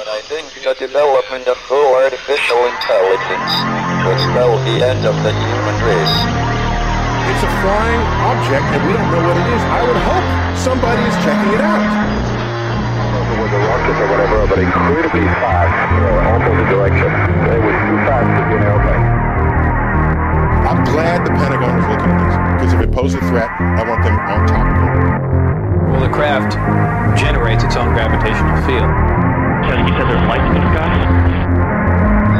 But I think the development of full artificial intelligence would spell the end of the human race. It's a flying object and we don't know what it is. I would hope somebody is checking it out. I don't know if it was a rocket or whatever, but incredibly fast, uh, opposite direction. It was too fast to be an airplane. I'm glad the Pentagon is looking at this because if it poses a threat, I want them on top of it. Well, the craft generates its own gravitational field. So you said there's lights in the sky?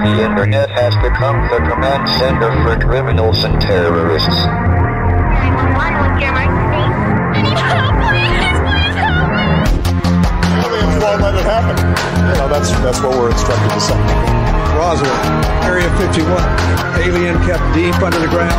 The internet has become the command center for criminals and terrorists. 911, what's your emergency? I need help, please, please help me! Aliens won't let it happen. You know, that's, that's what we're instructed to say. Roswell, Area 51. Alien kept deep under the ground.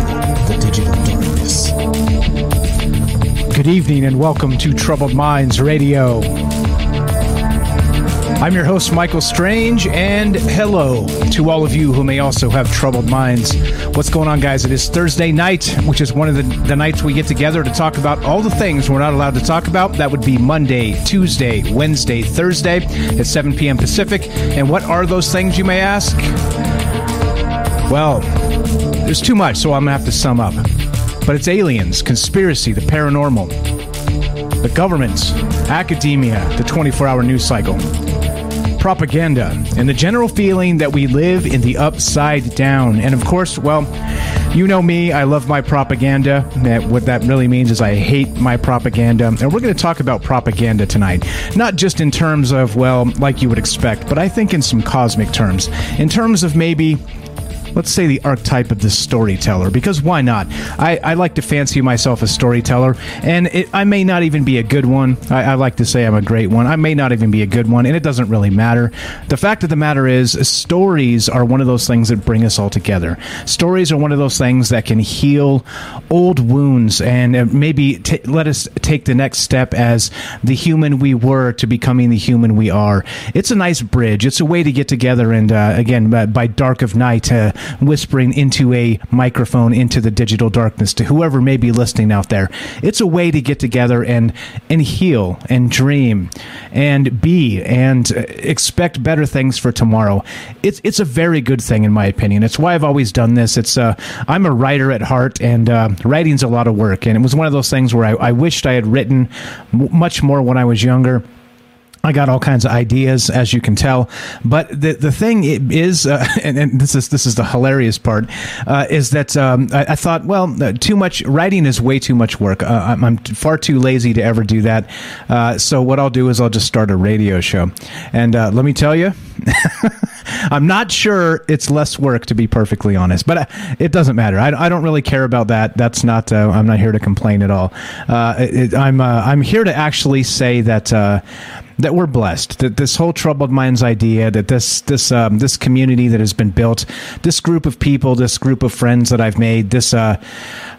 Good evening and welcome to Troubled Minds Radio. I'm your host, Michael Strange, and hello to all of you who may also have troubled minds. What's going on, guys? It is Thursday night, which is one of the, the nights we get together to talk about all the things we're not allowed to talk about. That would be Monday, Tuesday, Wednesday, Thursday at 7 p.m. Pacific. And what are those things, you may ask? Well, there's too much, so I'm going to have to sum up. But it's aliens, conspiracy, the paranormal, the governments, academia, the 24 hour news cycle, propaganda, and the general feeling that we live in the upside down. And of course, well, you know me, I love my propaganda. What that really means is I hate my propaganda. And we're going to talk about propaganda tonight. Not just in terms of, well, like you would expect, but I think in some cosmic terms. In terms of maybe let's say the archetype of the storyteller because why not? I, I like to fancy myself a storyteller and it, i may not even be a good one. I, I like to say i'm a great one. I may not even be a good one and it doesn't really matter. The fact of the matter is stories are one of those things that bring us all together. Stories are one of those things that can heal old wounds and uh, maybe t- let us take the next step as the human we were to becoming the human we are. It's a nice bridge. It's a way to get together and uh, again by, dark of night uh, whispering into a microphone into the digital darkness to whoever may be listening out there. It's a way to get together and and heal and dream and be and uh, expect better things for tomorrow. It's it's a very good thing in my opinion. It's why I've always done this. It's uh, I'm a writer at heart, and uh, writing's a lot of work. And it was one of those things where I, I wished I had written m- much more when I was younger. I got all kinds of ideas, as you can tell. But the the thing is, uh, and, and, this is this is the hilarious part, uh, is that um, I, I, thought, well, uh, too much writing is way too much work. Uh, I'm, I'm, far too lazy to ever do that. Uh, so what I'll do is I'll just start a radio show, and uh, let me tell you. I'm not sure it's less work to be perfectly honest, but it doesn't matter. I, I don't really care about that. That's not. I'm not here to complain at all. It, I'm I'm here to actually say that that we're blessed that this whole troubled minds idea that this this um, this community that has been built this group of people this group of friends that I've made this uh,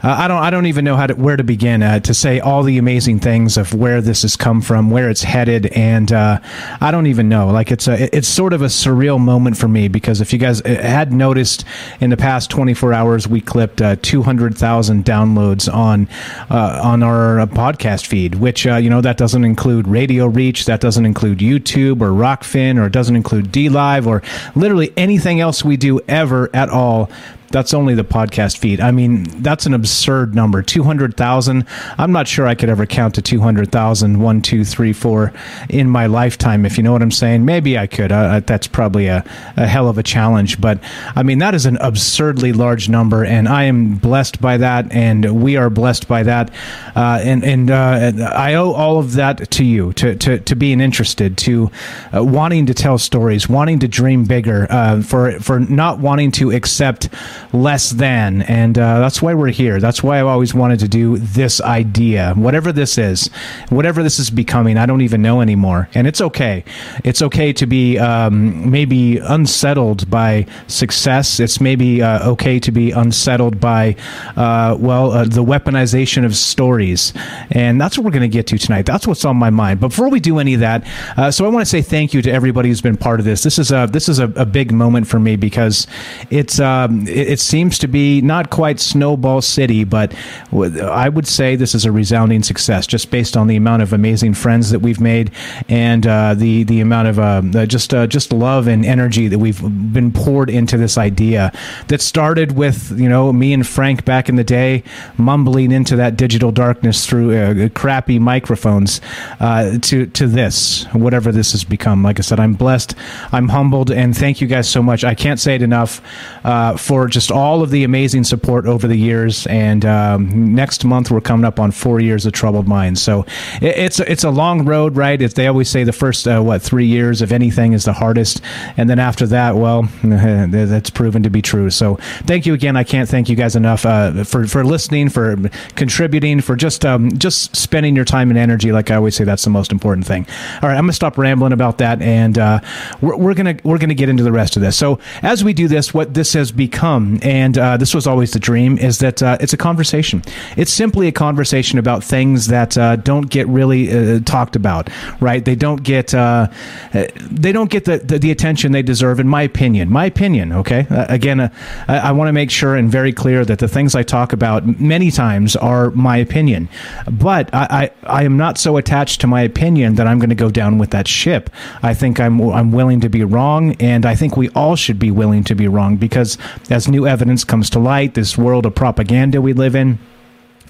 uh, I don't I don't even know how to where to begin uh, to say all the amazing things of where this has come from where it's headed and uh, I don't even know. Like it's a it's sort of a surreal moment for me because if you guys uh, had noticed in the past 24 hours we clipped uh, 200,000 downloads on on our podcast feed which you know that doesn't include radio reach that doesn't doesn't include YouTube or Rokfin or it doesn't include DLive or literally anything else we do ever at all that's only the podcast feed. I mean, that's an absurd number. 200,000. I'm not sure I could ever count to 200,000, one, two, three, four in my lifetime, if you know what I'm saying. Maybe I could. Uh, that's probably a, a hell of a challenge. But I mean, that is an absurdly large number, and I am blessed by that, and we are blessed by that. Uh, and and uh, I owe all of that to you, to, to, to being interested, to uh, wanting to tell stories, wanting to dream bigger, uh, for, for not wanting to accept less than. And uh, that's why we're here. That's why I've always wanted to do this idea, whatever this is, whatever this is becoming. I don't even know anymore. And it's okay. It's okay to be um, maybe unsettled by success. It's maybe uh, okay to be unsettled by, uh, well, uh, the weaponization of stories. And that's what we're going to get to tonight. That's what's on my mind. But before we do any of that, uh, so I want to say thank you to everybody who's been part of this. This is a this is a, a big moment for me because it's um, it, it seems to be not quite Snowball City, but I would say this is a resounding success just based on the amount of amazing friends that we've made and uh, the the amount of uh, just uh, just love and energy that we've been poured into this idea that started with you know me and Frank back in the day mumbling into that digital darkness through uh, crappy microphones uh, to to this whatever this has become. Like I said, I'm blessed, I'm humbled, and thank you guys so much. I can't say it enough uh, for just all of the amazing support over the years. And um, next month we're coming up on four years of Troubled Minds. So it, it's it's a long road, right? It's, they always say the first uh, what three years of anything is the hardest, and then after that, well, that's proven to be true. So thank you again. I can't thank you guys enough uh, for for listening, for contributing, for just um, just spending your time and energy. Like I always say, that's the most important thing. All right, I'm gonna stop rambling about that, and uh, we're, we're gonna we're gonna get into the rest of this. So as we do this, what this has become and uh, this was always the dream, is that uh, it's a conversation. It's simply a conversation about things that uh, don't get really uh, talked about, right? They don't get uh, they don't get the, the, the attention they deserve, in my opinion. My opinion, okay. Uh, again, I, I want to make sure and very clear that the things I talk about many times are my opinion, but I, I, I am not so attached to my opinion that I'm going to go down with that ship. I think I'm I'm willing to be wrong, and I think we all should be willing to be wrong because as new evidence comes to light, this world of propaganda we live in,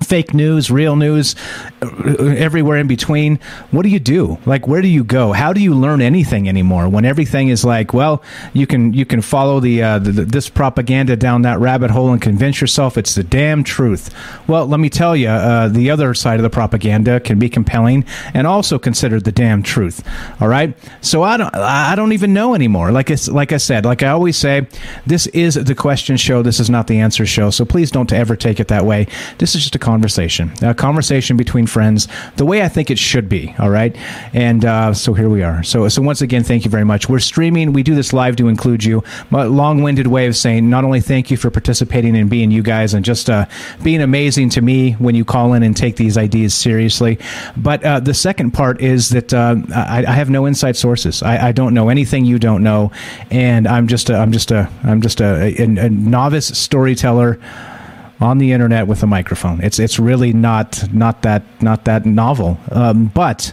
fake news, real news, everywhere in between. What do you do? Like, where do you go? How do you learn anything anymore when everything is like, well, you can you can follow the, uh, the this propaganda down that rabbit hole and convince yourself it's the damn truth. Well, let me tell you, uh, the other side of the propaganda can be compelling and also considered the damn truth. All right, so I don't I don't even know anymore. Like it's like I said, like I always say, this is the question show. This is not the answer show. So please don't ever take it that way. This is just a conversation, a conversation between friends, the way I think it should be. All right, and uh, so here we are. So so once again, thank you very much. We're streaming. We do this live to include you. My long-winded way of saying not only thank you for participating and being you guys and just uh, being amazing to me when you call in and take these ideas seriously, but uh, the second part is that uh, I, I have no inside sources. I, I don't know anything you don't know, and I'm just a, I'm just a I'm just a, a, a novice storyteller on the internet with a microphone. It's it's really not not that not that novel. Um, but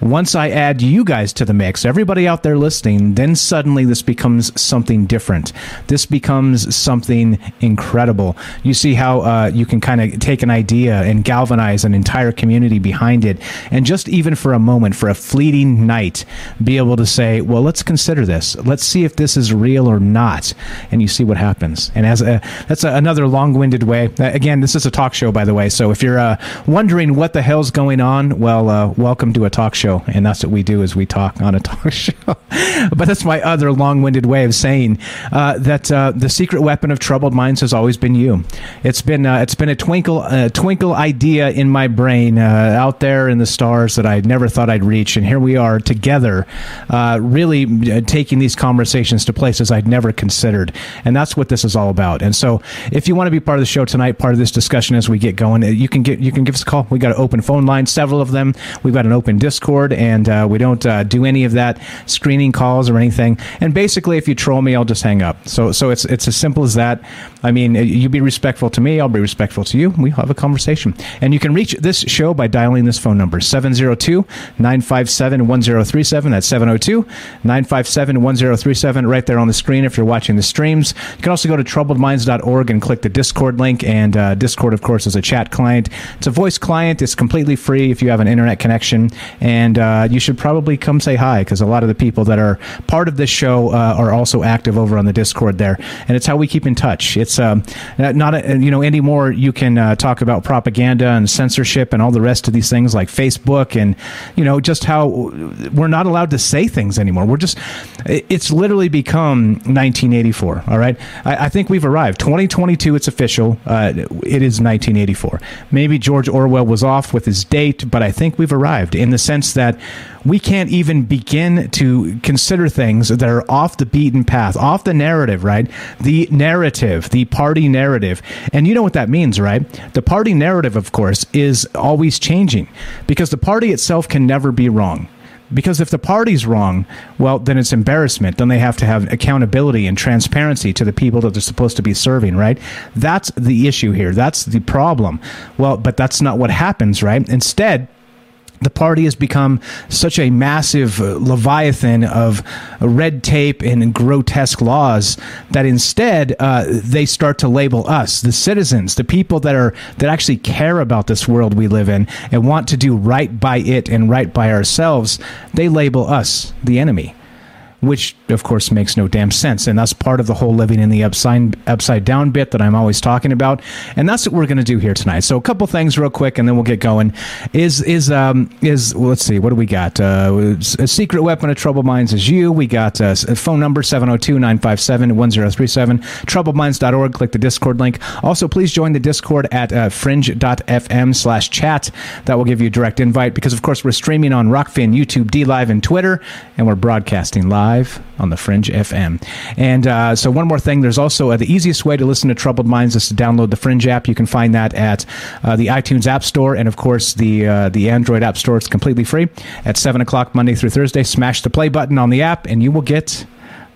once I add you guys to the mix, everybody out there listening, then suddenly this becomes something different. This becomes something incredible. You see how uh, you can kind of take an idea and galvanize an entire community behind it, and just even for a moment, for a fleeting night, be able to say, "Well, let's consider this. Let's see if this is real or not," and you see what happens. And as a, that's a, another long-winded way. Uh, again, this is a talk show, by the way. So if you're uh, wondering what the hell's going on, well, uh, welcome to a talk show and that's what we do is we talk on a talk show. but that's my other long-winded way of saying uh, that uh, the secret weapon of troubled minds has always been you. It's been uh, it's been a twinkle twinkle idea in my brain uh, out there in the stars that I never thought I'd reach, and here we are together, uh, really uh, taking these conversations to places I'd never considered, and that's what this is all about. And so, if you want to be part of the show tonight, part of this discussion as we get going, you can get you can give us a call. We got an open phone line, several of them. We've got an open Discord and uh, we don't uh, do any of that screening calls or anything. And basically, if you troll me, I'll just hang up. So so it's it's as simple as that. I mean, you be respectful to me, I'll be respectful to you. We'll have a conversation. And you can reach this show by dialing this phone number 702 957 1037. That's 702 957 1037 right there on the screen if you're watching the streams. You can also go to troubledminds.org and click the Discord link. And uh, Discord, of course, is a chat client. It's a voice client. It's completely free if you have an internet connection. And uh, you should probably come say hi because a lot of the people that are part of this show uh, are also active over on the Discord there. And it's how we keep in touch. It's um, not, a, you know, anymore you can uh, talk about propaganda and censorship and all the rest of these things like Facebook and, you know, just how we're not allowed to say things anymore. We're just, it's literally become 1984. All right. I, I think we've arrived. 2022, it's official. Uh, it is 1984. Maybe George Orwell was off with his date, but I think we've arrived in the sense that we can't even begin to consider things that are off the beaten path, off the narrative, right? The narrative, the party narrative. And you know what that means, right? The party narrative, of course, is always changing because the party itself can never be wrong. Because if the party's wrong, well, then it's embarrassment. Then they have to have accountability and transparency to the people that they're supposed to be serving, right? That's the issue here. That's the problem. Well, but that's not what happens, right? Instead, the party has become such a massive uh, leviathan of red tape and grotesque laws that instead uh, they start to label us, the citizens, the people that are that actually care about this world we live in and want to do right by it and right by ourselves. They label us the enemy which of course makes no damn sense. And that's part of the whole living in the upside upside down bit that I'm always talking about. And that's what we're going to do here tonight. So a couple things real quick, and then we'll get going. Is is um is well, let's see what do we got? Uh, a secret weapon of troubled minds is you. We got uh, a phone number 702-957-1037. Troubledminds.org. Click the Discord link. Also, please join the Discord at uh, fringe.fm slash chat. That will give you a direct invite because of course we're streaming on Rokfin, YouTube, DLive, and Twitter, and we're broadcasting live live on the Fringe FM. And uh, so, one more thing there's also uh, the easiest way to listen to Troubled Minds is to download the Fringe app. You can find that at uh, the iTunes App Store and, of course, the, uh, the Android App Store. It's completely free. At 7 o'clock Monday through Thursday, smash the play button on the app, and you will get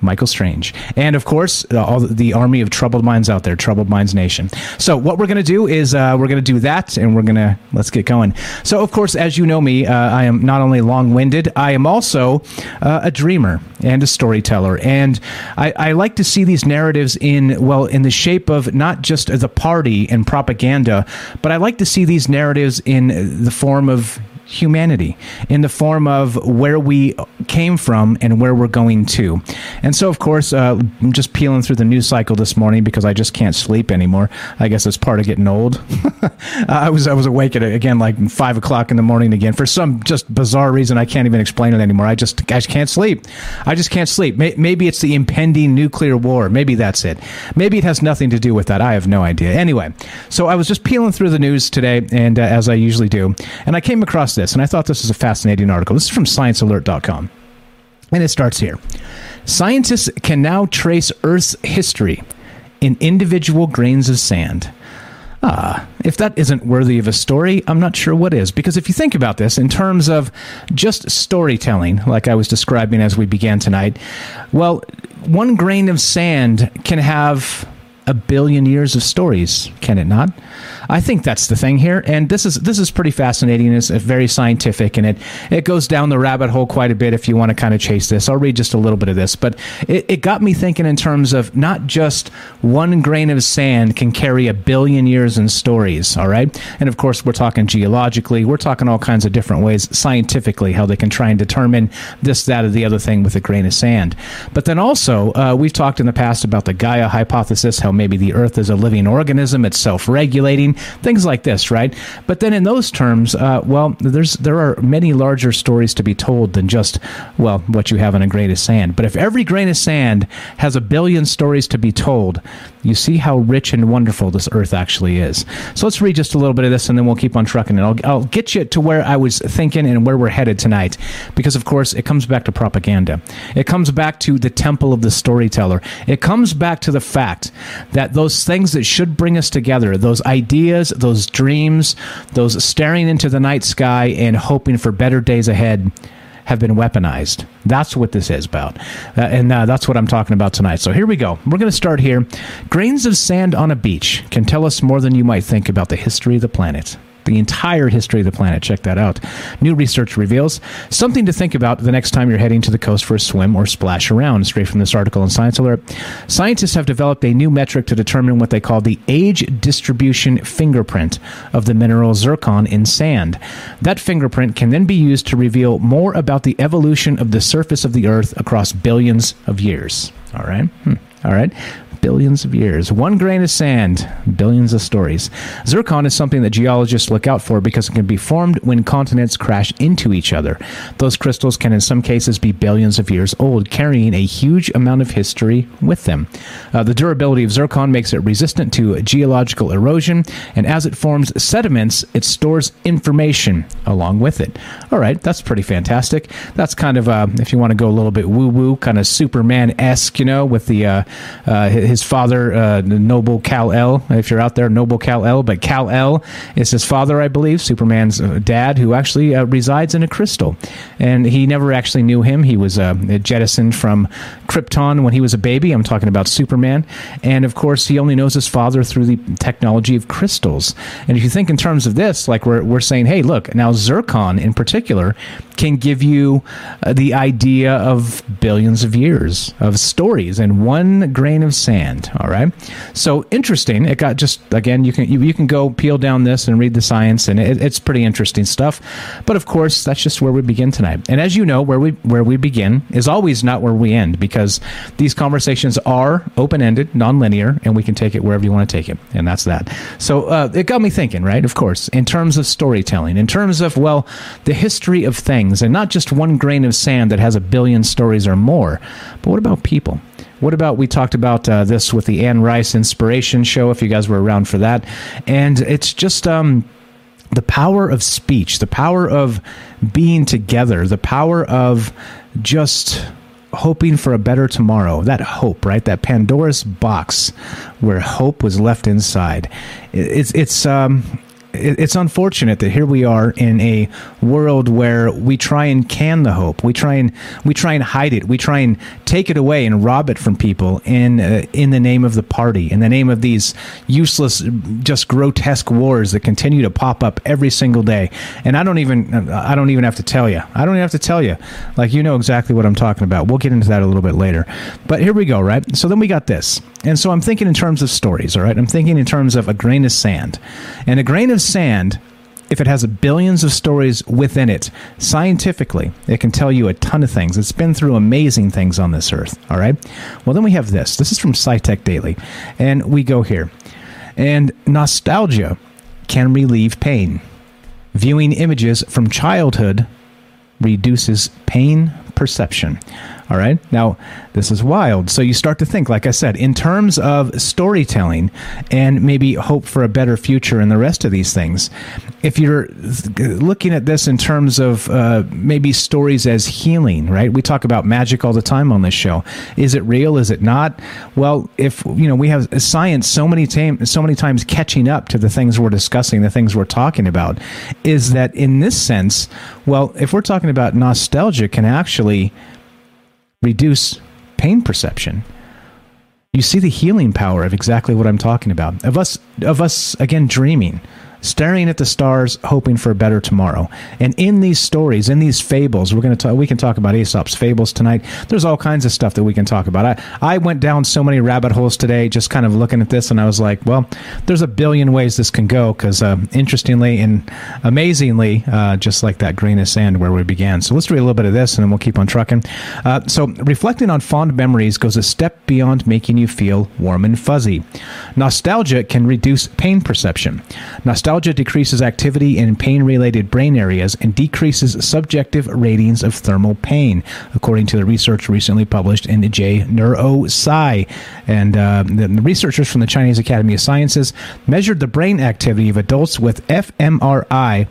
Michael Strange. And of course, uh, all the army of troubled minds out there, Troubled Minds Nation. So, what we're going to do is uh, we're going to do that and we're going to let's get going. So, of course, as you know me, uh, I am not only long winded, I am also uh, a dreamer and a storyteller. And I, I like to see these narratives in, well, in the shape of not just the party and propaganda, but I like to see these narratives in the form of humanity in the form of where we came from and where we're going to. And so, of course, uh, I'm just peeling through the news cycle this morning because I just can't sleep anymore. I guess it's part of getting old. I was I was awake at again like five o'clock in the morning again for some just bizarre reason I can't even explain it anymore. I just I just can't sleep. I just can't sleep. Maybe it's the impending nuclear war. Maybe that's it. Maybe it has nothing to do with that. I have no idea. Anyway, so I was just peeling through the news today, and uh, as I usually do, and I came across this, and I thought this was a fascinating article. This is from ScienceAlert.com, and it starts here. Scientists can now trace Earth's history in individual grains of sand. Ah, if that isn't worthy of a story, I'm not sure what is. Because if you think about this in terms of just storytelling, like I was describing as we began tonight, well, one grain of sand can have a billion years of stories, can it not? I think that's the thing here, and this is this is pretty fascinating. It's very scientific, and it it goes down the rabbit hole quite a bit if you want to kind of chase this. I'll read just a little bit of this, but it, it got me thinking in terms of not just one grain of sand can carry a billion years in stories. All right, and of course we're talking geologically, we're talking all kinds of different ways scientifically how they can try and determine this, that, or the other thing with a grain of sand. But then also uh, we've talked in the past about the Gaia hypothesis, how maybe the Earth is a living organism, it's things like this, right? But then in those terms, uh, well, there's there are many larger stories to be told than just well what you have in a grain of sand. But if every grain of sand has a billion stories to be told, you see how rich and wonderful this earth actually is. So let's read just a little bit of this, and then we'll keep on trucking. And I'll, I'll get you to where I was thinking and where we're headed tonight, because of course it comes back to propaganda. It comes back to the temple of the storyteller. It comes back to the fact that those things that should bring us together, those ideas ideas, those dreams, those staring into the night sky and hoping for better days ahead have been weaponized. That's what this is about. Uh, and uh, that's what I'm talking about tonight. So here we go. We're going to start here. Grains of sand on a beach can tell us more than you might think about the history of the planet the entire history of the planet. Check that out. New research reveals something to think about the next time you're heading to the coast for a swim or splash around. Straight from this article in Science Alert. Scientists have developed a new metric to determine what they call the age distribution fingerprint of the mineral zircon in sand. That fingerprint can then be used to reveal more about the evolution of the surface of the Earth across billions of years. All right. Hmm. All right billions of years. One grain of sand, billions of stories. Zircon is something that geologists look out for because it can be formed when continents crash into each other. Those crystals can, in some cases, be billions of years old, carrying a huge amount of history with them. Uh, the durability of zircon makes it resistant to geological erosion, and as it forms sediments, it stores information along with it. All right, that's pretty fantastic. That's kind of, uh, if you want to go a little bit woo woo, kind of Superman esque, you know, with the uh, uh his father, uh, Noble Kal El. If you're out there, Noble Kal El, but Kal El is his father, I believe, Superman's uh, dad, who actually uh, resides in a crystal, and he never actually knew him. He was uh, jettisoned from Krypton when he was a baby. I'm talking about Superman, and of course, he only knows his father through the technology of crystals. And if you think in terms of this, like we're we're saying, hey, look, now zircon in particular can give you uh, the idea of billions of years of stories and one grain of sand all right. So interesting. It got just again. You can you, you can go peel down this and read the science, and it, it's pretty interesting stuff. But of course, that's just where we begin tonight. And as you know, where we where we begin is always not where we end because these conversations are open ended, nonlinear, and we can take it wherever you want to take it, and that's that. So uh, it got me thinking, right? Of course, in terms of storytelling, in terms of well, the history of things, and not just one grain of sand that has a billion stories or more. But what about people? What about we talked about uh, this with the Anne Rice Inspiration Show? If you guys were around for that, and it's just um, the power of speech, the power of being together, the power of just hoping for a better tomorrow. That hope, right? That Pandora's box where hope was left inside. It's it's um it's unfortunate that here we are in a world where we try and can the hope. We try and we try and hide it. We try and take it away and rob it from people in uh, in the name of the party, in the name of these useless, just grotesque wars that continue to pop up every single day. And I don't even I don't even have to tell you. I don't even have to tell you. Like you know exactly what I'm talking about. We'll get into that a little bit later. But here we go, right? So then we got this. And so I'm thinking in terms of stories, all right? I'm thinking in terms of a grain of sand. And a grain of sand, if it has billions of stories within it, scientifically, it can tell you a ton of things. It's been through amazing things on this earth, all right? Well, then we have this. This is from SciTech Daily. And we go here. And nostalgia can relieve pain. Viewing images from childhood reduces pain perception. All right. Now, this is wild. So you start to think, like I said, in terms of storytelling and maybe hope for a better future and the rest of these things. If you're looking at this in terms of uh, maybe stories as healing, right? We talk about magic all the time on this show. Is it real? Is it not? Well, if you know, we have science so many times, so many times catching up to the things we're discussing, the things we're talking about, is that in this sense, well, if we're talking about nostalgia, can actually reduce pain perception you see the healing power of exactly what I'm talking about. Of us of us again dreaming, staring at the stars, hoping for a better tomorrow. And in these stories, in these fables, we're going to talk. We can talk about Aesop's fables tonight. There's all kinds of stuff that we can talk about. I I went down so many rabbit holes today, just kind of looking at this, and I was like, well, there's a billion ways this can go. Because uh, interestingly and amazingly, uh, just like that grain of sand where we began. So let's read a little bit of this, and then we'll keep on trucking. Uh, so reflecting on fond memories goes a step beyond making you feel warm and fuzzy. Nostalgia can reduce pain perception. Nostalgia Nostalgia decreases activity in pain related brain areas and decreases subjective ratings of thermal pain, according to the research recently published in the J Neurosci. And uh, the, the researchers from the Chinese Academy of Sciences measured the brain activity of adults with fMRI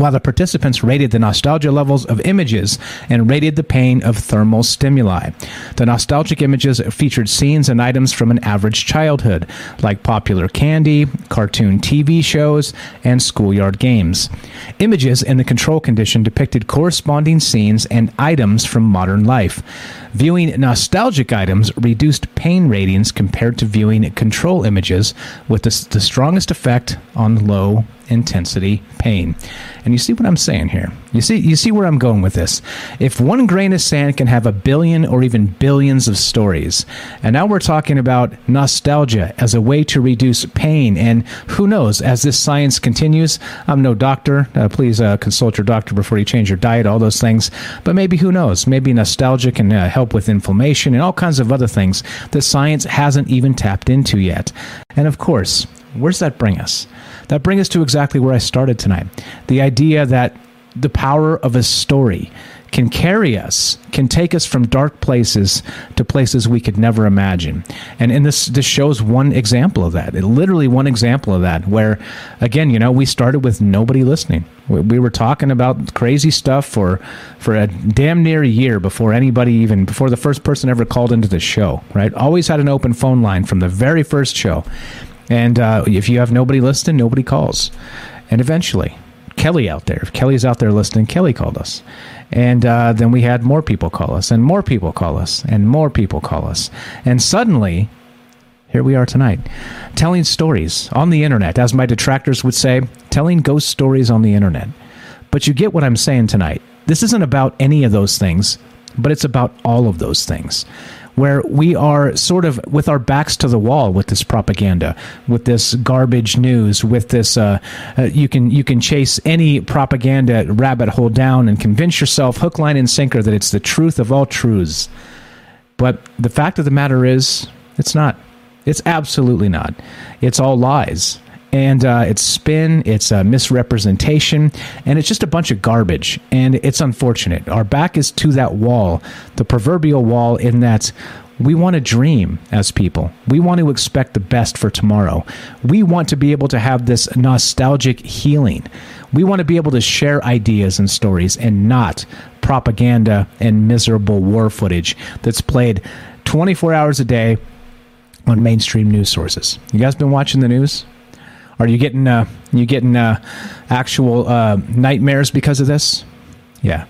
while the participants rated the nostalgia levels of images and rated the pain of thermal stimuli. The nostalgic images featured scenes and items from an average childhood, like popular candy, cartoon TV shows, and schoolyard games. Images in the control condition depicted corresponding scenes and items from modern life. Viewing nostalgic items reduced pain ratings compared to viewing control images, with the, the strongest effect on low intensity pain. And you see what I'm saying here. You see you see where I'm going with this. If one grain of sand can have a billion or even billions of stories, and now we're talking about nostalgia as a way to reduce pain and who knows as this science continues, I'm no doctor. Uh, please uh, consult your doctor before you change your diet, all those things. But maybe who knows? Maybe nostalgia can uh, help with inflammation and all kinds of other things that science hasn't even tapped into yet. And of course, where's that bring us? That brings us to exactly where I started tonight. The idea that the power of a story can carry us, can take us from dark places to places we could never imagine. And in this this shows one example of that. It, literally one example of that where again, you know, we started with nobody listening. We, we were talking about crazy stuff for for a damn near a year before anybody even before the first person ever called into the show, right? Always had an open phone line from the very first show. And uh, if you have nobody listening, nobody calls. And eventually, Kelly out there, if Kelly's out there listening, Kelly called us. And uh, then we had more people call us, and more people call us, and more people call us. And suddenly, here we are tonight, telling stories on the internet, as my detractors would say, telling ghost stories on the internet. But you get what I'm saying tonight. This isn't about any of those things, but it's about all of those things where we are sort of with our backs to the wall with this propaganda, with this garbage news, with this uh, uh, you can you can chase any propaganda rabbit hole down and convince yourself hook, line, and sinker that it's the truth of all truths. But the fact of the matter is, it's not. It's absolutely not. It's all lies and uh, it's spin, it's a misrepresentation, and it's just a bunch of garbage. And it's unfortunate. Our back is to that wall, the proverbial wall, in that we want to dream as people. We want to expect the best for tomorrow. We want to be able to have this nostalgic healing. We want to be able to share ideas and stories and not propaganda and miserable war footage that's played 24 hours a day on mainstream news sources. You guys been watching the news? Are you getting uh, you getting uh, actual uh, nightmares because of this? Yeah.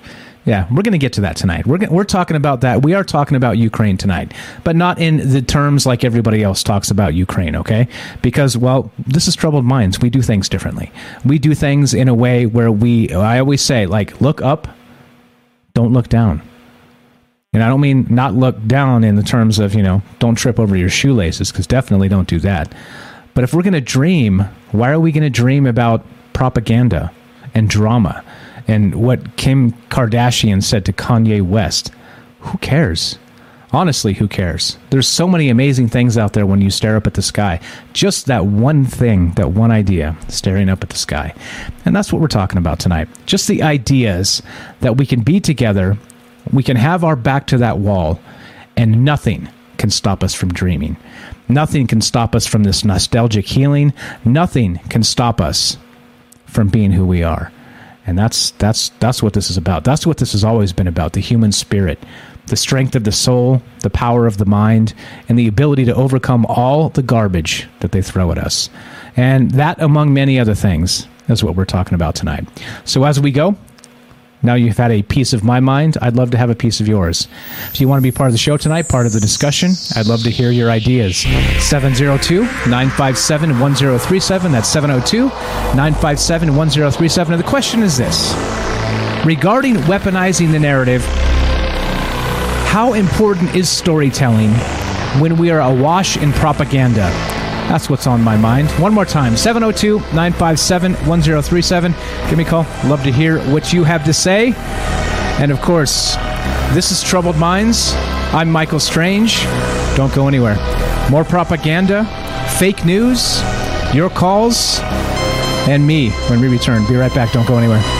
Yeah, we're going to get to that tonight. We're we're talking about that. We are talking about Ukraine tonight, but not in the terms like everybody else talks about Ukraine, okay? Because well, this is troubled minds. We do things differently. We do things in a way where we I always say like look up, don't look down. And I don't mean not look down in the terms of, you know, don't trip over your shoelaces cuz definitely don't do that. But if we're going to dream, why are we going to dream about propaganda and drama? and what Kim Kardashian said to Kanye West. Who cares? Honestly, who cares? There's so many amazing things out there when you stare up at the sky. Just that one thing, that one idea, staring up at the sky. And that's what we're talking about tonight. Just the ideas that we can be together, we can have our back to that wall, and nothing can stop us from dreaming. Nothing can stop us from this nostalgic healing. Nothing can stop us from being who we are and that's that's that's what this is about that's what this has always been about the human spirit the strength of the soul the power of the mind and the ability to overcome all the garbage that they throw at us and that among many other things is what we're talking about tonight so as we go now you've had a piece of my mind. I'd love to have a piece of yours. If you want to be part of the show tonight, part of the discussion, I'd love to hear your ideas. 702 957 1037. That's 702 957 1037. And the question is this regarding weaponizing the narrative, how important is storytelling when we are awash in propaganda? That's what's on my mind. One more time 702 957 1037. Give me a call. Love to hear what you have to say. And of course, this is Troubled Minds. I'm Michael Strange. Don't go anywhere. More propaganda, fake news, your calls, and me when we return. Be right back. Don't go anywhere.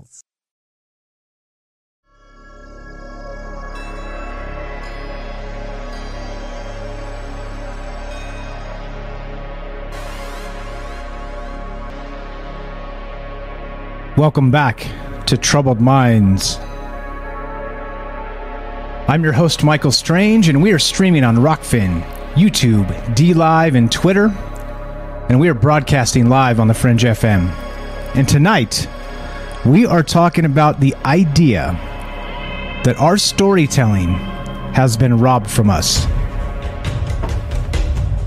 Welcome back to Troubled Minds. I'm your host, Michael Strange, and we are streaming on Rokfin, YouTube, DLive, and Twitter. And we are broadcasting live on the Fringe FM. And tonight, we are talking about the idea that our storytelling has been robbed from us.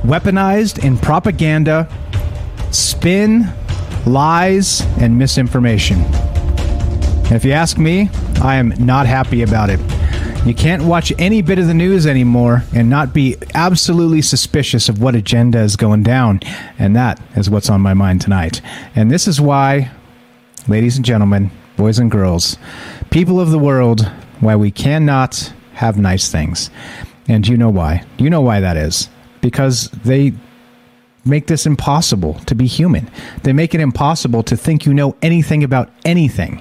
Weaponized in propaganda, spin, lies, and misinformation. And if you ask me, I am not happy about it. You can't watch any bit of the news anymore and not be absolutely suspicious of what agenda is going down. And that is what's on my mind tonight. And this is why, ladies and gentlemen, boys and girls, people of the world, why we cannot have nice things. And you know why? You know why that is. Because they make this impossible to be human. They make it impossible to think you know anything about anything.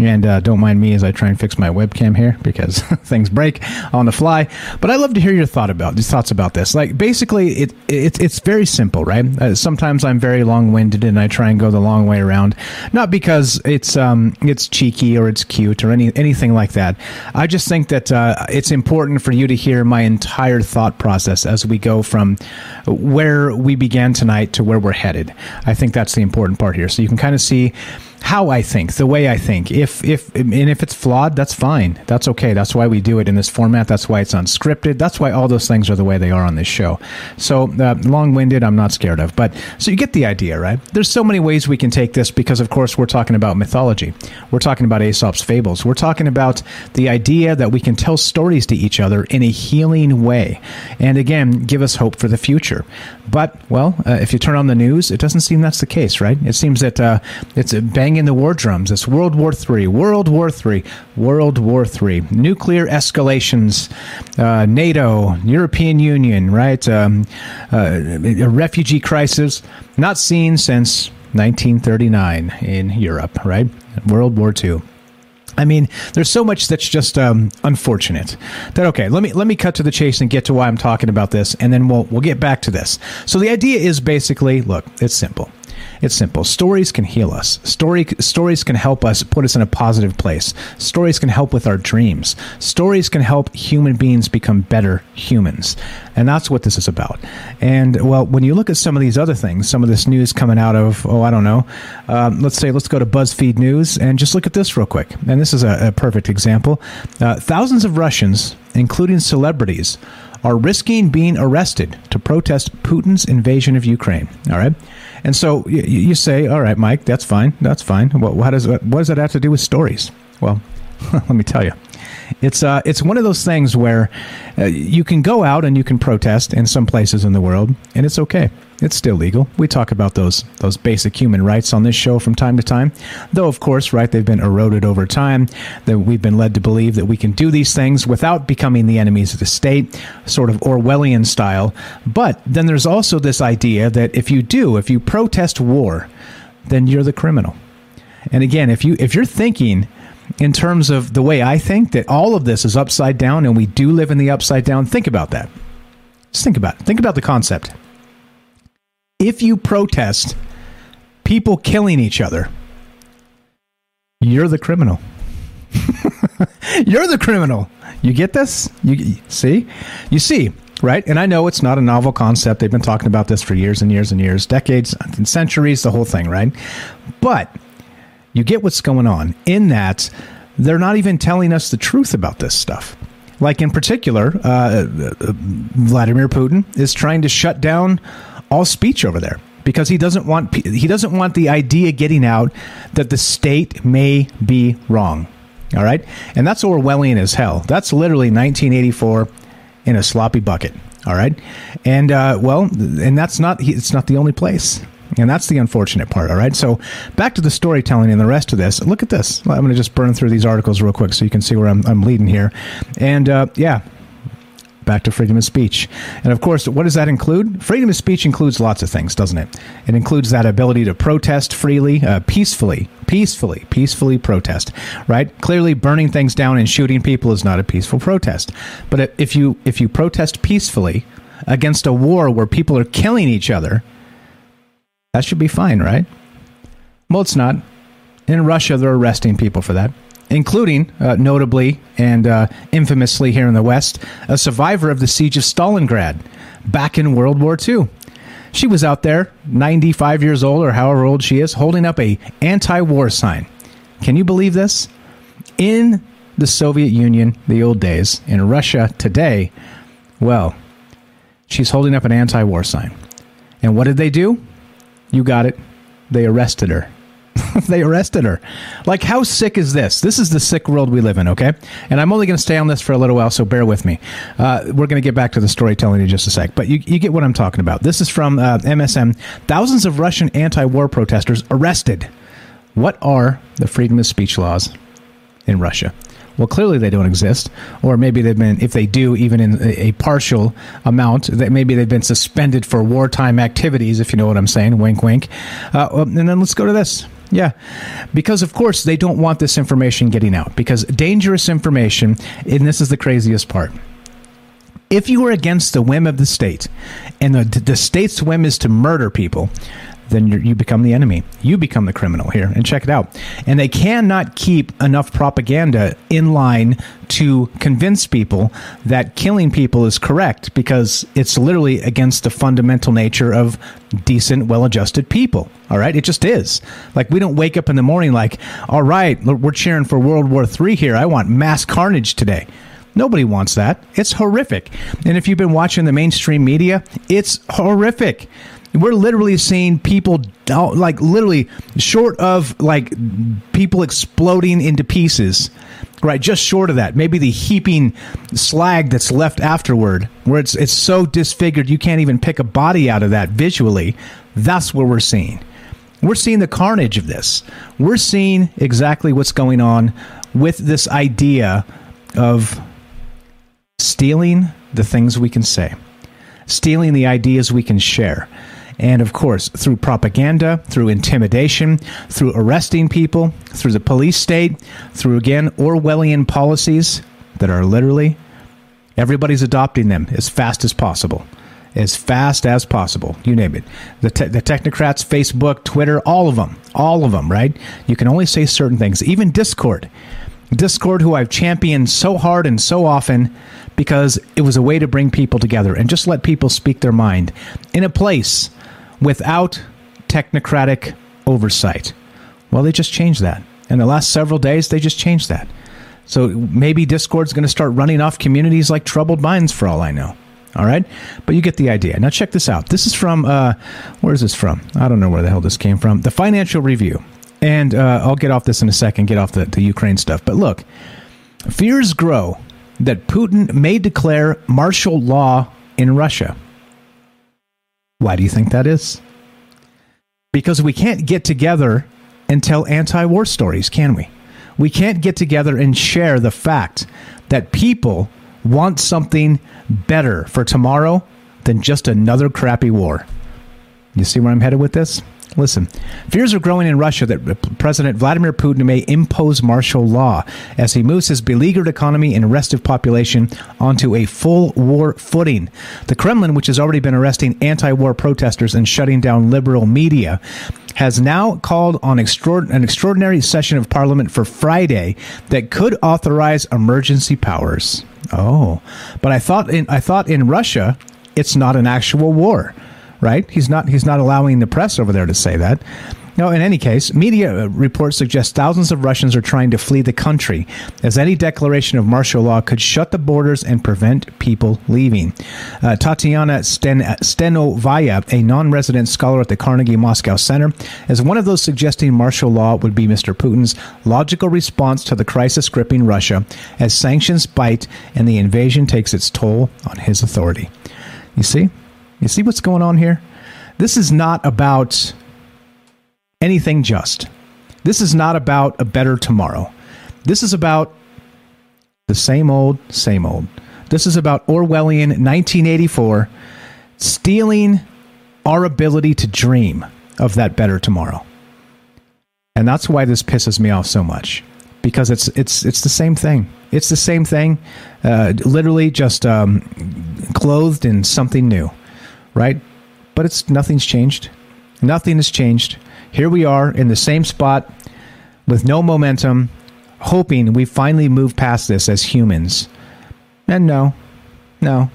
And uh, don't mind me as I try and fix my webcam here because things break on the fly. But I love to hear your thought about these thoughts about this. Like basically, it, it it's very simple, right? Uh, sometimes I'm very long winded and I try and go the long way around, not because it's um it's cheeky or it's cute or any anything like that. I just think that uh, it's important for you to hear my entire thought process as we go from where we began tonight to where we're headed. I think that's the important part here. So you can kind of see how I think, the way I think. If if and if it's flawed, that's fine. That's okay. That's why we do it in this format. That's why it's unscripted. That's why all those things are the way they are on this show. So uh, long-winded, I'm not scared of. But so you get the idea, right? There's so many ways we can take this because, of course, we're talking about mythology. We're talking about Aesop's fables. We're talking about the idea that we can tell stories to each other in a healing way, and again, give us hope for the future. But well, uh, if you turn on the news, it doesn't seem that's the case, right? It seems that uh, it's banging the war drums. It's World War III, World War III, World War III, nuclear escalations, uh, NATO, European Union, right? Um, uh, a refugee crisis not seen since 1939 in Europe, right? World War II. I mean, there's so much that's just um, unfortunate. That okay, let me let me cut to the chase and get to why I'm talking about this, and then we'll we'll get back to this. So the idea is basically, look, it's simple. It's simple. Stories can heal us. Story stories can help us put us in a positive place. Stories can help with our dreams. Stories can help human beings become better humans. And that's what this is about. And well, when you look at some of these other things, some of this news coming out of, oh, I don't know, um, let's say, let's go to BuzzFeed News and just look at this real quick. And this is a, a perfect example. Uh, thousands of Russians, including celebrities, are risking being arrested to protest Putin's invasion of Ukraine. All right. And so you, you say, all right, Mike, that's fine. That's fine. What, does, what does that have to do with stories? Well, let me tell you. It's uh, it's one of those things where uh, you can go out and you can protest in some places in the world, and it's okay. It's still legal. We talk about those those basic human rights on this show from time to time, though of course, right, they've been eroded over time. That we've been led to believe that we can do these things without becoming the enemies of the state, sort of Orwellian style. But then there's also this idea that if you do, if you protest war, then you're the criminal. And again, if you if you're thinking in terms of the way I think that all of this is upside down and we do live in the upside down, think about that. Just think about it. Think about the concept. If you protest people killing each other, you're the criminal. you're the criminal. You get this? You see? You see, right? And I know it's not a novel concept. They've been talking about this for years and years and years, decades and centuries, the whole thing, right? But you get what's going on in that they're not even telling us the truth about this stuff. Like in particular, uh, Vladimir Putin is trying to shut down all speech over there because he doesn't want he doesn't want the idea getting out that the state may be wrong. All right, and that's Orwellian as hell. That's literally 1984 in a sloppy bucket. All right, and uh, well, and that's not it's not the only place. And that's the unfortunate part, all right? So back to the storytelling and the rest of this. Look at this. I'm going to just burn through these articles real quick so you can see where I'm, I'm leading here. And uh, yeah, back to freedom of speech. And of course, what does that include? Freedom of speech includes lots of things, doesn't it? It includes that ability to protest freely, uh, peacefully, peacefully, peacefully protest, right? Clearly burning things down and shooting people is not a peaceful protest. But if you if you protest peacefully against a war where people are killing each other, that should be fine, right? Well, it's not. In Russia, they're arresting people for that, including, uh, notably and uh, infamously here in the West, a survivor of the siege of Stalingrad back in World War II. She was out there, 95 years old or however old she is, holding up a anti-war sign. Can you believe this? In the Soviet Union, the old days, in Russia today, well, she's holding up an anti-war sign. And what did they do? You got it. They arrested her. they arrested her. Like, how sick is this? This is the sick world we live in, okay? And I'm only going to stay on this for a little while, so bear with me. Uh, we're going to get back to the storytelling in just a sec, but you, you get what I'm talking about. This is from uh, MSN. Thousands of Russian anti war protesters arrested. What are the freedom of speech laws in Russia? Well, clearly they don't exist, or maybe they've been, if they do, even in a, a partial amount, that maybe they've been suspended for wartime activities, if you know what I'm saying. Wink, wink. Uh, and then let's go to this. Yeah, because of course they don't want this information getting out because dangerous information, and this is the craziest part. If you are against the whim of the state, and the, the state's whim is to murder people, then you become the enemy. You become the criminal here. And check it out. And they cannot keep enough propaganda in line to convince people that killing people is correct because it's literally against the fundamental nature of decent, well adjusted people. All right? It just is. Like, we don't wake up in the morning like, all right, we're cheering for World War III here. I want mass carnage today. Nobody wants that. It's horrific. And if you've been watching the mainstream media, it's horrific. We're literally seeing people like literally short of like people exploding into pieces, right? Just short of that. Maybe the heaping slag that's left afterward, where it's it's so disfigured you can't even pick a body out of that visually. That's what we're seeing. We're seeing the carnage of this. We're seeing exactly what's going on with this idea of stealing the things we can say, stealing the ideas we can share. And of course, through propaganda, through intimidation, through arresting people, through the police state, through again Orwellian policies that are literally everybody's adopting them as fast as possible. As fast as possible. You name it. The, te- the technocrats, Facebook, Twitter, all of them. All of them, right? You can only say certain things. Even Discord. Discord, who I've championed so hard and so often because it was a way to bring people together and just let people speak their mind in a place without technocratic oversight. Well, they just changed that. In the last several days, they just changed that. So maybe Discord's going to start running off communities like Troubled Minds for all I know. All right? But you get the idea. Now, check this out. This is from, uh, where is this from? I don't know where the hell this came from. The Financial Review. And uh, I'll get off this in a second, get off the, the Ukraine stuff. But look, fears grow that Putin may declare martial law in Russia. Why do you think that is? Because we can't get together and tell anti war stories, can we? We can't get together and share the fact that people want something better for tomorrow than just another crappy war. You see where I'm headed with this? Listen, fears are growing in Russia that President Vladimir Putin may impose martial law as he moves his beleaguered economy and restive population onto a full war footing. The Kremlin, which has already been arresting anti war protesters and shutting down liberal media, has now called on an extraordinary session of parliament for Friday that could authorize emergency powers. Oh, but I thought in I thought in Russia it's not an actual war right? He's not he's not allowing the press over there to say that. No, in any case, media reports suggest thousands of Russians are trying to flee the country, as any declaration of martial law could shut the borders and prevent people leaving. Uh, Tatiana Sten- Stanovaya, a non resident scholar at the Carnegie Moscow Center, is one of those suggesting martial law would be Mr. Putin's logical response to the crisis gripping Russia as sanctions bite and the invasion takes its toll on his authority. You see? You see what's going on here? This is not about anything just. This is not about a better tomorrow. This is about the same old, same old. This is about Orwellian 1984 stealing our ability to dream of that better tomorrow. And that's why this pisses me off so much because it's it's it's the same thing. It's the same thing, uh, literally just um, clothed in something new right? But it's nothing's changed. Nothing has changed. Here we are in the same spot with no momentum, hoping we finally move past this as humans. And no, no.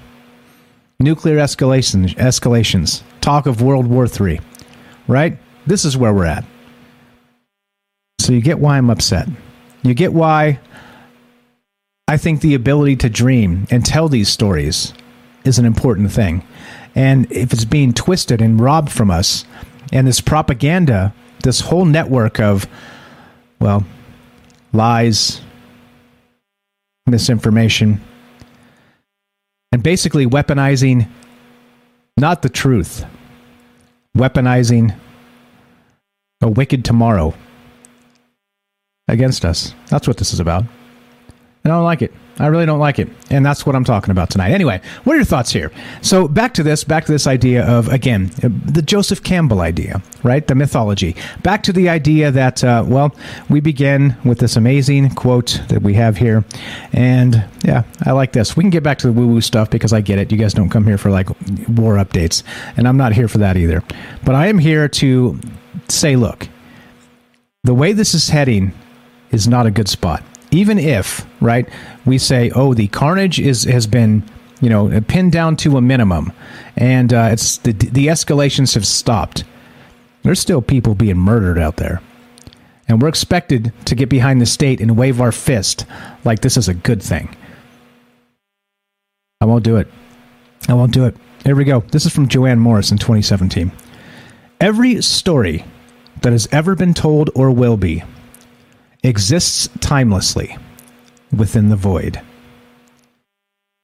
Nuclear escalations, escalations. Talk of World War III, right? This is where we're at. So you get why I'm upset. You get why I think the ability to dream and tell these stories is an important thing. And if it's being twisted and robbed from us, and this propaganda, this whole network of, well, lies, misinformation, and basically weaponizing not the truth, weaponizing a wicked tomorrow against us. That's what this is about. And I don't like it. I really don't like it. And that's what I'm talking about tonight. Anyway, what are your thoughts here? So back to this, back to this idea of, again, the Joseph Campbell idea, right? The mythology. Back to the idea that, uh, well, we begin with this amazing quote that we have here. And yeah, I like this. We can get back to the woo woo stuff because I get it. You guys don't come here for like war updates. And I'm not here for that either. But I am here to say, look, the way this is heading is not a good spot. Even if, right, we say, oh, the carnage is has been, you know, pinned down to a minimum, and uh, it's the the escalations have stopped. There's still people being murdered out there, and we're expected to get behind the state and wave our fist like this is a good thing. I won't do it. I won't do it. Here we go. This is from Joanne Morris in 2017. Every story that has ever been told or will be exists timelessly within the void.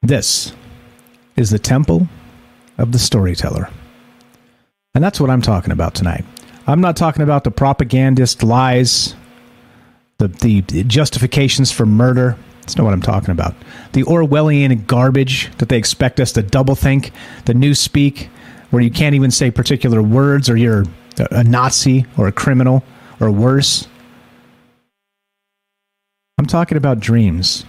This is the temple of the storyteller. And that's what I'm talking about tonight. I'm not talking about the propagandist lies, the, the justifications for murder. That's not what I'm talking about. The Orwellian garbage that they expect us to double think, the new speak, where you can't even say particular words or you're a Nazi or a criminal or worse. I'm talking about dreams.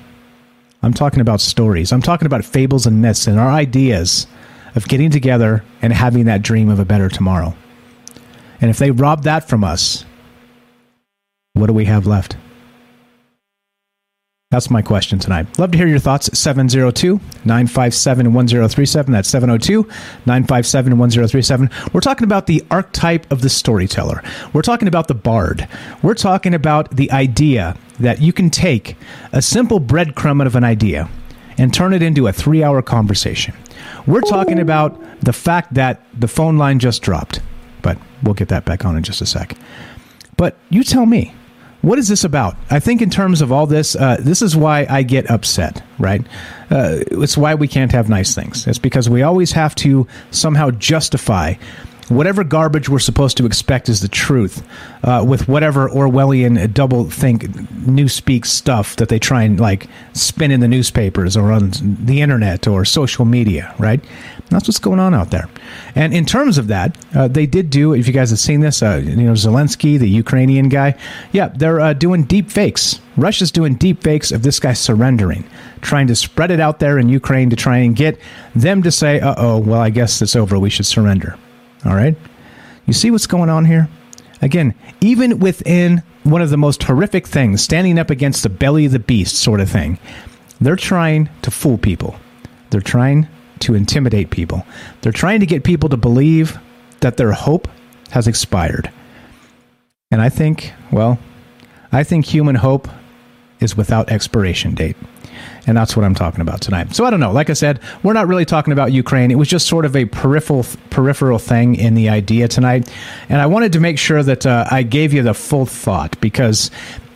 I'm talking about stories. I'm talking about fables and myths and our ideas of getting together and having that dream of a better tomorrow. And if they rob that from us, what do we have left? That's my question tonight. Love to hear your thoughts. 702 957 1037. That's 702 957 1037. We're talking about the archetype of the storyteller. We're talking about the bard. We're talking about the idea that you can take a simple breadcrumb of an idea and turn it into a three hour conversation. We're talking about the fact that the phone line just dropped, but we'll get that back on in just a sec. But you tell me what is this about? I think in terms of all this, uh, this is why I get upset, right? Uh, it's why we can't have nice things. It's because we always have to somehow justify whatever garbage we're supposed to expect is the truth uh, with whatever Orwellian double think newspeak stuff that they try and like spin in the newspapers or on the internet or social media, right? That's what's going on out there. And in terms of that, uh, they did do, if you guys have seen this, uh, you know, Zelensky, the Ukrainian guy, yeah, they're uh, doing deep fakes. Russia's doing deep fakes of this guy surrendering, trying to spread it out there in Ukraine to try and get them to say, uh oh, well, I guess it's over. We should surrender. All right? You see what's going on here? Again, even within one of the most horrific things, standing up against the belly of the beast sort of thing, they're trying to fool people. They're trying to intimidate people. They're trying to get people to believe that their hope has expired. And I think, well, I think human hope is without expiration date. And that's what I'm talking about tonight. So I don't know. Like I said, we're not really talking about Ukraine. It was just sort of a peripheral peripheral thing in the idea tonight. And I wanted to make sure that uh, I gave you the full thought because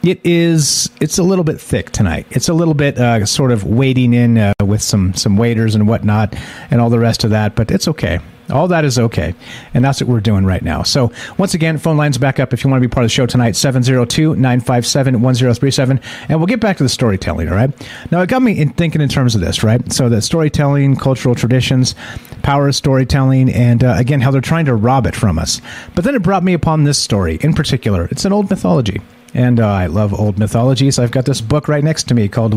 it is it's a little bit thick tonight. It's a little bit uh, sort of wading in uh, with some some waiters and whatnot and all the rest of that, but it's okay. All that is okay. And that's what we're doing right now. So, once again, phone lines back up if you want to be part of the show tonight 702 957 1037. And we'll get back to the storytelling, all right? Now, it got me in thinking in terms of this, right? So, the storytelling, cultural traditions, power of storytelling, and uh, again, how they're trying to rob it from us. But then it brought me upon this story in particular. It's an old mythology and uh, I love old mythologies. I've got this book right next to me called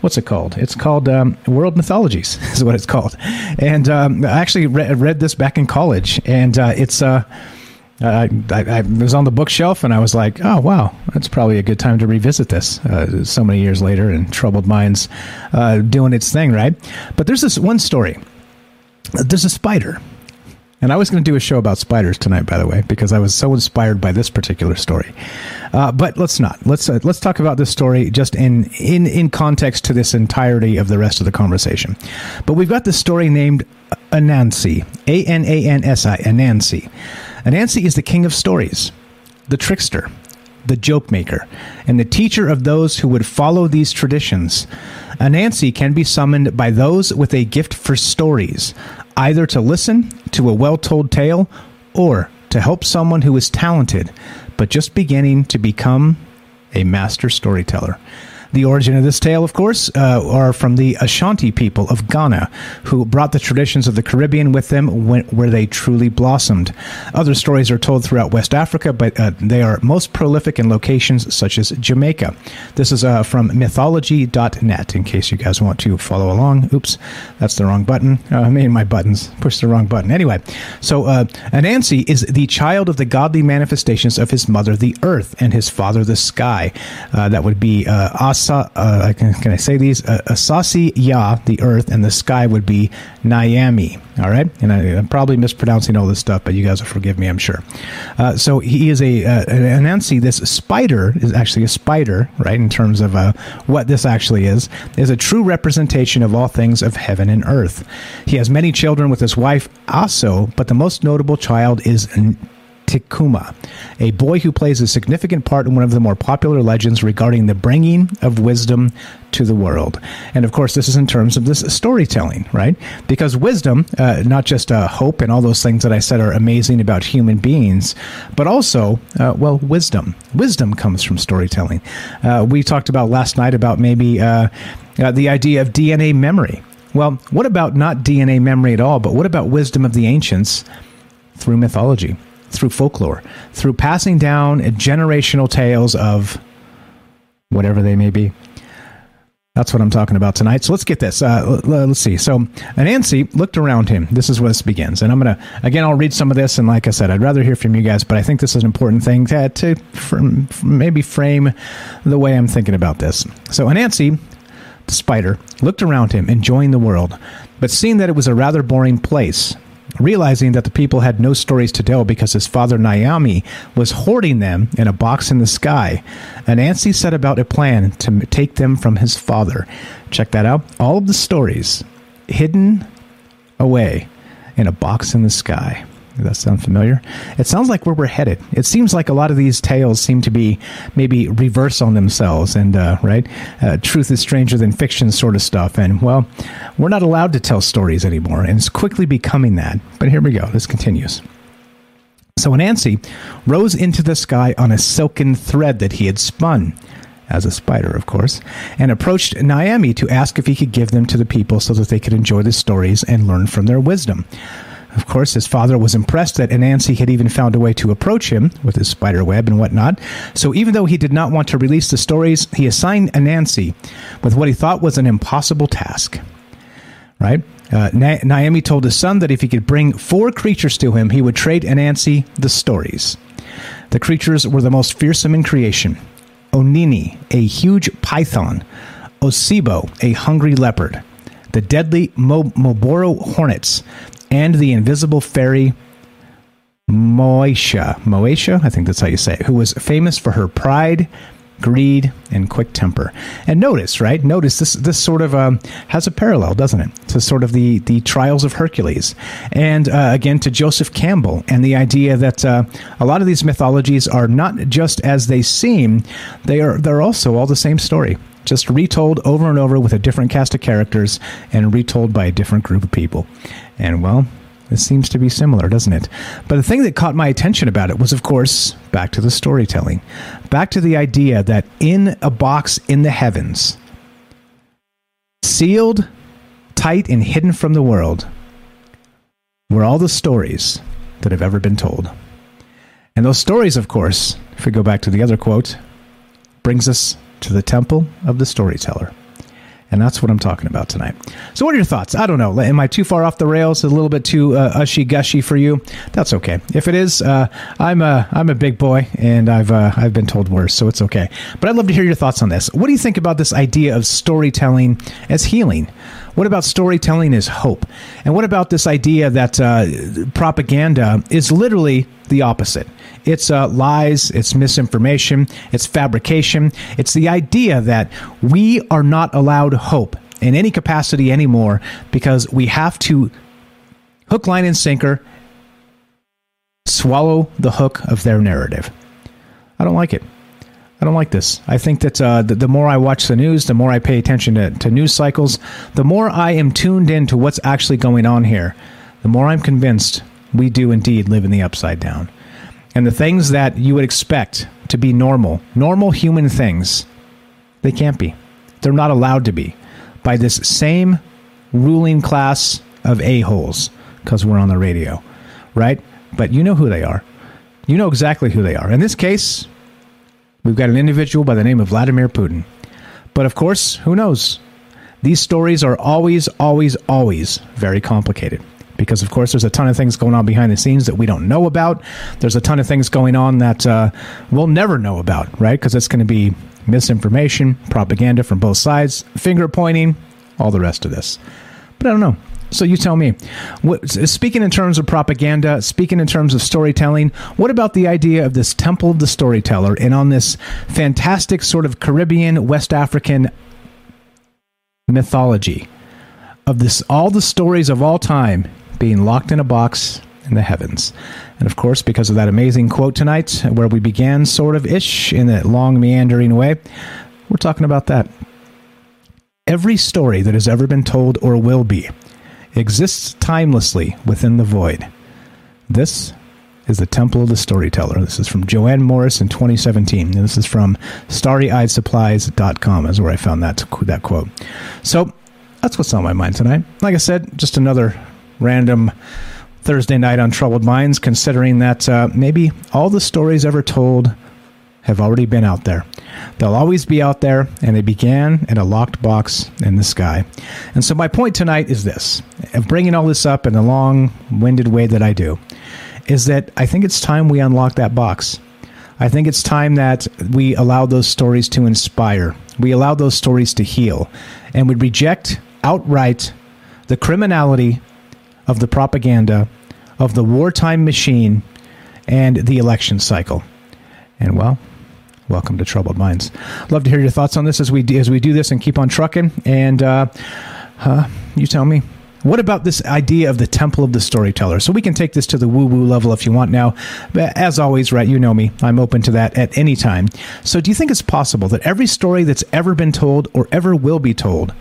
what's it called? It's called um, World Mythologies is what it's called, and um, I actually re- read this back in college, and uh, it's. Uh, I, I, I, was on the bookshelf and I was like, oh, wow, that's probably a good time to revisit this uh, so many years later and Troubled Minds uh, doing its thing, right? But there's this one story. There's a spider and I was going to do a show about spiders tonight, by the way, because I was so inspired by this particular story. Uh, but let's not. Let's uh, let's talk about this story just in in in context to this entirety of the rest of the conversation. But we've got this story named Anansi, A N A N S I, Anansi. Anansi is the king of stories, the trickster, the joke maker, and the teacher of those who would follow these traditions. Anansi can be summoned by those with a gift for stories, either to listen to a well told tale or to help someone who is talented but just beginning to become a master storyteller. The origin of this tale, of course, uh, are from the Ashanti people of Ghana, who brought the traditions of the Caribbean with them when, where they truly blossomed. Other stories are told throughout West Africa, but uh, they are most prolific in locations such as Jamaica. This is uh, from mythology.net, in case you guys want to follow along. Oops, that's the wrong button. Uh, I mean, my buttons pushed the wrong button. Anyway, so uh, Anansi is the child of the godly manifestations of his mother, the earth, and his father, the sky. Uh, that would be uh, Uh, can, can I say these? Uh, Asasi Ya, the earth, and the sky would be Nyami. All right, and I, am probably mispronouncing all this stuff, but you guys will forgive me, I'm sure. Uh, so he is a uh, Anansi. This spider is actually a spider, right? In terms of uh, what this actually is, is a true representation of all things of heaven and earth. He has many children with his wife Aso, but the most notable child is Tikuma, a boy who plays a significant part in one of the more popular legends regarding the bringing of wisdom to the world. And of course, this is in terms of this storytelling, right? Because wisdom, uh, not just uh, hope and all those things that I said are amazing about human beings, but also, uh, well, wisdom. Wisdom comes from storytelling. Uh, we talked about last night about maybe uh, uh, the idea of DNA memory. Well, what about not DNA memory at all, but what about wisdom of the ancients through mythology? Through folklore, through passing down generational tales of whatever they may be. That's what I'm talking about tonight. So let's get this. Uh, let's see. So Anansi looked around him. This is where this begins. And I'm going to, again, I'll read some of this. And like I said, I'd rather hear from you guys, but I think this is an important thing to, to maybe frame the way I'm thinking about this. So Anansi, the spider, looked around him, enjoying the world, but seeing that it was a rather boring place, Realizing that the people had no stories to tell because his father Nyami was hoarding them in a box in the sky, Anansi set about a plan to take them from his father. Check that out. All of the stories hidden away in a box in the sky. That sound familiar? It sounds like where we're headed. It seems like a lot of these tales seem to be maybe reverse on themselves, and uh, right, uh, truth is stranger than fiction sort of stuff. And well, we're not allowed to tell stories anymore, and it's quickly becoming that. But here we go. This continues. So Anansi rose into the sky on a silken thread that he had spun as a spider, of course, and approached Nyami to ask if he could give them to the people so that they could enjoy the stories and learn from their wisdom. Of course, his father was impressed that Anansi had even found a way to approach him with his spider web and whatnot. So even though he did not want to release the stories, he assigned Anansi with what he thought was an impossible task. Right? Uh, Nyami told his son that if he could bring four creatures to him, he would trade Anansi the stories. The creatures were the most fearsome in creation Onini, a huge python, Osibo, a hungry leopard, the deadly Mo- Moboro hornets, and the invisible fairy Moesha. Moesha, I think that's how you say it, who was famous for her pride, greed, and quick temper. And notice, right? Notice this this sort of um, has a parallel, doesn't it? To sort of the the trials of Hercules, and uh, again to Joseph Campbell, and the idea that uh, a lot of these mythologies are not just as they seem; they are they're also all the same story just retold over and over with a different cast of characters and retold by a different group of people. And well, this seems to be similar, doesn't it? But the thing that caught my attention about it was, of course, back to the storytelling, back to the idea that in a box in the heavens, sealed, tight, and hidden from the world, were all the stories that have ever been told. And those stories, of course, if we go back to the other quote, brings us to the temple of the storyteller. And that's what I'm talking about tonight. So, what are your thoughts? I don't know. Am I too far off the rails? A little bit too uh, ushy gushy for you? That's okay. If it is, uh, I'm a I'm a big boy, and I've uh, I've been told worse, so it's okay. But I'd love to hear your thoughts on this. What do you think about this idea of storytelling as healing? What about storytelling as hope? And what about this idea that uh, propaganda is literally the opposite? It's uh, lies, it's misinformation, it's fabrication. It's the idea that we are not allowed hope in any capacity anymore because we have to hook, line, and sinker swallow the hook of their narrative. I don't like it. I don't like this. I think that uh, the, the, more I watch the news, the more I pay attention to, to news cycles, the more I am tuned in to what's actually going on here, the more I'm convinced we do indeed live in the upside down and the things that you would expect to be normal, normal human things, They can't be. They're not allowed to be by this same ruling class of a-holes because we're on the radio, right? But you know who they are. You know exactly who they are. In this case, we've got an individual by the name of Vladimir Putin. But of course, who knows? These stories are always, always, always very complicated because, of course, there's a ton of things going on behind the scenes that we don't know about. There's a ton of things going on that uh, we'll never know about, right? Because it's going to be misinformation, propaganda from both sides, finger pointing, all the rest of this. But I don't know. So you tell me. What, speaking in terms of propaganda, speaking in terms of storytelling, what about the idea of this temple of the storyteller and on this fantastic sort of Caribbean, West African mythology of this all the stories of all time being locked in a box in the heavens. And of course, because of that amazing quote tonight, where we began sort of ish in that long meandering way, we're talking about that. Every story that has ever been told or will be exists timelessly within the void. This is the Temple of the Storyteller. This is from Joanne Morris in 2017. And this is from starryeyesupplies.com is where I found that, that quote. So that's what's on my mind tonight. Like I said, just another random Thursday night on Troubled Minds, considering that uh, maybe all the stories ever told have already been out there. They'll always be out there, and they began in a locked box in the sky. And so, my point tonight is this of bringing all this up in the long winded way that I do, is that I think it's time we unlock that box. I think it's time that we allow those stories to inspire. We allow those stories to heal. And we reject outright the criminality of the propaganda, of the wartime machine, and the election cycle. And well, welcome to Troubled Minds. Love to hear your thoughts on this as we as we do this and keep on trucking. And uh, uh, you tell me. What about this idea of the temple of the storyteller? So we can take this to the woo woo level if you want now. But as always, right, you know me, I'm open to that at any time. So do you think it's possible that every story that's ever been told or ever will be told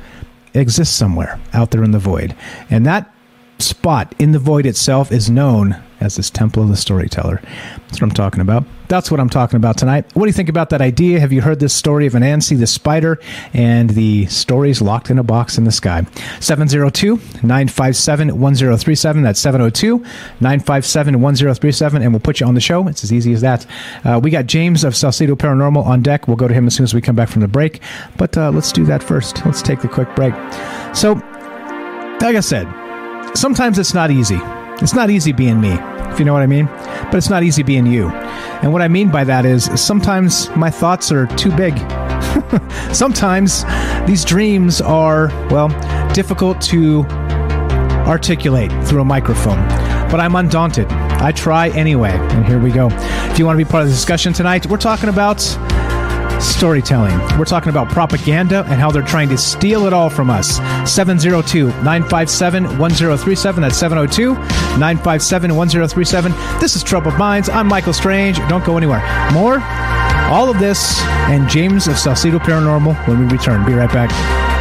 exists somewhere out there in the void? And that spot in the void itself is known as this temple of the storyteller. That's what I'm talking about. That's what I'm talking about tonight. What do you think about that idea? Have you heard this story of Anansi the spider and the stories locked in a box in the sky? 702 957 1037. That's 702 957 1037. And we'll put you on the show. It's as easy as that. Uh, we got James of Salsido Paranormal on deck. We'll go to him as soon as we come back from the break. But uh, let's do that first. Let's take the quick break. So, like I said, sometimes it's not easy. It's not easy being me, if you know what I mean. But it's not easy being you. And what I mean by that is sometimes my thoughts are too big. sometimes these dreams are, well, difficult to articulate through a microphone. But I'm undaunted. I try anyway. And here we go. If you want to be part of the discussion tonight, we're talking about storytelling. We're talking about propaganda and how they're trying to steal it all from us. 702 957 1037. That's 702 957 1037. This is Troubled Minds. I'm Michael Strange. Don't go anywhere. More, all of this, and James of Salsido Paranormal when we return. Be right back.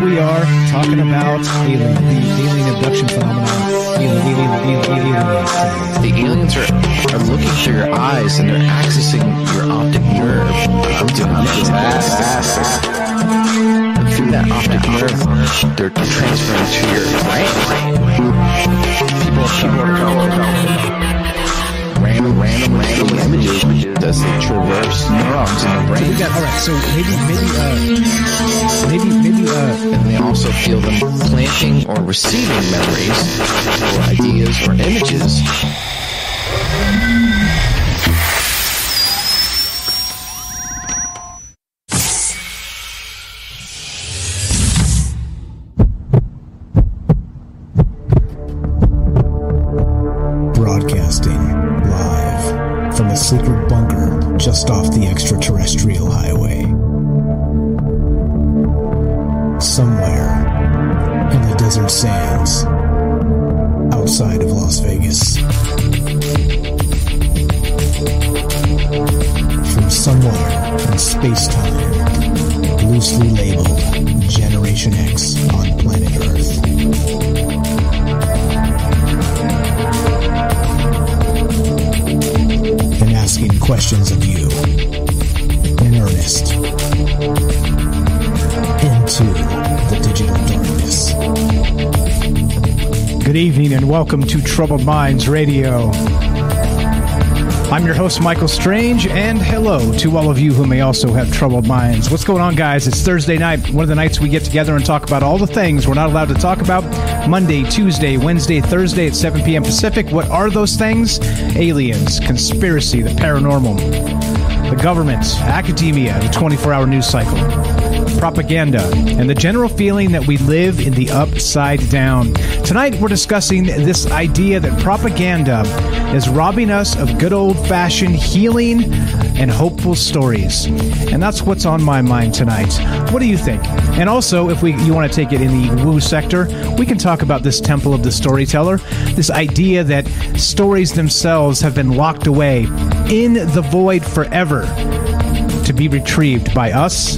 We are talking about alien, the alien abduction phenomenon. Alien, alien, alien. The aliens are, are looking through your eyes and they're accessing your optic nerve. I'm doing. And through that optic nerve, they're transferring to your brain. People, people are going random, random, random images does it traverse neurons in the brain. We got all right. So maybe, maybe, uh, maybe, maybe, uh, and they also feel them planting or receiving memories or ideas or images. Outside of Las Vegas. From somewhere in space time, loosely labeled Generation X on planet Earth. and asking questions of evening and welcome to Troubled Minds Radio. I'm your host, Michael Strange, and hello to all of you who may also have troubled minds. What's going on, guys? It's Thursday night, one of the nights we get together and talk about all the things we're not allowed to talk about Monday, Tuesday, Wednesday, Thursday at 7 p.m. Pacific. What are those things? Aliens, conspiracy, the paranormal, the government, academia, the 24 hour news cycle, propaganda, and the general feeling that we live in the upside down. Tonight, we're discussing this idea that propaganda is robbing us of good old fashioned healing and hopeful stories. And that's what's on my mind tonight. What do you think? And also, if we you want to take it in the woo sector, we can talk about this temple of the storyteller, this idea that stories themselves have been locked away in the void forever to be retrieved by us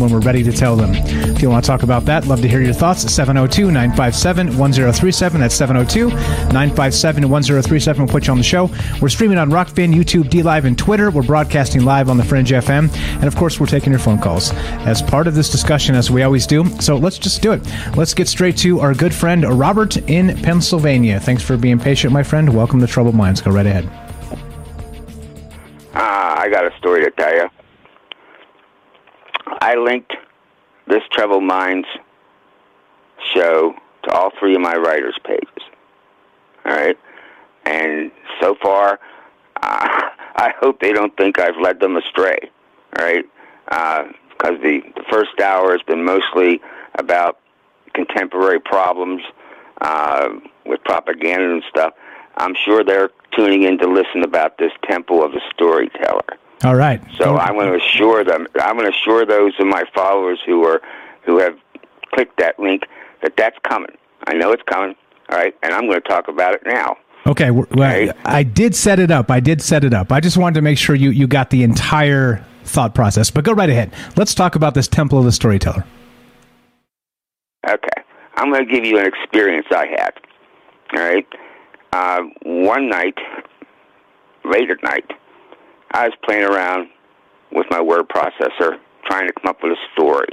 when we're ready to tell them. If you want to talk about that, love to hear your thoughts. 702 957 1037. That's 702 957 1037. We'll put you on the show. We're streaming on Rokfin, YouTube, DLive, and Twitter. We're broadcasting live on the Fringe FM. And of course, we're taking your phone calls as part of this discussion, as we always do. So let's just do it. Let's get straight to our good friend Robert in Pennsylvania. Thanks for being patient, my friend. Welcome to Troubled Minds. Go right ahead. Ah, I got a story to tell you. I linked this Troubled Minds show to all three of my writers' pages. All right? And so far, uh, I hope they don't think I've led them astray. All right? Because the, the first hour has been mostly about contemporary problems uh, with propaganda and stuff. I'm sure they're tuning in to listen about this temple of the storyteller. All right. So I want to assure them. I want to assure those of my followers who are who have clicked that link that that's coming. I know it's coming. All right, and I'm going to talk about it now. Okay, well, right. I did set it up. I did set it up. I just wanted to make sure you you got the entire thought process. But go right ahead. Let's talk about this temple of the storyteller. Okay, I'm going to give you an experience I had. All right, uh, one night, late at night. I was playing around with my word processor, trying to come up with a story.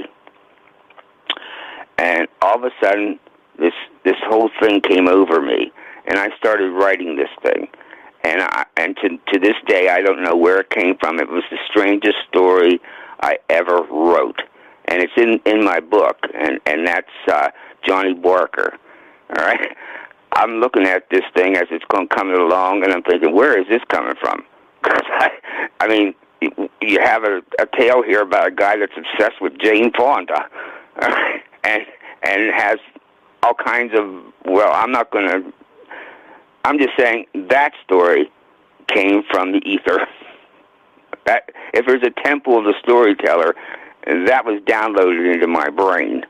And all of a sudden, this this whole thing came over me, and I started writing this thing. And I, and to to this day, I don't know where it came from. It was the strangest story I ever wrote, and it's in in my book, and and that's uh, Johnny Barker. All right, I'm looking at this thing as it's going coming along, and I'm thinking, where is this coming from? Because I, I mean, you have a, a tale here about a guy that's obsessed with Jane Fonda, and and has all kinds of. Well, I'm not going to. I'm just saying that story came from the ether. That if there's a temple of the storyteller, that was downloaded into my brain.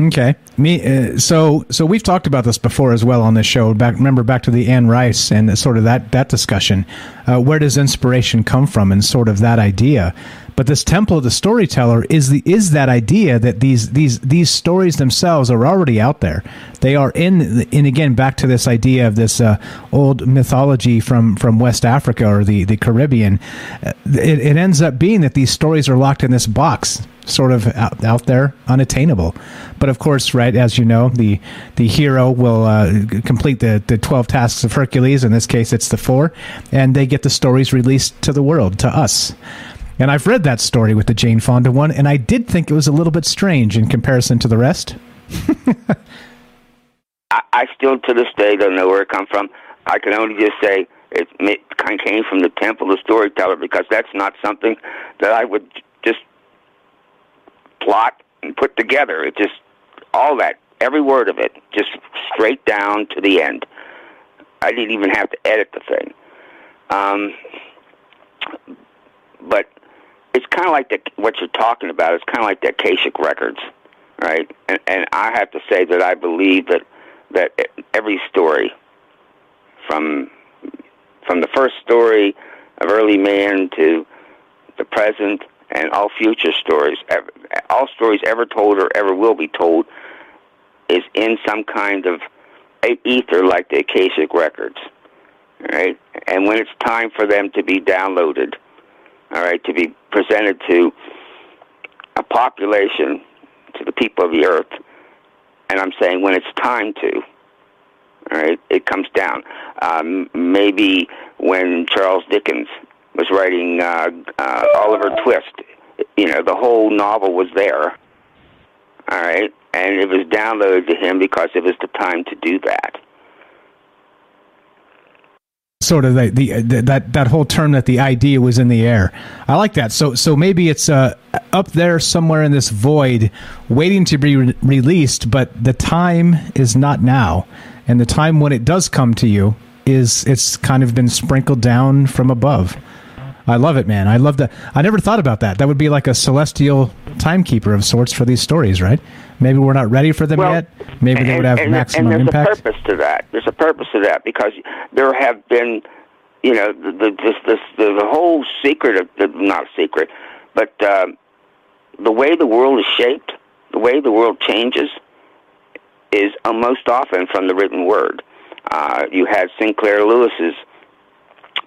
Okay. Me. Uh, so so we've talked about this before as well on this show. Back remember back to the Anne Rice and sort of that that discussion. Uh, where does inspiration come from and sort of that idea? But this temple of the storyteller is the is that idea that these these these stories themselves are already out there. They are in in again back to this idea of this uh, old mythology from from West Africa or the the Caribbean. Uh, it, it ends up being that these stories are locked in this box sort of out, out there, unattainable. But of course, right as you know, the the hero will uh, complete the the twelve tasks of Hercules. In this case, it's the four, and they get the stories released to the world, to us. And I've read that story with the Jane Fonda one, and I did think it was a little bit strange in comparison to the rest. I, I still, to this day, don't know where it come from. I can only just say it, it kind of came from the temple of storyteller because that's not something that I would plot and put together. It just all that, every word of it, just straight down to the end. I didn't even have to edit the thing. Um, but it's kind of like the, what you're talking about. It's kind of like the Akashic records, right? And, and I have to say that I believe that that every story, from from the first story of early man to the present and all future stories, all stories ever told or ever will be told, is in some kind of ether like the Akashic records, right? And when it's time for them to be downloaded, all right, to be presented to a population, to the people of the earth, and I'm saying when it's time to, all right, it comes down. Um, maybe when Charles Dickens was writing uh, uh, Oliver Twist. You know, the whole novel was there. All right, and it was downloaded to him because it was the time to do that. Sort of the, the, the that that whole term that the idea was in the air. I like that. So so maybe it's uh, up there somewhere in this void, waiting to be re- released, but the time is not now, and the time when it does come to you is it's kind of been sprinkled down from above. I love it, man. I love that. I never thought about that. That would be like a celestial timekeeper of sorts for these stories, right? Maybe we're not ready for them well, yet. Maybe and, they would have and, maximum and there's impact. a purpose to that. There's a purpose to that because there have been, you know, the the this, this, the, the whole secret of the not a secret, but um, the way the world is shaped, the way the world changes, is most often from the written word. Uh, you had Sinclair Lewis's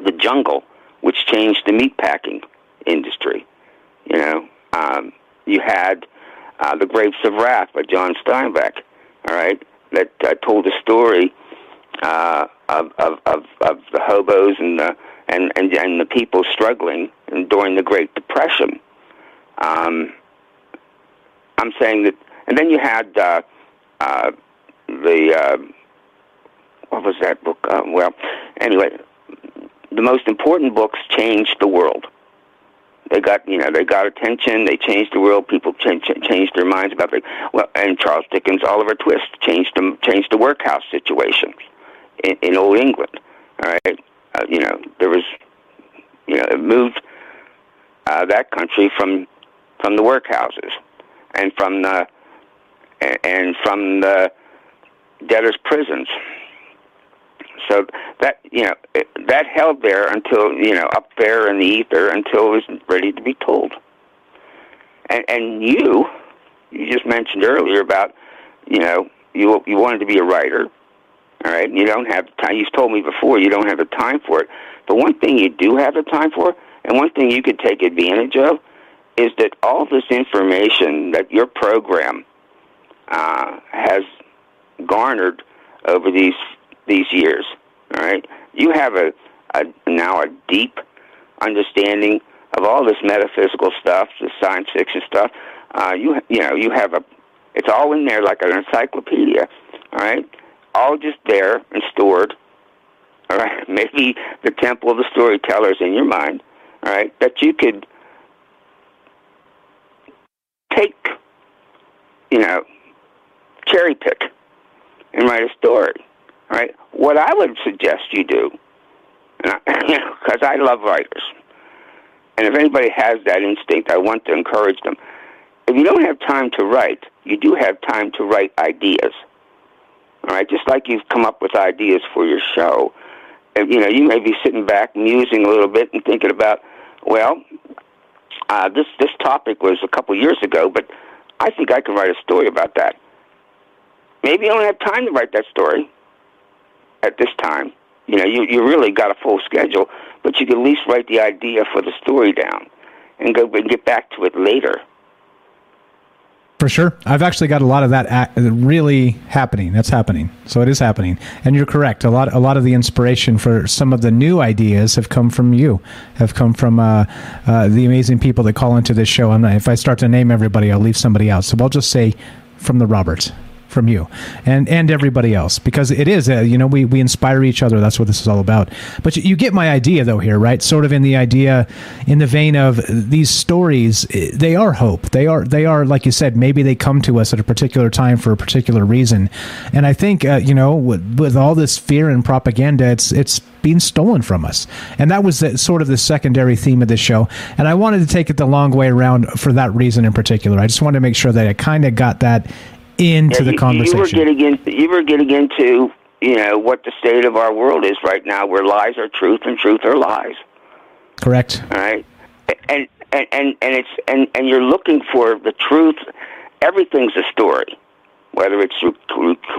The Jungle, which changed the meatpacking industry. You know, um, you had uh, The Grapes of Wrath by John Steinbeck, all right, that uh, told a story uh, of, of, of, of the hobos and the, and, and, and the people struggling during the Great Depression. Um, I'm saying that, and then you had uh, uh, the, uh, what was that book? Uh, well, anyway, the most important books changed the world. They got, you know, they got attention. They changed the world. People changed, changed their minds about the well. And Charles Dickens' Oliver Twist changed them, changed the workhouse situation in, in old England. All right, uh, you know, there was, you know, it moved uh, that country from from the workhouses and from the and from the debtors' prisons. So that you know that held there until you know up there in the ether until it was ready to be told. And and you, you just mentioned earlier about you know you you wanted to be a writer, all right? And you don't have the time. You've told me before you don't have the time for it. But one thing you do have the time for, and one thing you could take advantage of, is that all this information that your program uh, has garnered over these these years. All right, you have a, a now a deep understanding of all this metaphysical stuff, the science fiction stuff. Uh, you you know you have a it's all in there like an encyclopedia. All right, all just there and stored. All right, maybe the temple of the storytellers in your mind. All right, that you could take, you know, cherry pick and write a story. Right? What I would suggest you do because I love writers. And if anybody has that instinct, I want to encourage them. If you don't have time to write, you do have time to write ideas. All right, just like you've come up with ideas for your show. And, you know, you may be sitting back musing a little bit and thinking about, well, uh, this this topic was a couple years ago, but I think I could write a story about that. Maybe you don't have time to write that story at this time. You know, you you really got a full schedule, but you can at least write the idea for the story down and go and get back to it later. For sure. I've actually got a lot of that really happening. That's happening. So it is happening. And you're correct. A lot a lot of the inspiration for some of the new ideas have come from you. Have come from uh, uh, the amazing people that call into this show. Not, if I start to name everybody, I'll leave somebody out. So I'll just say from the Roberts from you and and everybody else because it is uh, you know we we inspire each other. That's what this is all about. But you, you, get my idea though here right? Sort of in the idea in the vein of these stories eh, they are hope. They are they are like you said maybe they come to us at a particular time for a particular reason. And i think uh, you know with, with all this fear and propaganda it's it's being stolen from us. And that was the, sort of the secondary theme of this show. And i wanted to take it the long way around for that reason in particular. I just wanted to make sure that i kind of got that into yeah, the conversation. You were getting into you were getting into you know what the state of our world is right now, where lies are truth and truth are lies. Correct. All right, and and and and it's and and you're looking for the truth. Everything's a story, whether it's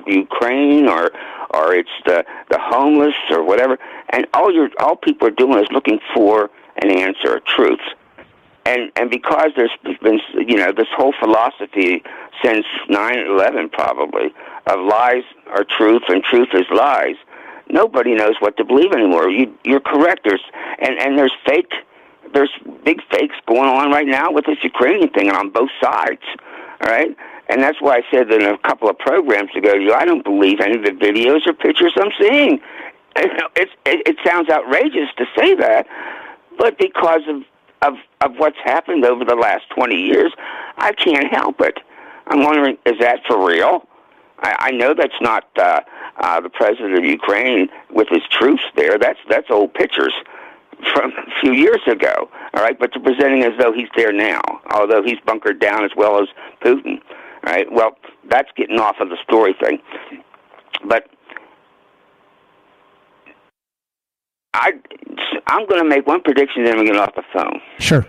Ukraine or or it's the the homeless or whatever. And all you're all people are doing is looking for an answer, a truth and and because there's been you know this whole philosophy since 9/11 probably of lies are truth and truth is lies. Nobody knows what to believe anymore. You you're correct. There's and and there's fake there's big fakes going on right now with this Ukrainian thing on both sides. All right? And that's why I said in a couple of programs ago, you I don't believe any of the videos or pictures I'm seeing. It's, it, it sounds outrageous to say that, but because of of of what's happened over the last 20 years, I can't help it. I'm wondering, is that for real? I, I know that's not uh, uh, the president of Ukraine with his troops there. That's that's old pictures from a few years ago. All right, but they're presenting as though he's there now, although he's bunkered down as well as Putin. All right, well, that's getting off of the story thing. But I, I'm going to make one prediction, and then we get off the phone. Sure.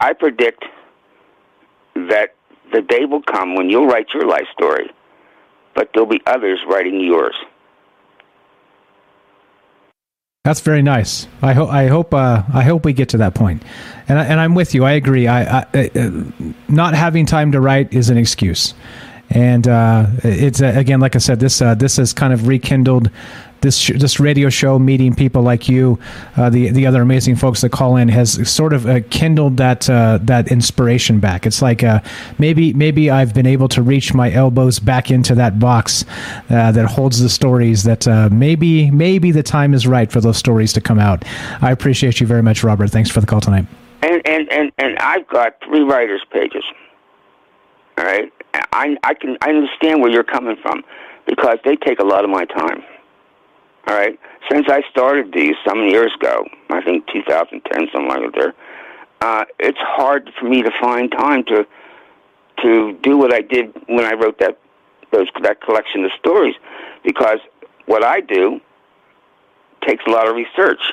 I predict that the day will come when you'll write your life story, but there'll be others writing yours. That's very nice. I hope. I hope. Uh, I hope we get to that point. And I, and I'm with you. I agree. I, I uh, not having time to write is an excuse. And uh, it's uh, again, like I said, this uh, this has kind of rekindled this sh- this radio show, meeting people like you, uh, the the other amazing folks that call in, has sort of uh, kindled that uh, that inspiration back. It's like uh, maybe maybe I've been able to reach my elbows back into that box uh, that holds the stories. That uh, maybe maybe the time is right for those stories to come out. I appreciate you very much, Robert. Thanks for the call tonight. And and and, and I've got three writers' pages. All right, I I can I understand where you're coming from because they take a lot of my time. All right. Since I started these some years ago, I think 2010, something like that. Uh, it's hard for me to find time to to do what I did when I wrote that those that collection of stories, because what I do takes a lot of research.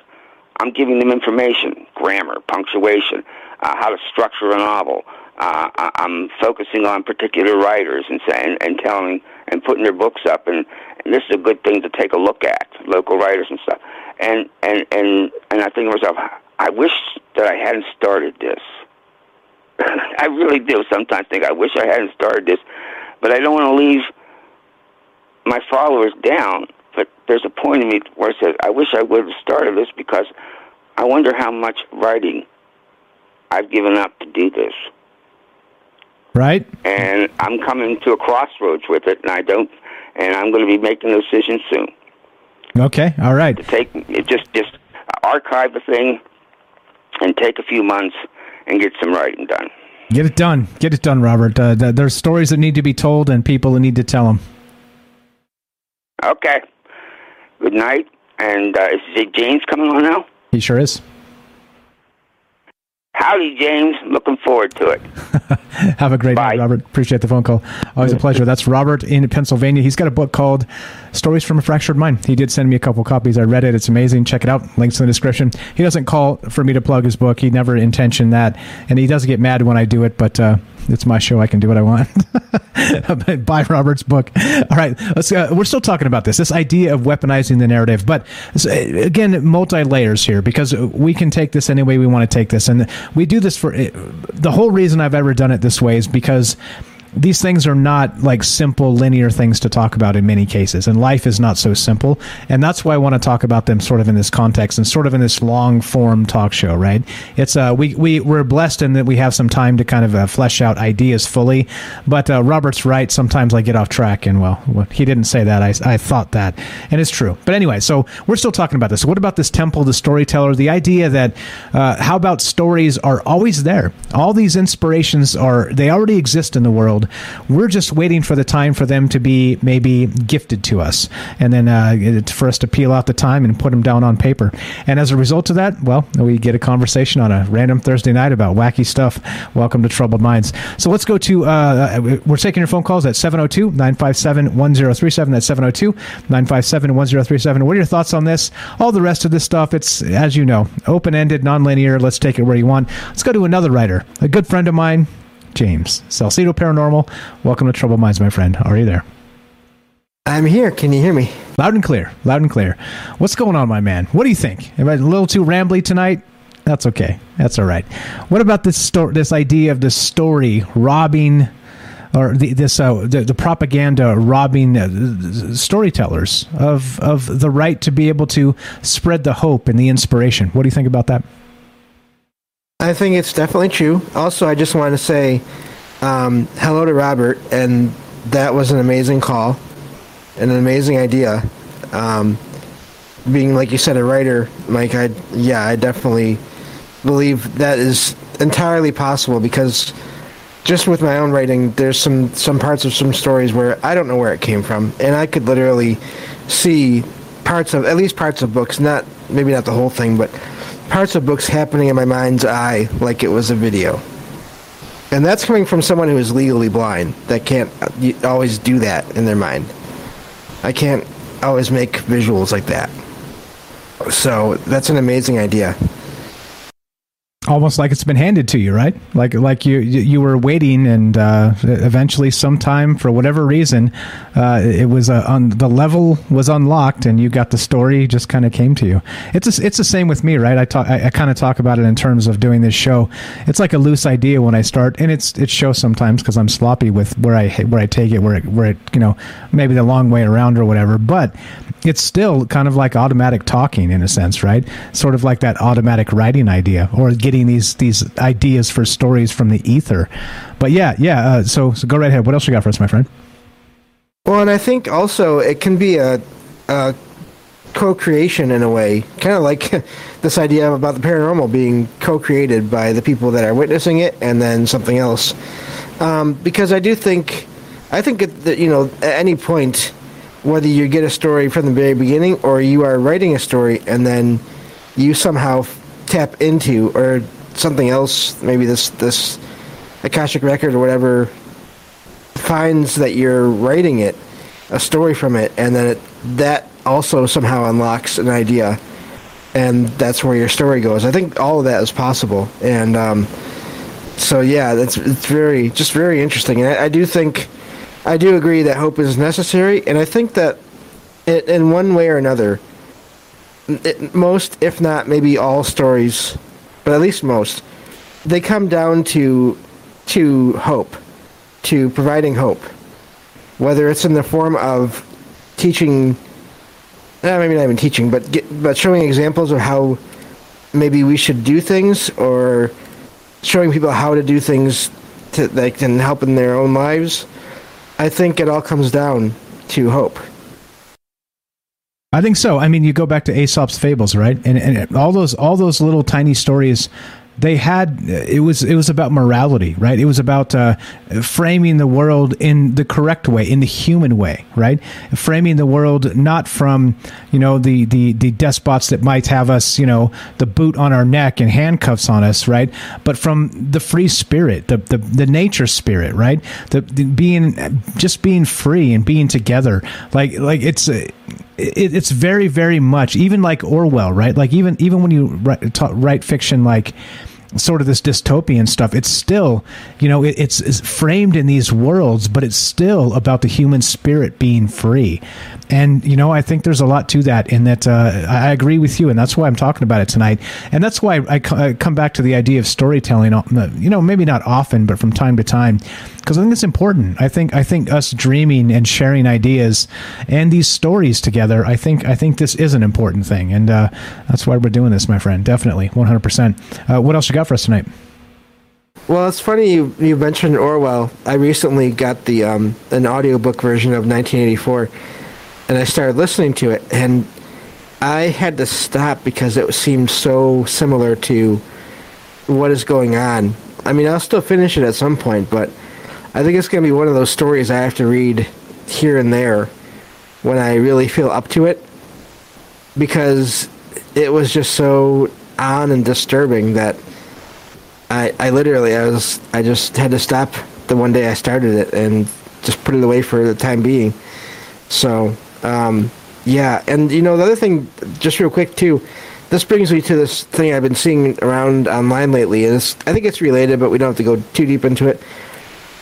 I'm giving them information, grammar, punctuation, uh, how to structure a novel. Uh, I'm focusing on particular writers and saying and telling and putting their books up and and this is a good thing to take a look at, local writers and stuff. And and and and I think to myself, I wish that I hadn't started this. I really do sometimes think I wish I hadn't started this, but I don't want to leave my followers down. But there's a point in me where I said, I wish I would have started this because I wonder how much writing I've given up to do this. Right. And I'm coming to a crossroads with it, and I don't and I'm going to be making a decision soon. Okay, all right. To take just just archive the thing and take a few months and get some writing done. Get it done. Get it done, Robert. Uh, there's stories that need to be told and people that need to tell them. Okay. Good night, And uh, is James coming on now? He sure is. Howdy, James. Looking forward to it. Have a great Bye. night, Robert. Appreciate the phone call. Always a pleasure. That's Robert in Pennsylvania. He's got a book called Stories from a Fractured Mind. He did send me a couple copies. I read it. It's amazing. Check it out. Links in the description. He doesn't call for me to plug his book. He never intentioned that. And he does get mad when I do it, but uh, it's my show. I can do what I want. Buy Robert's book. All right, let's. Uh, we're still talking about this. This idea of weaponizing the narrative, but uh, again, multi layers here because we can take this any way we want to take this, and we do this for the whole reason I've ever done it this way is because these things are not like simple linear things to talk about in many cases and life is not so simple and that's why i want to talk about them sort of in this context and sort of in this long form talk show right? It's uh we, we we're blessed in that we have some time to kind of uh, flesh out ideas fully but uh, robert's right sometimes i get off track and well he didn't say that i, I thought that and it's true. But anyway so we're still talking about this. What about this temple the storyteller the idea that uh, how about stories are always there? All these inspirations are they already exist in the world world. We're just waiting for the time for them to be maybe gifted to us, and then uh, for us to peel out the time and put them down on paper. And as a result of that, well, we get a conversation on a random Thursday night about wacky stuff. Welcome to Troubled Minds. So let's go to, uh, we're taking your phone calls at 702 957 1037. That's 702 957 1037. What are your thoughts on this? All the rest of this stuff, it's, as you know, open ended, non linear. Let's take it where you want. Let's go to another writer, a good friend of mine, James. Salsido Paranormal, welcome to Trouble Minds, my friend. Are you there? I'm here. Can you hear me? Loud and clear. Loud and clear. What's going on, my man? What do you think? Am I a little too rambly tonight? That's okay. That's all right. What about this story? This idea of the story robbing, or the, this uh, the, the, propaganda robbing uh, storytellers of of the right to be able to spread the hope and the inspiration. What do you think about that? I think it's definitely true. Also, I just want to say um, hello to Robert, and that was an amazing call and an amazing idea. Um, being, like you said, a writer, Mike, I yeah, I definitely believe that is entirely possible because just with my own writing, there's some some parts of some stories where I don't know where it came from, and I could literally see parts of at least parts of books, not maybe not the whole thing, but parts of books happening in my mind's eye like it was a video. And that's coming from someone who is legally blind that can't always do that in their mind. I can't always make visuals like that. So that's an amazing idea almost like it's been handed to you, right? Like like you you were waiting, and uh, eventually, sometime for whatever reason, uh, it was uh, on the level was unlocked, and you got the story just kind of came to you. It's a, it's the same with me, right? I talk I, I kind of talk about it in terms of doing this show. It's like a loose idea when I start, and it's it shows sometimes because I'm sloppy with where I where I take it, where it, where it you know maybe the long way around or whatever, but it's still kind of like automatic talking in a sense, right? Sort of like that automatic writing idea or getting these these ideas for stories from the ether. But yeah, yeah. Uh, so so go right ahead. What else you got for us, my friend? Well, and I think also it can be a, a co-creation in a way, kind of like this idea about the paranormal being co-created by the people that are witnessing it, and then something else. Um, because I do think, I think that you know at any point, whether you get a story from the very beginning or you are writing a story and then you somehow tap into or something else, maybe this this Akashic record or whatever finds that you're writing it, a story from it, and then it that also somehow unlocks an idea, and that's where your story goes. I think all of that is possible, and um, so yeah, that's it's very just very interesting, and I, I, do think I do agree that hope is necessary, and I think that it, in one way or another it, most, if not maybe all stories, but at least most, they come down to to hope, to providing hope, whether it's in the form of teaching, eh, maybe not even teaching, but get, but showing examples of how maybe we should do things, or showing people how to do things to, that can help in their own lives. I think it all comes down to hope. I think so. I mean, you go back to Aesop's fables, right? And, and all those all those little tiny stories they had it was it was about morality right? It was about uh, framing the world in the correct way in the human way right? Framing the world not from you know the the the despots that might have us you know the boot on our neck and handcuffs on us right? But from the free spirit the the, the nature spirit right? The, the being just being free and being together. Like like it's it, it's very very much even like Orwell right? Like even even when you write, write fiction like sort of this dystopian stuff it's still you know it, it's, it's framed in these worlds but it's still about the human spirit being free and you know i think there's a lot to that in that uh, i agree with you and that's why i'm talking about it tonight and that's why I, I come back to the idea of storytelling uh, you know maybe not often but from time to time because I think it's important. I think I think us dreaming and sharing ideas and these stories together. I think I think this is an important thing, and uh, that's why we're doing this, my friend. Definitely, one hundred percent. Uh, What else you got for us tonight? Well, it's funny you, you mentioned Orwell. I recently got the um, an audiobook version of 1984, and I started listening to it, and I had to stop because it seemed so similar to what is going on. I mean, I'll still finish it at some point, but I think it's going to be one of those stories I have to read here and there when I really feel up to it because it was just so on and disturbing that I, I literally I was I just had to stop the one day I started it and just put it away for the time being. So um, yeah, and you know the other thing, just real quick too. This brings me to this thing I've been seeing around online lately. Is I think it's related, but we don't have to go too deep into it.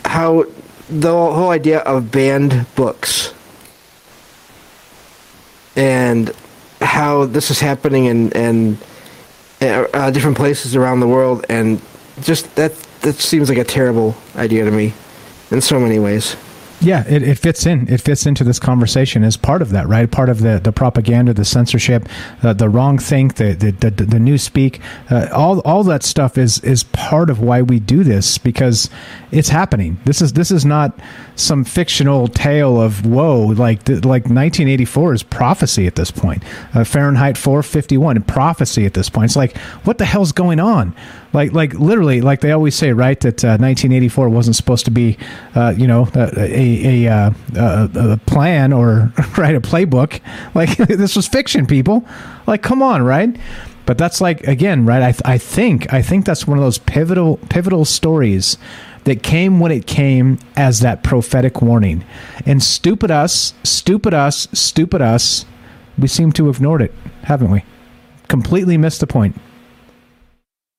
How the whole idea of banned books and how this is happening in, in uh, different places around the world, and just that that seems like a terrible idea to me in so many ways. Yeah, it, it fits in. It fits into this conversation as part of that, right? Part of the, the propaganda, the censorship, uh, the wrong think, the the, the, the new speak, uh, all all that stuff is is part of why we do this because it's happening. This is this is not some fictional tale of woe like like 1984 is prophecy at this point. Uh, Fahrenheit 451 prophecy at this point. It's like what the hell's going on? Like like literally like they always say right that uh, 1984 wasn't supposed to be uh, you know a a, a, a, a plan or right a playbook. Like this was fiction, people. Like come on, right? But that's like again, right? I, th- I think I think that's one of those pivotal pivotal stories that came when it came as that prophetic warning. And stupid us, stupid us, stupid us, we seem to have ignored it, haven't we? Completely missed the point.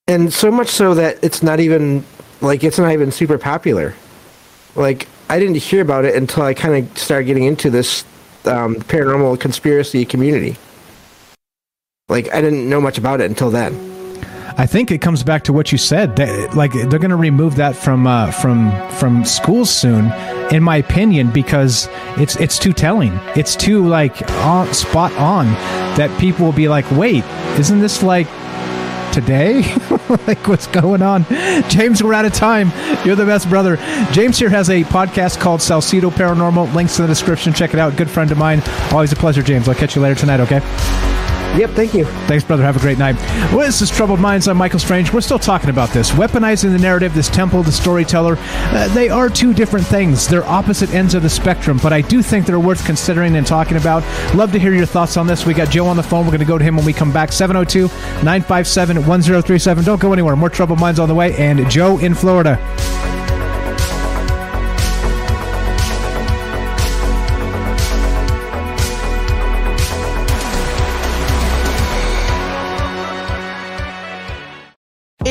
And so much so that it's not even like it's not even super popular. Like I didn't hear about it until I kind of started getting into this um, paranormal conspiracy community. Like I didn't know much about it until then. I think it comes back to what you said. That, like they're going to remove that from uh, from from schools soon, in my opinion, because it's it's too telling. It's too like on, spot on that people will be like, "Wait, isn't this like today? like what's going on?" James, we're out of time. You're the best brother. James here has a podcast called Salsido Paranormal. Links in the description. Check it out. Good friend of mine. Always a pleasure, James. I'll catch you later tonight. Okay. Yep, thank you. Thanks, brother. Have a great night. Well, this is Troubled Minds. I'm Michael Strange. We're still talking about this. Weaponizing the narrative, this temple, the storyteller, uh, they are two different things. They're opposite ends of the spectrum, but I do think they're worth considering and talking about. Love to hear your thoughts on this. We got Joe on the phone. We're going to go to him when we come back. 702 957 1037. Don't go anywhere. More Troubled Minds on the way. And Joe in Florida.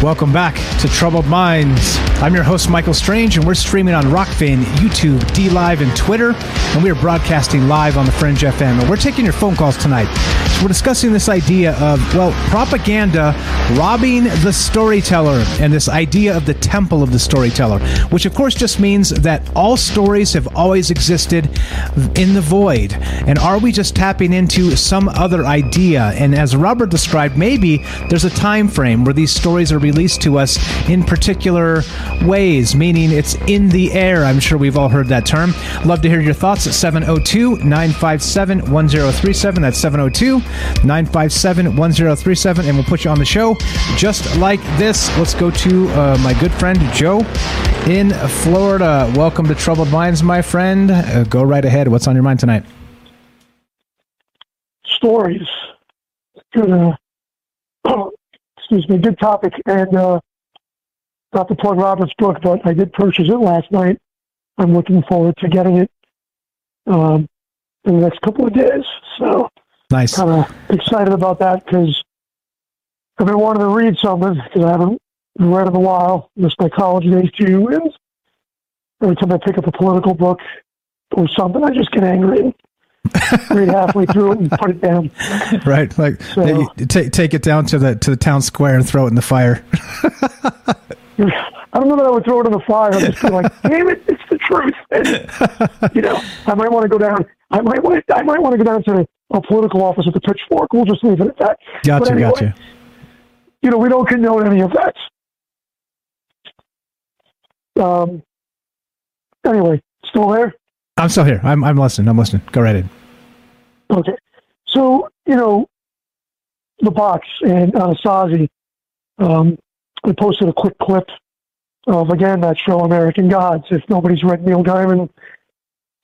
Welcome back. to Troubled Minds. I'm your host, Michael Strange, and we're streaming on Rokfin, YouTube, DLive, and Twitter. And we are broadcasting live on the Fringe FM. And we're taking your phone calls tonight. So we're discussing this idea of, well, propaganda robbing the storyteller and this idea of the temple of the storyteller, which of course just means that all stories have always existed in the void. And are we just tapping into some other idea? And as Robert described, maybe there's a time frame where these stories are released to us in particular ways, meaning it's in the air. I'm sure we've all heard that term. Love to hear your thoughts at 702 957 1037. That's 702 957 1037. And we'll put you on the show just like this. Let's go to uh, my good friend Joe in Florida. Welcome to Troubled Minds, my friend. Uh, go right ahead. What's on your mind tonight? Stories. excuse me. Good topic. And uh, not to plug Robert's book, but I did purchase it last night. I'm looking forward to getting it um, in the next couple of days. So nice. Kind of excited about that because I've been wanting to read something because I haven't read in a while. Missed my college days too, and every time I pick up a political book or something, I just get angry read halfway through it and put it down. Right, like So- take take it down to the to the town square and throw it in the fire. I don't know that I would throw it in the fire. I'd just be like, "Damn it, it's the truth." And, you know, I might want to go down. I might want. I might want to go down to a political office with a pitchfork. We'll just leave it at that. Gotcha, anyway, gotcha. You know, we don't condone any of that. Um. Anyway, still there? I'm still here. I'm I'm listening. I'm listening. Go right in. Okay. So, you know, the box and Anansi, um, I posted a quick clip of, again, that show American Gods. If nobody's read Neil Gaiman,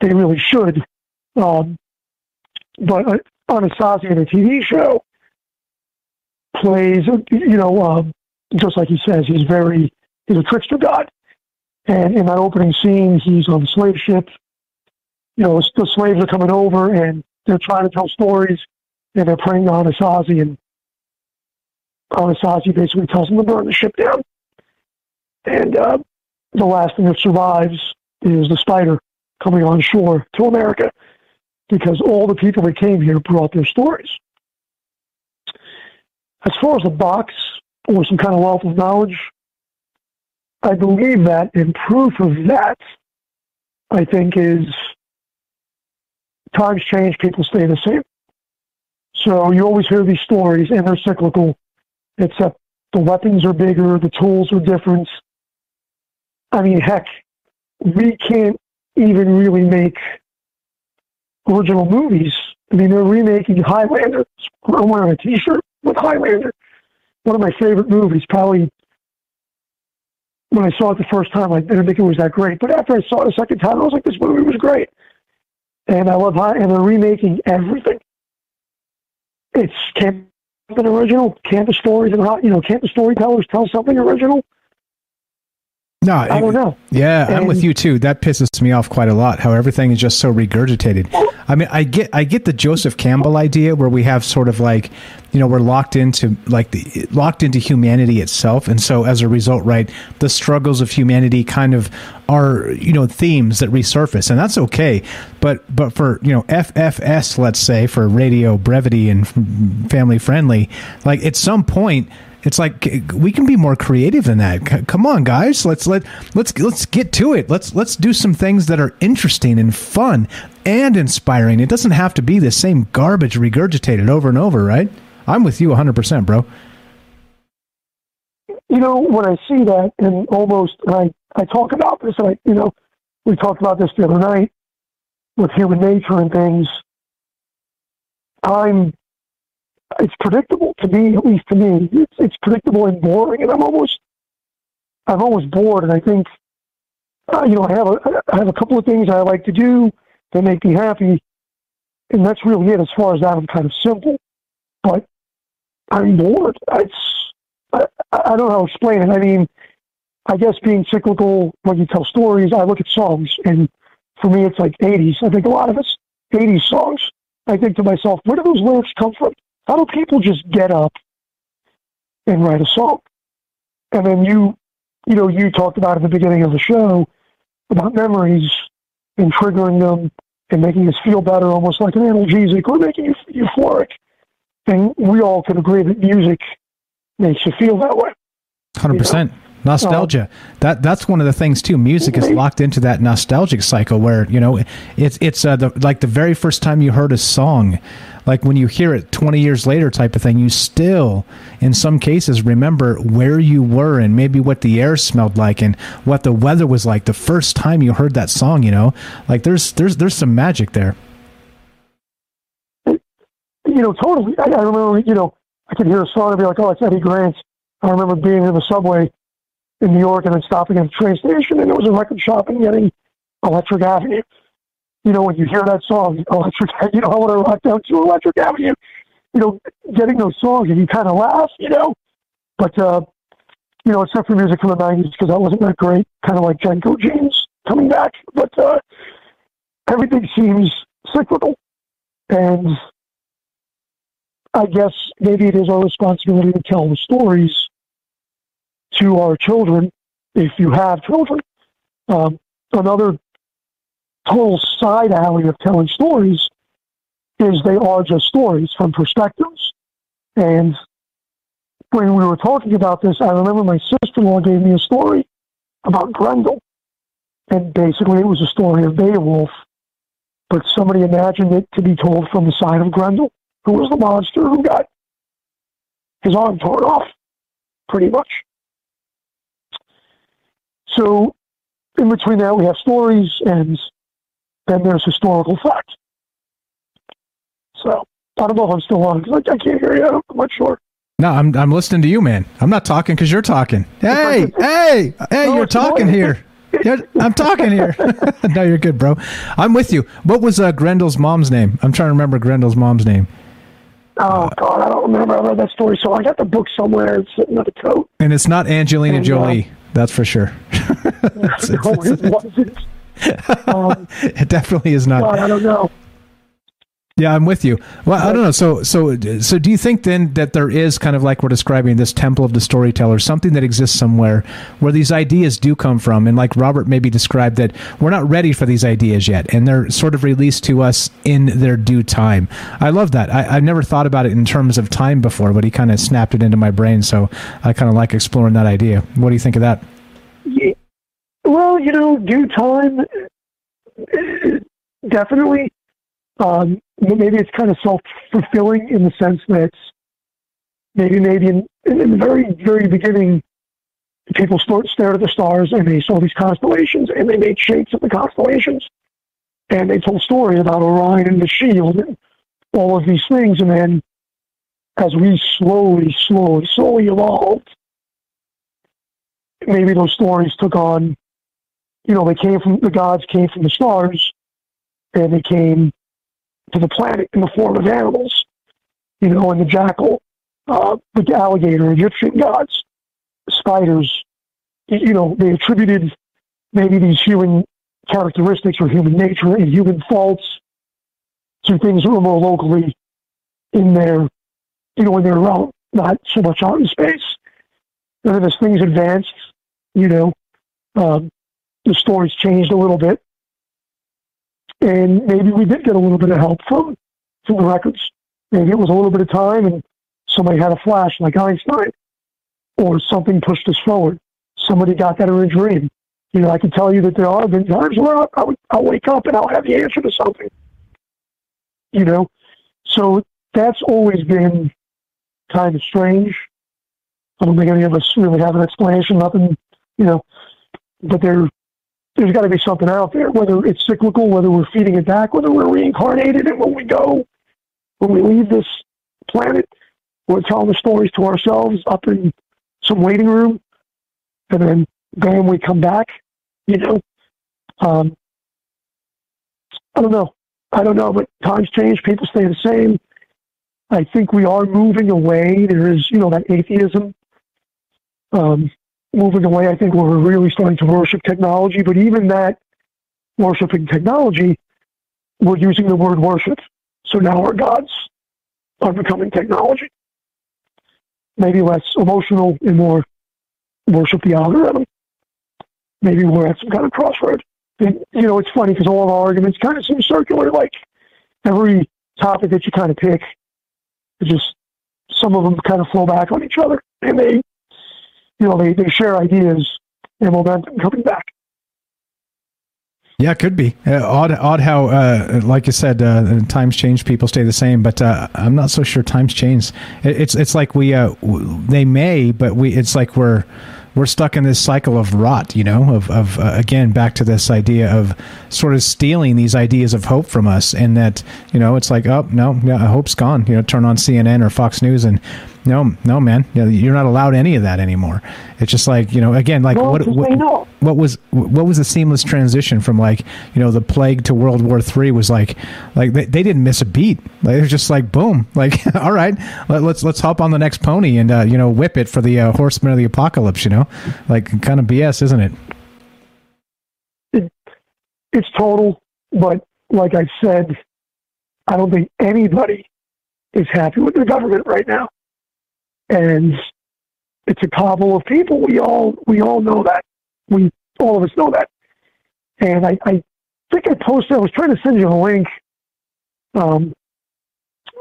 they really should. Um, but uh, Anansi in a TV show plays, you know, um, just like he says, he's very, he's a trickster god. And in that opening scene, he's on the slave ship. You know, the slaves are coming over and they're trying to tell stories and they're praying to Anansi and Anansi basically tells them to burn the ship down. And uh, the last thing that survives is the spider coming on shore to America because all the people that came here brought their stories. As far as a box or some kind of wealth of knowledge, I believe that, in proof of that, I think, is times change, people stay the same. So you always hear these stories, and they're cyclical, except the weapons are bigger, the tools are different. I mean, heck, we can't even really make original movies. I mean, they're remaking Highlander. I'm wearing a T-shirt with Highlander. One of my favorite movies. Probably when I saw it the first time, I didn't think it was that great. But after I saw it a second time, I was like, this movie was great. And I love how, and they're remaking everything. It's can't be an original. Can't the stories and how you know can't the storytellers tell something original? No, I don't know. Yeah, I'm with you too. That pisses me off quite a lot. How everything is just so regurgitated. I mean, I get I get the Joseph Campbell idea where we have sort of like, you know, we're locked into like the locked into humanity itself, and so as a result, right, the struggles of humanity kind of are you know themes that resurface, and that's okay. But but for you know FFS, let's say for radio brevity and family friendly, like at some point it's like we can be more creative than that. Come on, guys, let's let let's let's get to it. Let's let's do some things that are interesting and fun and inspiring. It doesn't have to be the same garbage regurgitated over and over, right? I'm with you 100%, bro. you know, when I see that, and almost, and I, I talk about this, and I, you know, we talked about this the other night with human nature and things. I'm, it's predictable to me, at least to me. It's, it's predictable and boring, and I'm almost, I'm almost bored. And I think, uh, you know, I have a, I have a couple of things I like to do that make me happy, and that's really it. As far as that, I'm kind of simple, but I'm bored. It's I, I don't know how to explain it. I mean, I guess being cyclical when you tell stories, I look at songs, and for me, it's like 80s. I think a lot of it's 80s songs. I think to myself, where do those lyrics come from? How do people just get up and write a song? And then you you know, you talked about at the beginning of the show about memories and triggering them and making us feel better, almost like an analgesic or making you euphoric. And we all can agree that music makes you feel that way. Hundred percent nostalgia. that that's one of the things too. Music is locked into that nostalgic cycle where you know it's it's uh, the, like the very first time you heard a song, like when you hear it twenty years later, type of thing. You still, in some cases, remember where you were and maybe what the air smelled like and what the weather was like the first time you heard that song. You know, like there's there's there's some magic there. You know, totally. I, I remember, you know, I could hear a song and be like, "Oh, it's Eddie Grant." I remember being in the subway in New York and then stopping at the train station, and there was a record shop and getting Electric Avenue. You know, when you hear that song, Electric, you know, I want to rock down to Electric Avenue. You know, getting those songs and you kind of laugh, you know. But uh, you know, except for music from the '90s because that wasn't that great. Kind of like JNCO Jeans coming back, but uh, everything seems cyclical, and I guess maybe it is our responsibility to tell the stories to our children, if you have children. Um, another total side alley of telling stories is they are just stories from perspectives. And when we were talking about this, I remember my sister-in-law gave me a story about Grendel. And basically it was a story of Beowulf, but somebody imagined it to be told from the side of Grendel, who was the monster who got his arm torn off, pretty much. So in between that, we have stories, and then there's historical fact. So I don't know if I'm still on because I, I can't hear you. I'm not sure. No, I'm I'm listening to you, man. I'm not talking because you're talking. Hey, hey, hey, No, you're talking annoying. here. You're- I'm talking here. no, you're good, bro. I'm with you. What was uh, Grendel's mom's name? I'm trying to remember Grendel's mom's name. Oh God, I don't remember. I read that story, so I got the book somewhere. It's sitting at the coat. And it's not Angelina And, uh, Jolie. That's for sure. It's- No, it's- it wasn't. Um, it definitely is not. God, I don't know. Yeah, I'm with you. Well, I don't know. So, so, so, do you think then that there is kind of like we're describing this temple of the storyteller, something that exists somewhere where these ideas do come from, and like Robert maybe described that we're not ready for these ideas yet, and they're sort of released to us in their due time. I love that. I, I've never thought about it in terms of time before, but he kind of snapped it into my brain, so I kind of like exploring that idea. What do you think of that? Yeah. Well, you know, due time, definitely. Um, maybe it's kind of self fulfilling in the sense that maybe, maybe in, in the very, very beginning, people start, stared at the stars and they saw these constellations and they made shapes of the constellations and they told stories about Orion and the shield and all of these things. And then as we slowly, slowly, slowly evolved, maybe those stories took on, you know, they came from the gods came from the stars, and they came to the planet in the form of animals, you know, and the jackal, uh, the alligator, Egyptian gods, spiders, you know, they attributed maybe these human characteristics or human nature and human faults to things that were more locally in their, you know, in their realm, not so much out in space. And then as things advanced, you know, um, the stories changed a little bit. And maybe we did get a little bit of help from, from the records. Maybe it was a little bit of time and somebody had a flash like Einstein or something pushed us forward. Somebody got that in a dream. You know, I can tell you that there are been times where I, I would, I'll wake up and I'll have the answer to something. You know, so that's always been kind of strange. I don't think any of us really have an explanation. Nothing, you know, but there, there's got to be something out there. Whether it's cyclical, whether we're feeding it back, whether we're reincarnated, and when we go, when we leave this planet, we're telling the stories to ourselves up in some waiting room, and then bam, we come back. You know, um, I don't know. I don't know, but times change. People stay the same. I think we are moving away. There is, you know, that atheism um, moving away. I think we're really starting to worship technology, but even that worshiping technology, we're using the word worship. So now our gods are becoming technology. Maybe less emotional and more worship the algorithm. maybe we're at some kind of crossroad. And, you know, it's funny because all our arguments kind of seem circular. Like every topic that you kind of pick, just some of them kind of flow back on each other, and they, you know, they they share ideas and momentum coming back. Yeah, it could be uh, odd. Odd how, uh, like you said, uh, times change, people stay the same. But uh, I'm not so sure times change. It, it's it's like we uh, they may, but we it's like we're we're stuck in this cycle of rot. You know, of of uh, again back to this idea of sort of stealing these ideas of hope from us, and that you know it's like oh no, yeah, hope's gone. You know, turn on CNN or Fox News and. No, no, man. Know, you're not allowed any of that anymore. It's just like you know, again, like what, what what was what was the seamless transition from like you know the plague to World War Three was like like they, they didn't miss a beat. Like, it was just like boom, like all right, let, let's let's hop on the next pony and uh, you know whip it for the uh, horsemen of the apocalypse. You know, like kind of BS, isn't it? It's total, but like I said, I don't think anybody is happy with the government right now, and it's a cabal of people. We all we all know that. We all of us know that. And I, I think I posted. I was trying to send you a link. Um,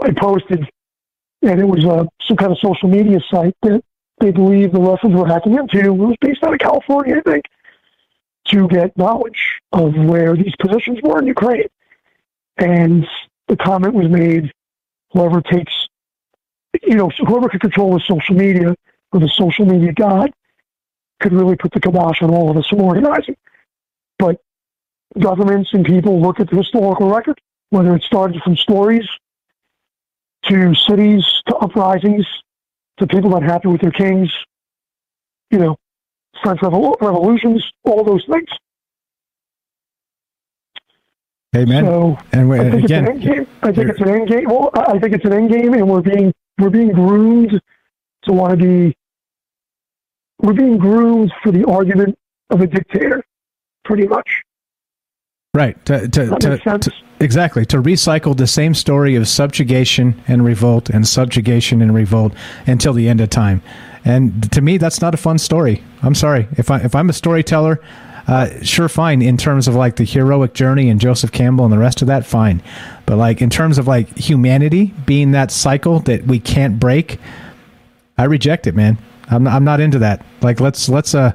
I posted, and it was uh, some kind of social media site that they believe the Russians were hacking into. It was based out of California, I think, to get knowledge of where these positions were in Ukraine. And the comment was made: whoever takes, you know, whoever could control the social media or the social media god could really put the kibosh on all of us from organizing. But governments and people look at the historical record, whether it started from stories to cities to uprisings to people not happy with their kings, you know, French revol- revolutions, all those things. Amen. So and I think again, it's an end game. I think it's an end game. Well, I think it's an end game, and we're being we're being groomed to want to be. We're being groomed for the argument of a dictator, pretty much. Right. To, to, to, to- exactly. To recycle the same story of subjugation and revolt and subjugation and revolt until the end of time. And to me, that's not a fun story. I'm sorry. If, I, if I'm a storyteller, uh, sure, fine. In terms of like the heroic journey and Joseph Campbell and the rest of that, fine. But like in terms of like humanity being that cycle that we can't break, I reject it, man. I'm I'm not into that. Like let's let's uh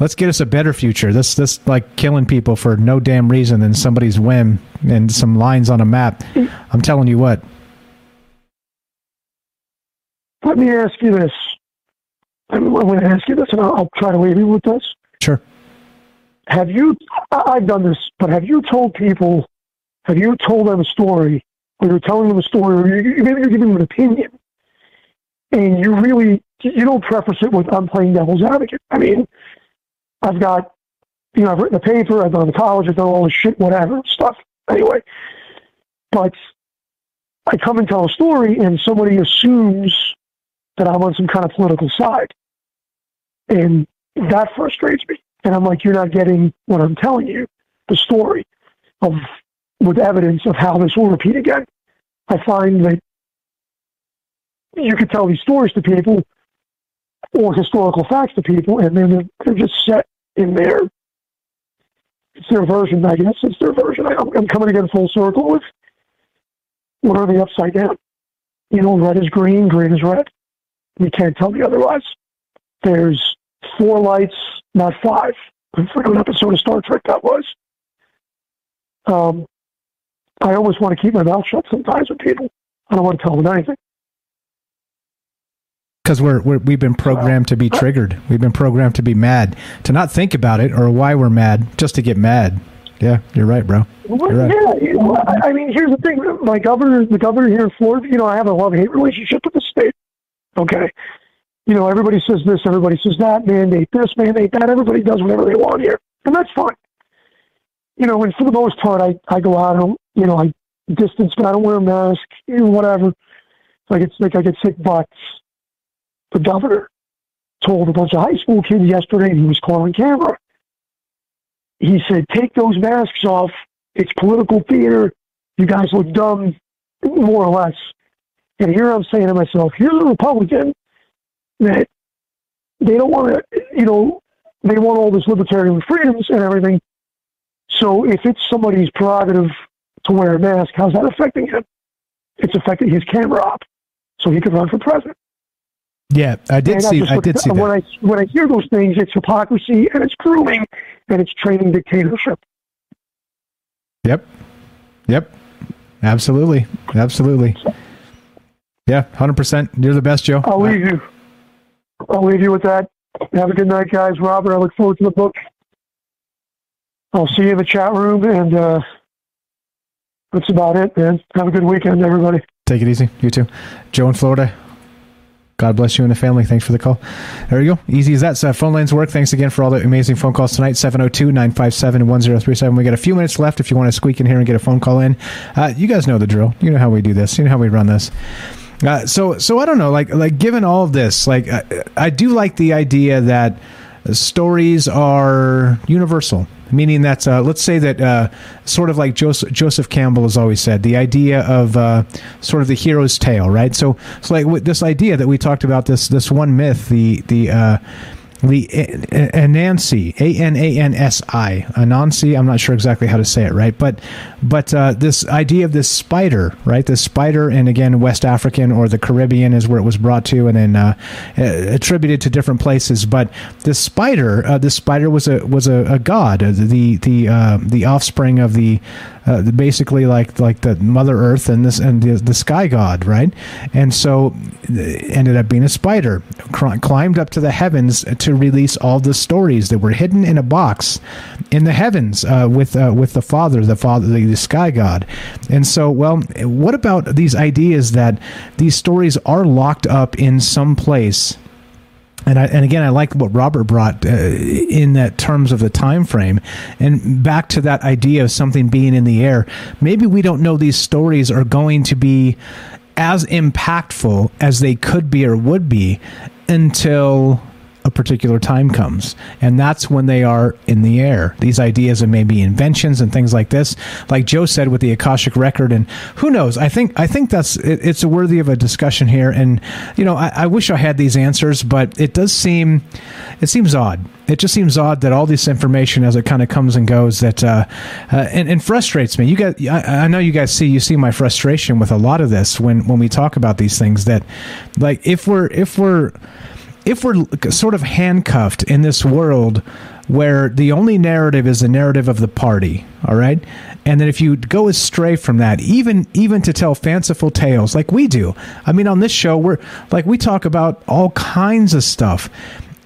let's get us a better future. This this like killing people for no damn reason than somebody's whim and some lines on a map. I'm telling you what. Let me ask you this. I'm, I'm going to ask you this, and I'll, I'll try to leave you with this. Sure. Have you? I've done this, but have you told people? Have you told them a story, or you're telling them a story, or you- maybe you're giving them an opinion, and you really you don't preface it with "I'm playing devil's advocate." I mean, I've got, you know, I've written a paper, I've gone to college, I've done all this shit, whatever stuff. Anyway, but I come and tell a story, and somebody assumes that I'm on some kind of political side. And that frustrates me. And I'm like, you're not getting what I'm telling you, the story of with evidence of how this will repeat again. I find that you could tell these stories to people or historical facts to people, and then they're, they're just set in their it's their version, I guess. It's their version. I, I'm coming again full circle with what are they upside down? You know, red is green, green is red. You can't tell me otherwise. There's four lights, not five. I forget what episode of Star Trek that was. Um, I always want to keep my mouth shut sometimes with people. I don't want to tell them anything. Because we're, we're we've been programmed to be triggered. We've been programmed to be mad, to not think about it or why we're mad, just to get mad. Yeah, you're right, bro. You're right. yeah, I, I mean, here's the thing. My governor, the governor here in Florida, you know, I have a love-hate relationship with the state. Okay, you know, everybody says this, everybody says that, mandate this, mandate that. Everybody does whatever they want here, and that's fine. You know, and for the most part, I I go out, I don't, you know, I distance, but I don't wear a mask, you know, whatever. Like it's like I get sick but The governor told a bunch of high school kids yesterday, and he was calling camera. He said, "Take those masks off. It's political theater. You guys look dumb, more or less." And here I'm saying to myself, "Here's a Republican that they don't want to, you know, they want all this libertarian freedoms and everything. So if it's somebody's prerogative to wear a mask, how's that affecting him? It's affecting his camera op, so he could run for president. Yeah, I did And see. just I did see when that. I when I hear those things, it's hypocrisy and it's grooming and it's training dictatorship. Yep. Yep. Absolutely. Absolutely. Yeah, hundred percent. You're the best, Joe. I'll leave you. I'll leave you with that. Have a good night, guys. Robert, I look forward to the book. I'll see you in the chat room, and uh, that's about it, man. Have a good weekend, everybody. Take it easy. You too. Joe in Florida. God bless you and the family. Thanks for the call. There you go. Easy as that. So phone lines work. Thanks again for all the amazing phone calls tonight. 702 957 1037. We got a few minutes left if you want to squeak in here and get a phone call in. Uh, you guys know the drill. You know how we do this. You know how we run this. Uh, so, so I don't know. Like, like given all of this, like, I, I do like the idea that stories are universal meaning that uh, let's say that uh, sort of like Joseph, Joseph Campbell has always said the idea of uh, sort of the hero's tale right so it's like this idea that we talked about this this one myth the the the Anansi, A N A N S I, Anansi. I'm not sure exactly how to say it, right? But but uh, this idea of this spider, right? This spider, and again, West African or the Caribbean is where it was brought to, and then uh, attributed to different places. But this spider, uh, this spider was a was a, a god, the the uh, the offspring of the uh, basically like like the Mother Earth and this and the, the sky god, right? And so ended up being a spider, cr- climbed up to the heavens to release all the stories that were hidden in a box in the heavens uh, with uh, with the Father, the Father, the, the sky god. And so, well, what about these ideas that these stories are locked up in some place? And I, and again, I like what Robert brought uh, in that terms of the time frame, and back to that idea of something being in the air. Maybe we don't know these stories are going to be as impactful as they could be or would be until a particular time comes. And that's when they are in the air. These ideas and maybe inventions and things like this. Like joe said with the akashic record and who knows? I think i think that's it, it's worthy of a discussion here. And you know I, I wish i had these answers but it does seem it seems odd. It just seems odd that all this information as it kind of comes and goes that uh, uh, and, and frustrates me. You guys I, I know you guys see you see my frustration with a lot of this when when we talk about these things that like if we're if we're if we're sort of handcuffed in this world where the only narrative is the narrative of the party all right and then if you go astray from that even even to tell fanciful tales like we do i mean on this show we're like we talk about all kinds of stuff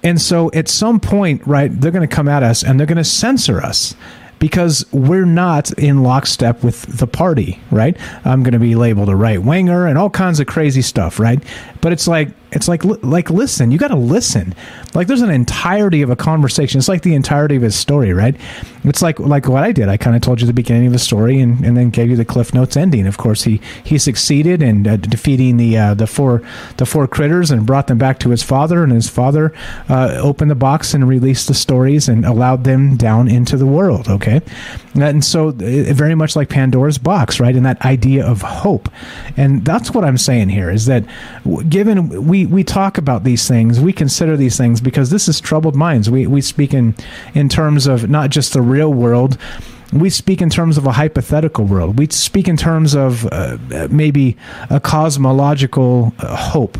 and so at some point right they're going to come at us and they're going to censor us because we're not in lockstep with the party, right? I'm going to be labeled a right winger and all kinds of crazy stuff, right? But it's like it's like like listen, you got to listen. Like there's an entirety of a conversation. It's like the entirety of his story, right? It's like like what I did. I kind of told you the beginning of the story and, and then gave you the cliff notes ending. Of course, he he succeeded in uh, defeating the uh, the four the four critters and brought them back to his father, and his father uh, opened the box and released the stories and allowed them down into the world. Okay and so very much like pandora's box right and that idea of hope and that's what i'm saying here is that given we we talk about these things we consider these things because this is troubled minds we we speak in in terms of not just the real world we speak in terms of a hypothetical world. We speak in terms of uh, maybe a cosmological uh, hope,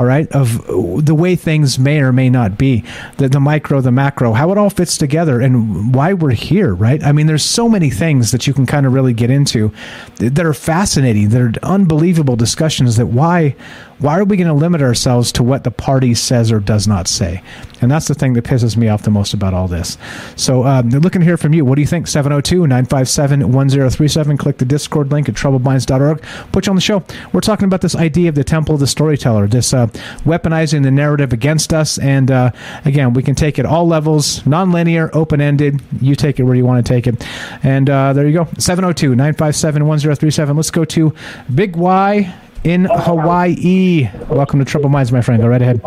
all right, of the way things may or may not be, the, the micro, the macro, how it all fits together, and why we're here, right? I mean, there's so many things that you can kind of really get into that are fascinating, that are unbelievable discussions. That why why are we going to limit ourselves to what the party says or does not say? And that's the thing that pisses me off the most about all this. So, um, looking to hear from you. What do you think? 702 957 1037. Click the Discord link at troubledminds.org. Put you on the show. We're talking about this idea of the temple of the storyteller, this uh, weaponizing the narrative against us. And uh, again, we can take it all levels, non-linear, open-ended. You take it where you want to take it. And uh, there you go. 702 957 1037. Let's go to Big Y in Hawaii. Welcome to Troubled Minds, my friend. Go right ahead.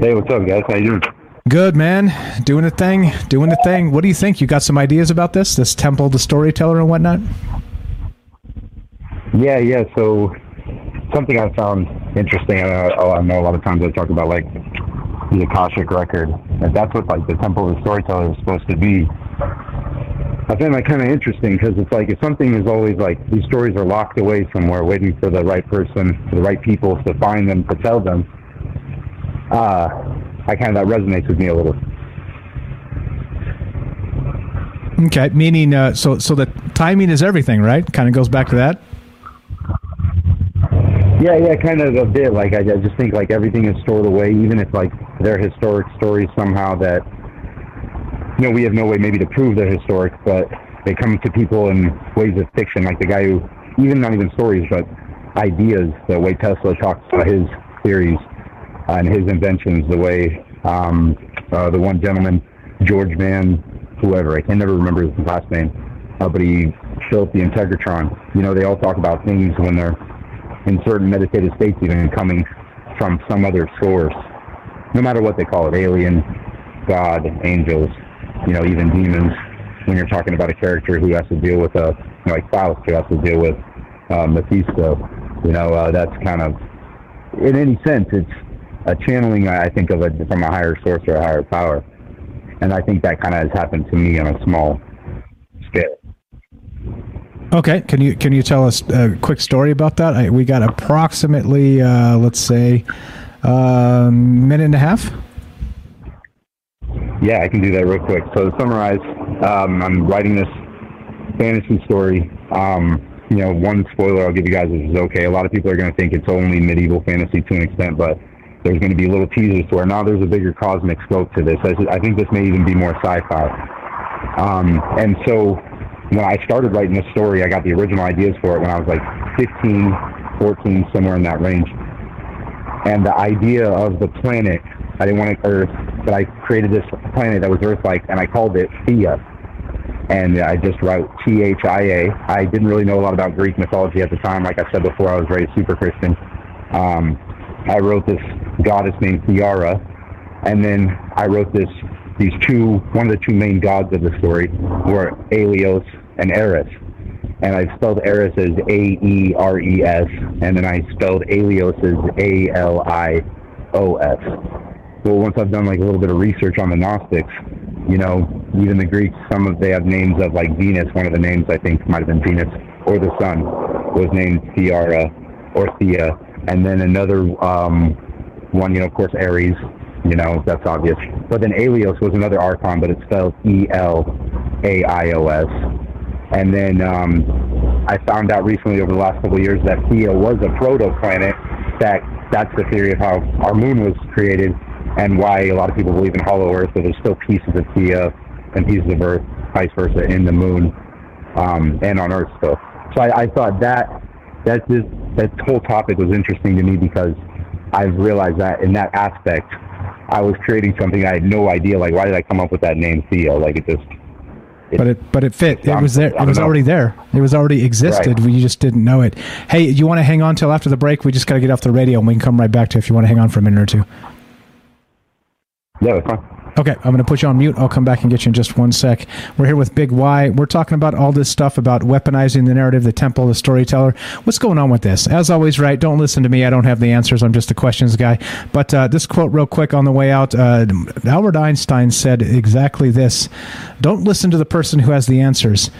Hey, what's up, guys? How you doing? Good, man. Doing the thing. Doing the thing. What do you think? You got some ideas about this? This temple, the storyteller, and whatnot? Yeah, yeah. So something I found interesting. I, I know a lot of times I talk about like the Akashic record. And that's what like the Temple of the Storyteller is supposed to be. I find that kind of interesting because it's like if something is always like these stories are locked away somewhere, waiting for the right person, for the right people to find them to tell them. Uh, I kind of that resonates with me a little. Okay, meaning uh, so so the timing is everything, right? Kind of goes back to that. Yeah, yeah, kind of a bit. Like I, I just think like everything is stored away, even if like they're historic stories somehow that you know we have no way maybe to prove they're historic, but they come to people in ways of fiction. Like the guy who, even not even stories, but ideas. The way Tesla talks about his theories and his inventions. The way um, uh, the one gentleman, George Mann, whoever I can never remember his last name, uh, but he built the Integratron. You know, they all talk about things when they're in certain meditative states, even coming from some other source, no matter what they call it, alien, God, angels, you know, even demons. When you're talking about a character who has to deal with a, you know, like Faust, who has to deal with uh, Mephisto, you know, uh, that's kind of, in any sense, it's a channeling, I think, of it from a higher source or a higher power. And I think that kind of has happened to me on a small scale. Okay, can you can you tell us a quick story about that? I, we got approximately, uh, let's say, a minute and a half. Yeah, I can do that real quick. So to summarize, um, I'm writing this fantasy story. Um, you know, one spoiler I'll give you guys is okay. A lot of people are going to think it's only medieval fantasy to an extent, but there's going to be little teasers to where now there's a bigger cosmic scope to this. I, I think this may even be more sci-fi. Um, and so when I started writing this story, I got the original ideas for it when I was like 15, 14, somewhere in that range. And the idea of the planet, I didn't want to Earth, but I created this planet that was Earth-like, and I called it Thea. And I just wrote T-H-I-A. I didn't really know a lot about Greek mythology at the time. Like I said before, I was raised super Christian. Um, I wrote this goddess named Theara, and then I wrote this these two one of the two main gods of the story were Aelios and Eris. And I spelled Eris as A E R E S, and then I spelled Aelios as A L I O S. Well, once I've done like a little bit of research on the Gnostics, you know, even the Greeks, some of they have names of like Venus. One of the names I think might have been Venus, or the sun was named Theara or Thea, and then another um, one, you know, of course, Ares. You know, that's obvious. But then Aelios was another archon, but it's spelled E L A I O S. And then um, I found out recently over the last couple of years that Thea was a proto-planet. That that's the theory of how our moon was created and why a lot of people believe in hollow Earth, but there's still pieces of Thea and pieces of Earth, vice versa, in the moon um, and on Earth still. So I, I thought that that this that whole topic was interesting to me because I've realized that in that aspect, I was creating something I had no idea. Like, why did I come up with that name Theo? Like, it just but it but it fit. It was there. It was know. already there. It was already existed. Right. We just didn't know it. Hey, you want to hang on till after the break? We just got to get off the radio, and we can come right back to you if you want to hang on for a minute or two. Yeah, that's fine. Okay, I'm going to put you on mute. I'll come back and get you in just one sec. We're here with Big Y. We're talking about all this stuff about weaponizing the narrative, the temple, the storyteller. What's going on with this? As always, right? Don't listen to me. I don't have the answers. I'm just a questions guy. But uh, this quote, real quick, on the way out. Uh, Albert Einstein said exactly this: "Don't listen to the person who has the answers.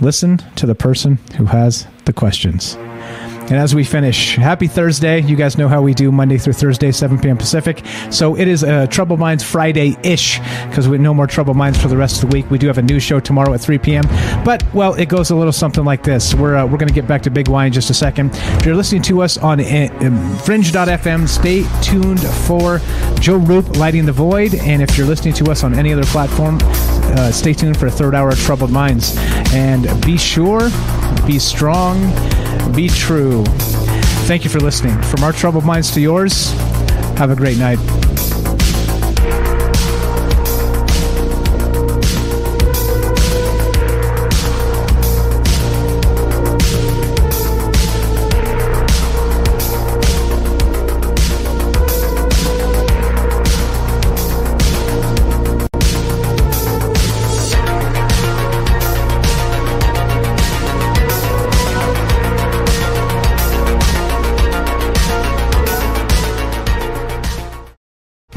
Listen to the person who has the questions." And as we finish, happy Thursday. You guys know how we do Monday through Thursday, 7 p.m. Pacific. So it is uh, Troubled Minds Friday ish because we no more Troubled Minds for the rest of the week. We do have a new show tomorrow at 3 p.m. But, well, it goes a little something like this. We're, uh, we're going to get back to Big Y in just a second. If you're listening to us on uh, um, fringe.fm, stay tuned for Joe Roop Lighting the Void. And if you're listening to us on any other platform, uh, stay tuned for a third hour of Troubled Minds. And be sure, be strong, be true. Thank you for listening. From our troubled minds to yours, have a great night.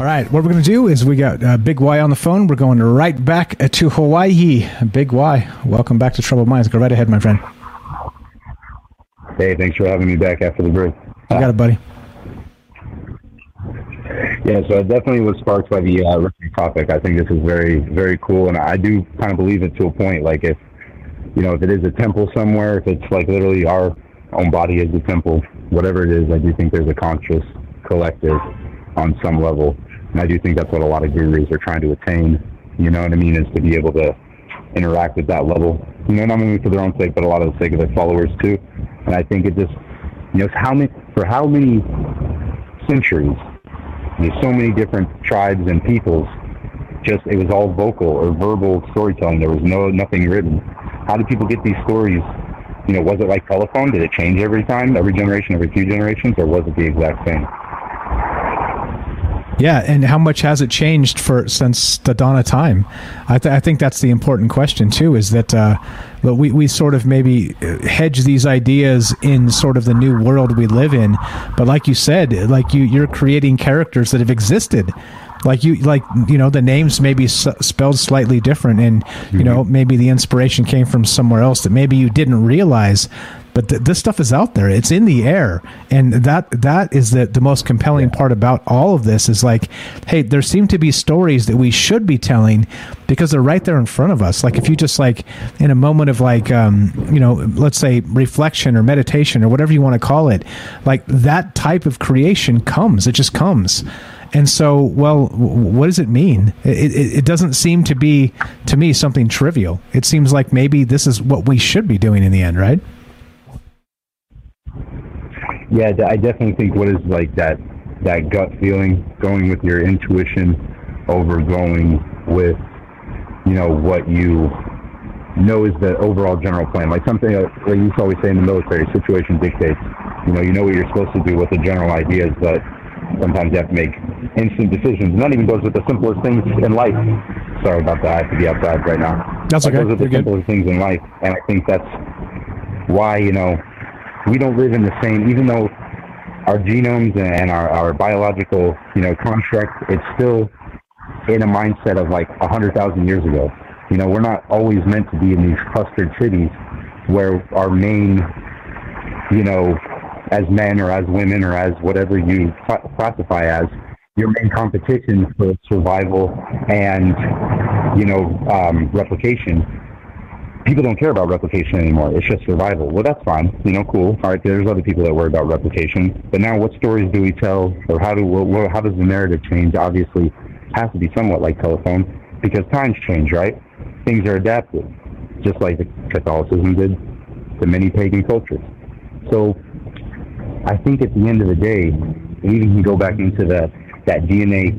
Right, what we're going to do is we got uh, Big Y on the phone. We're going right back to Hawaii. Big Y, welcome back to Troubled Minds. Go right ahead, my friend. Hey, thanks for having me back after the break. You got it, buddy. Yeah, so I definitely was sparked by the uh, topic. I think this is very, very cool, and I do kind of believe it to a point. Like if you know, if it is a temple somewhere, if it's like literally our own body is the temple, whatever it is, I do think there's a conscious collective on some level, and I do think that's what a lot of gurus are trying to attain. You know what I mean? Is to be able to interact at that level. You know, not only for their own sake, but a lot of the sake of their followers too. And I think it just, you know, how many for how many centuries there's so many different tribes and peoples. Just it was all vocal or verbal storytelling. There was no nothing written. How did people get these stories? You know, was it like telephone? Did it change every time, every generation, every few generations, or was it the exact same? Yeah, and how much has it changed for since the dawn of time? I, th- I think that's the important question too. Is that uh, we we sort of maybe uh, hedge these ideas in sort of the new world we live in, but like you said, like you you're creating characters that have existed. Like you, like you know, the names may be s- spelled slightly different, and you know, maybe the inspiration came from somewhere else that maybe you didn't realize but th- this stuff is out there it's in the air and that that is the, the most compelling part about all of this is like hey there seem to be stories that we should be telling because they're right there in front of us like if you just like in a moment of like um, you know let's say reflection or meditation or whatever you want to call it like that type of creation comes it just comes and so, well, what does it mean? It, it, it, doesn't seem to be, to me, something trivial. It seems like maybe this is what we should be doing in the end, right? Yeah, I definitely think what is like that that gut feeling, going with your intuition over going with you know what you know is the overall general plan. Like something like you always say in the military, situation dictates. You know, you know what you're supposed to do with the general ideas, but sometimes you have to make instant decisions. And that even goes with the simplest things in life. Sorry about that. I have to be outside right now. That's okay. Those are the You're good. simplest things in life, and I think that's why you know we don't live in the same, even though our genomes and our, our biological, you know, construct, it's still in a mindset of like a hundred thousand years ago. You know, we're not always meant to be in these clustered cities where our main, you know, as men or as women or as whatever you cl- classify as, your main competition for survival and, you know, um, replication people don't care about replication anymore. It's just survival. Well, that's fine. You know, cool. All right, there's other people that worry about replication. But now, what stories do we tell, or how do what, how does the narrative change? Obviously, has to be somewhat like telephone because times change, right? Things are adapted, just like the Catholicism did to many pagan cultures. So, I think at the end of the day, we even can go back into the that DNA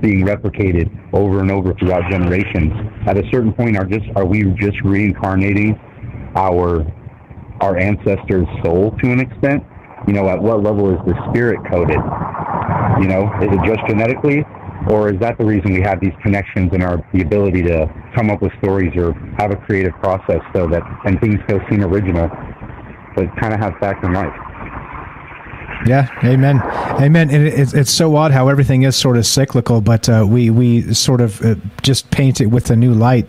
being replicated over and over throughout generations. At a certain point, are just are we just reincarnating our our ancestors' soul to an extent? You know, at what level is the spirit coded? You know, is it just genetically, or is that the reason we have these connections and our the ability to come up with stories or have a creative process so that and things still seem original, but kind of have fact in life? Yeah, amen, amen. And it, it's, it's so odd how everything is sort of cyclical, but uh, we we sort of uh, just paint it with a new light.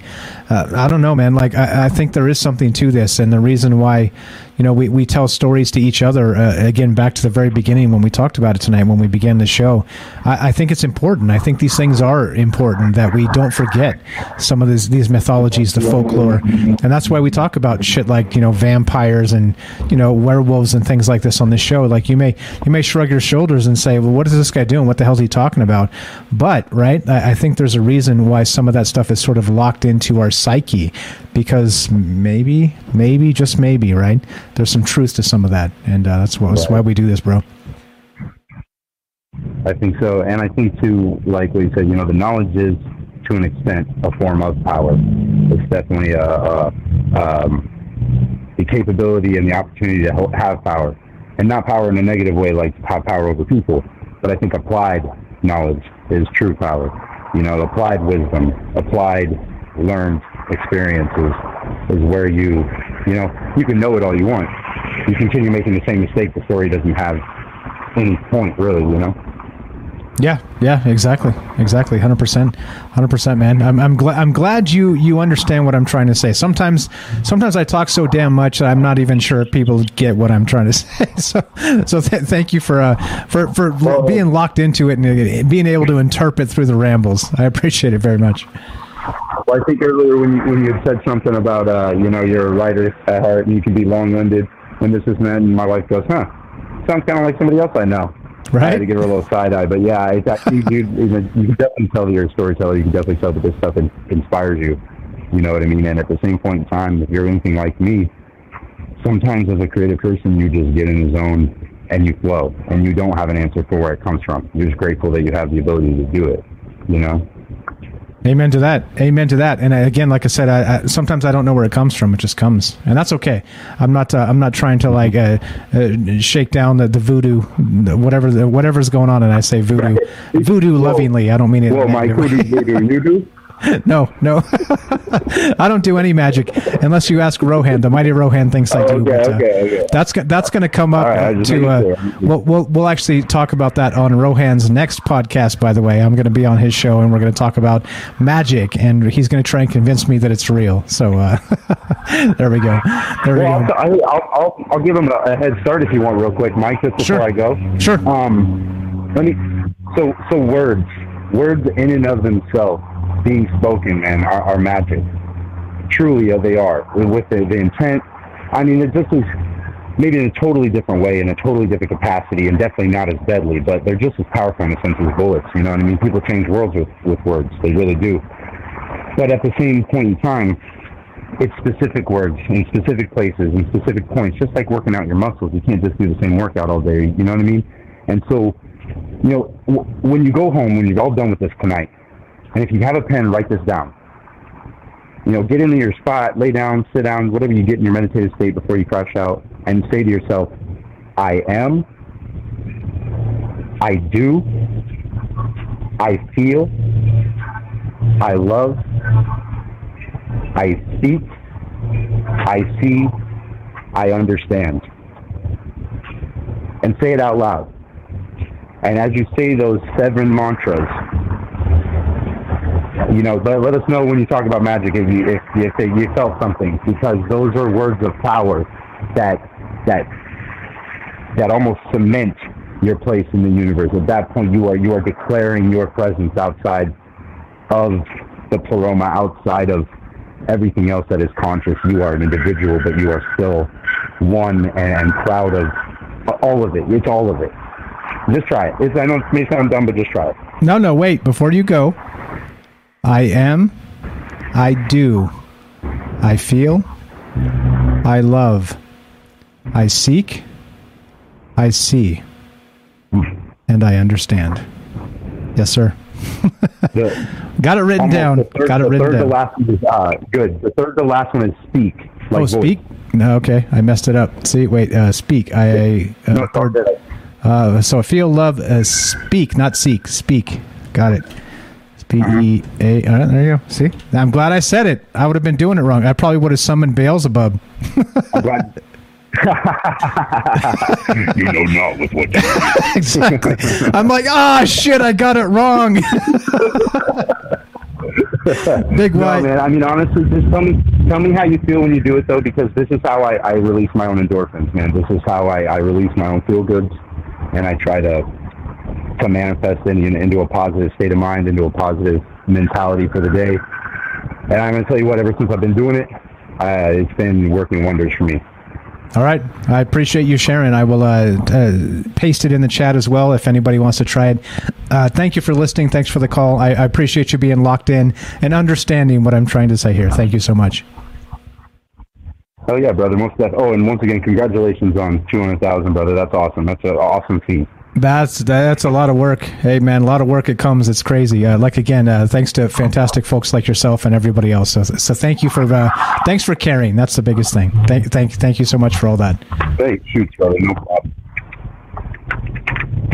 Uh, I don't know, man. Like I, I think there is something to this, and the reason why, you know, we, we tell stories to each other. Uh, again, back to the very beginning when we talked about it tonight, when we began the show. I, I think it's important. I think these things are important that we don't forget some of these these mythologies, the folklore, and that's why we talk about shit like you know vampires and you know werewolves and things like this on this show. Like you may you may shrug your shoulders and say, well, what is this guy doing? What the hell is he talking about? But right, I, I think there's a reason why some of that stuff is sort of locked into our psyche because maybe, maybe, just maybe, right? There's some truth to some of that, and uh, that's, what, that's why we do this, bro. I think so, and I think too, like what you said, you know, the knowledge is to an extent a form of power. It's definitely a, a um, the capability and the opportunity to have power, and not power in a negative way, like have power over people. But I think applied knowledge is true power. You know, applied wisdom, applied learned experiences is where you, you know, you can know it all you want. You continue making the same mistake, the story doesn't have any point really, you know. Yeah, yeah, exactly, exactly, hundred percent, hundred percent, man. I'm I'm glad I'm glad you you understand what I'm trying to say. Sometimes sometimes I talk so damn much that I'm not even sure if people get what I'm trying to say. So so th- thank you for uh for for being locked into it and uh, being able to interpret through the rambles. I appreciate it very much. Well, I think earlier when you, when you had said something about uh, you know you're a writer at heart and you can be long-winded, and this is meant, and my wife goes, huh, sounds kind of like somebody else I know. Right. I had to give her a little side eye, but yeah, I, I, you, you, you you can definitely tell that you're a storyteller. You can definitely tell that this stuff in, inspires you. You know what I mean? And at the same point in time, if you're anything like me, sometimes as a creative person, you just get in the zone and you flow, and you don't have an answer for where it comes from. You're just grateful that you have the ability to do it. You know? Amen to that. Amen to that. And I, again, like I said, I, I, sometimes I don't know where it comes from. It just comes, and that's okay. I'm not. Uh, I'm not trying to like uh, uh, shake down the, the voodoo, whatever the, whatever's going on. And I say voodoo, voodoo lovingly. I don't mean it. Well, my voodoo, voodoo, you do? No, no. I don't do any magic unless you ask Rohan. The mighty Rohan thinks I do. Okay, but, uh, okay, okay. That's that's going to come up right, to. Uh, sure. we'll, we'll we'll actually talk about that on Rohan's next podcast. By the way, I'm going to be on his show and we're going to talk about magic, and he's going to try and convince me that it's real. So uh, there we go. There Well, we go. I'll, I'll, I'll, I'll give him a, a head start if you want, real quick, Mike, just before Sure. I go. Sure. Um, let me. So, so words, words in and of themselves, being spoken, man, are, are magic. Truly, they are. With the, the intent, I mean, it just is maybe in a totally different way, in a totally different capacity, and definitely not as deadly. But they're just as powerful in a sense as bullets. You know what I mean? People change worlds with with words. They really do. But at the same point in time, it's specific words in specific places and specific points, just like working out your muscles. You can't just do the same workout all day. You know what I mean? And so, you know, w- when you go home, when you're all done with this tonight, and if you have a pen, write this down. You know, get into your spot, lay down, sit down, whatever you get in your meditative state before you crash out, and say to yourself, I am, I do, I feel, I love, I speak, I see, I understand. And say it out loud. And as you say those seven mantras, you know, let, let us know when you talk about magic if you if you, if you felt something because those are words of power that that that almost cement your place in the universe. At that point, you are you are declaring your presence outside of the pleroma, outside of everything else that is conscious. You are an individual, but you are still one and, and proud of all of it. It's all of it. Just try it. It's, I know it may sound dumb, but just try it. No, no, wait. Before you go, I am, I do, I feel, I love, I seek, I see, and I understand. Yes, sir. The- Got it written down. the third- Got it the written third down. to last one is uh, good. The third to last one is speak. oh, voice. speak. No, okay, I messed it up. See, wait, uh, speak. I uh, No, third- uh, so I feel love. Uh, speak, not seek. Speak. Got it. P E A. There you go. See, I'm glad I said it. I would have been doing it wrong. I probably would have summoned Beelzebub. I'm glad. you know not with what exactly. I'm like, ah, shit, I got it wrong. Big no, white. man. I mean, honestly, just tell me, tell me how you feel when you do it, though, because this is how I, I release my own endorphins, man. This is how I, I release my own feel goods, and I try to to manifest in, into a positive state of mind, into a positive mentality for the day. And I'm gonna tell you what, ever since I've been doing it, uh, it's been working wonders for me. All right. I appreciate you sharing. I will uh, uh, paste it in the chat as well if anybody wants to try it. Uh, thank you for listening. Thanks for the call. I, I appreciate you being locked in and understanding what I'm trying to say here. Thank you so much. Oh yeah, brother. Most def- Oh, and once again, congratulations on two hundred thousand, brother. That's awesome. That's an awesome feat. That's that's a lot of work. Hey man, a lot of work. It comes. It's crazy. Uh, like again, uh, thanks to fantastic folks like yourself and everybody else. So, so thank you for uh, thanks for caring. That's the biggest thing. Thank thank thank you so much for all that. Hey, shoots, brother. No problem.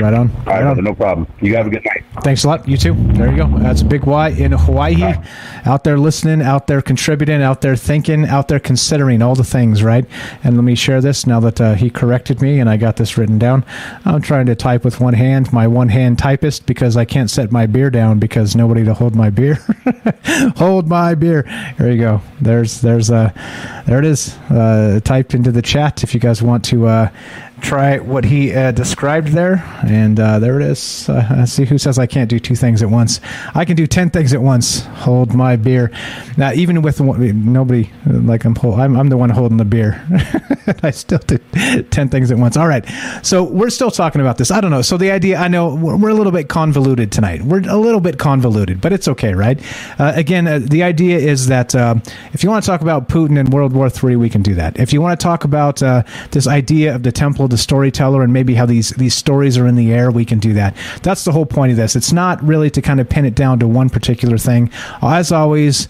Right on. All right, brother. No problem. You have a good night. Thanks a lot. You too. There you go. That's a big Y in Hawaii. Out there listening, out there contributing, out there thinking, out there considering all the things, right? And let me share this now that uh, he corrected me and I got this written down. I'm trying to type with one hand, my one hand typist, because I can't set my beer down because nobody to hold my beer. hold my beer. There you go. There's, there's, uh, there it is. Uh, typed into the chat if you guys want to, uh, try what he uh, described there, and uh, there it is. Uh, see who says I can't do two things at once. I can do ten things at once. Hold my beer. Now, even with nobody like I'm, I'm, I'm the one holding the beer. I still do ten things at once. All right, so we're still talking about this. I don't know. So the idea, I know we're a little bit convoluted tonight. We're a little bit convoluted, but it's okay, right? Uh, again, uh, the idea is that uh, if you want to talk about Putin and World War III, we can do that. If you want to talk about this idea of the Temple the storyteller and maybe how these these stories are in the air, we can do that. That's the whole point of this. It's not really to kind of pin it down to one particular thing. As always,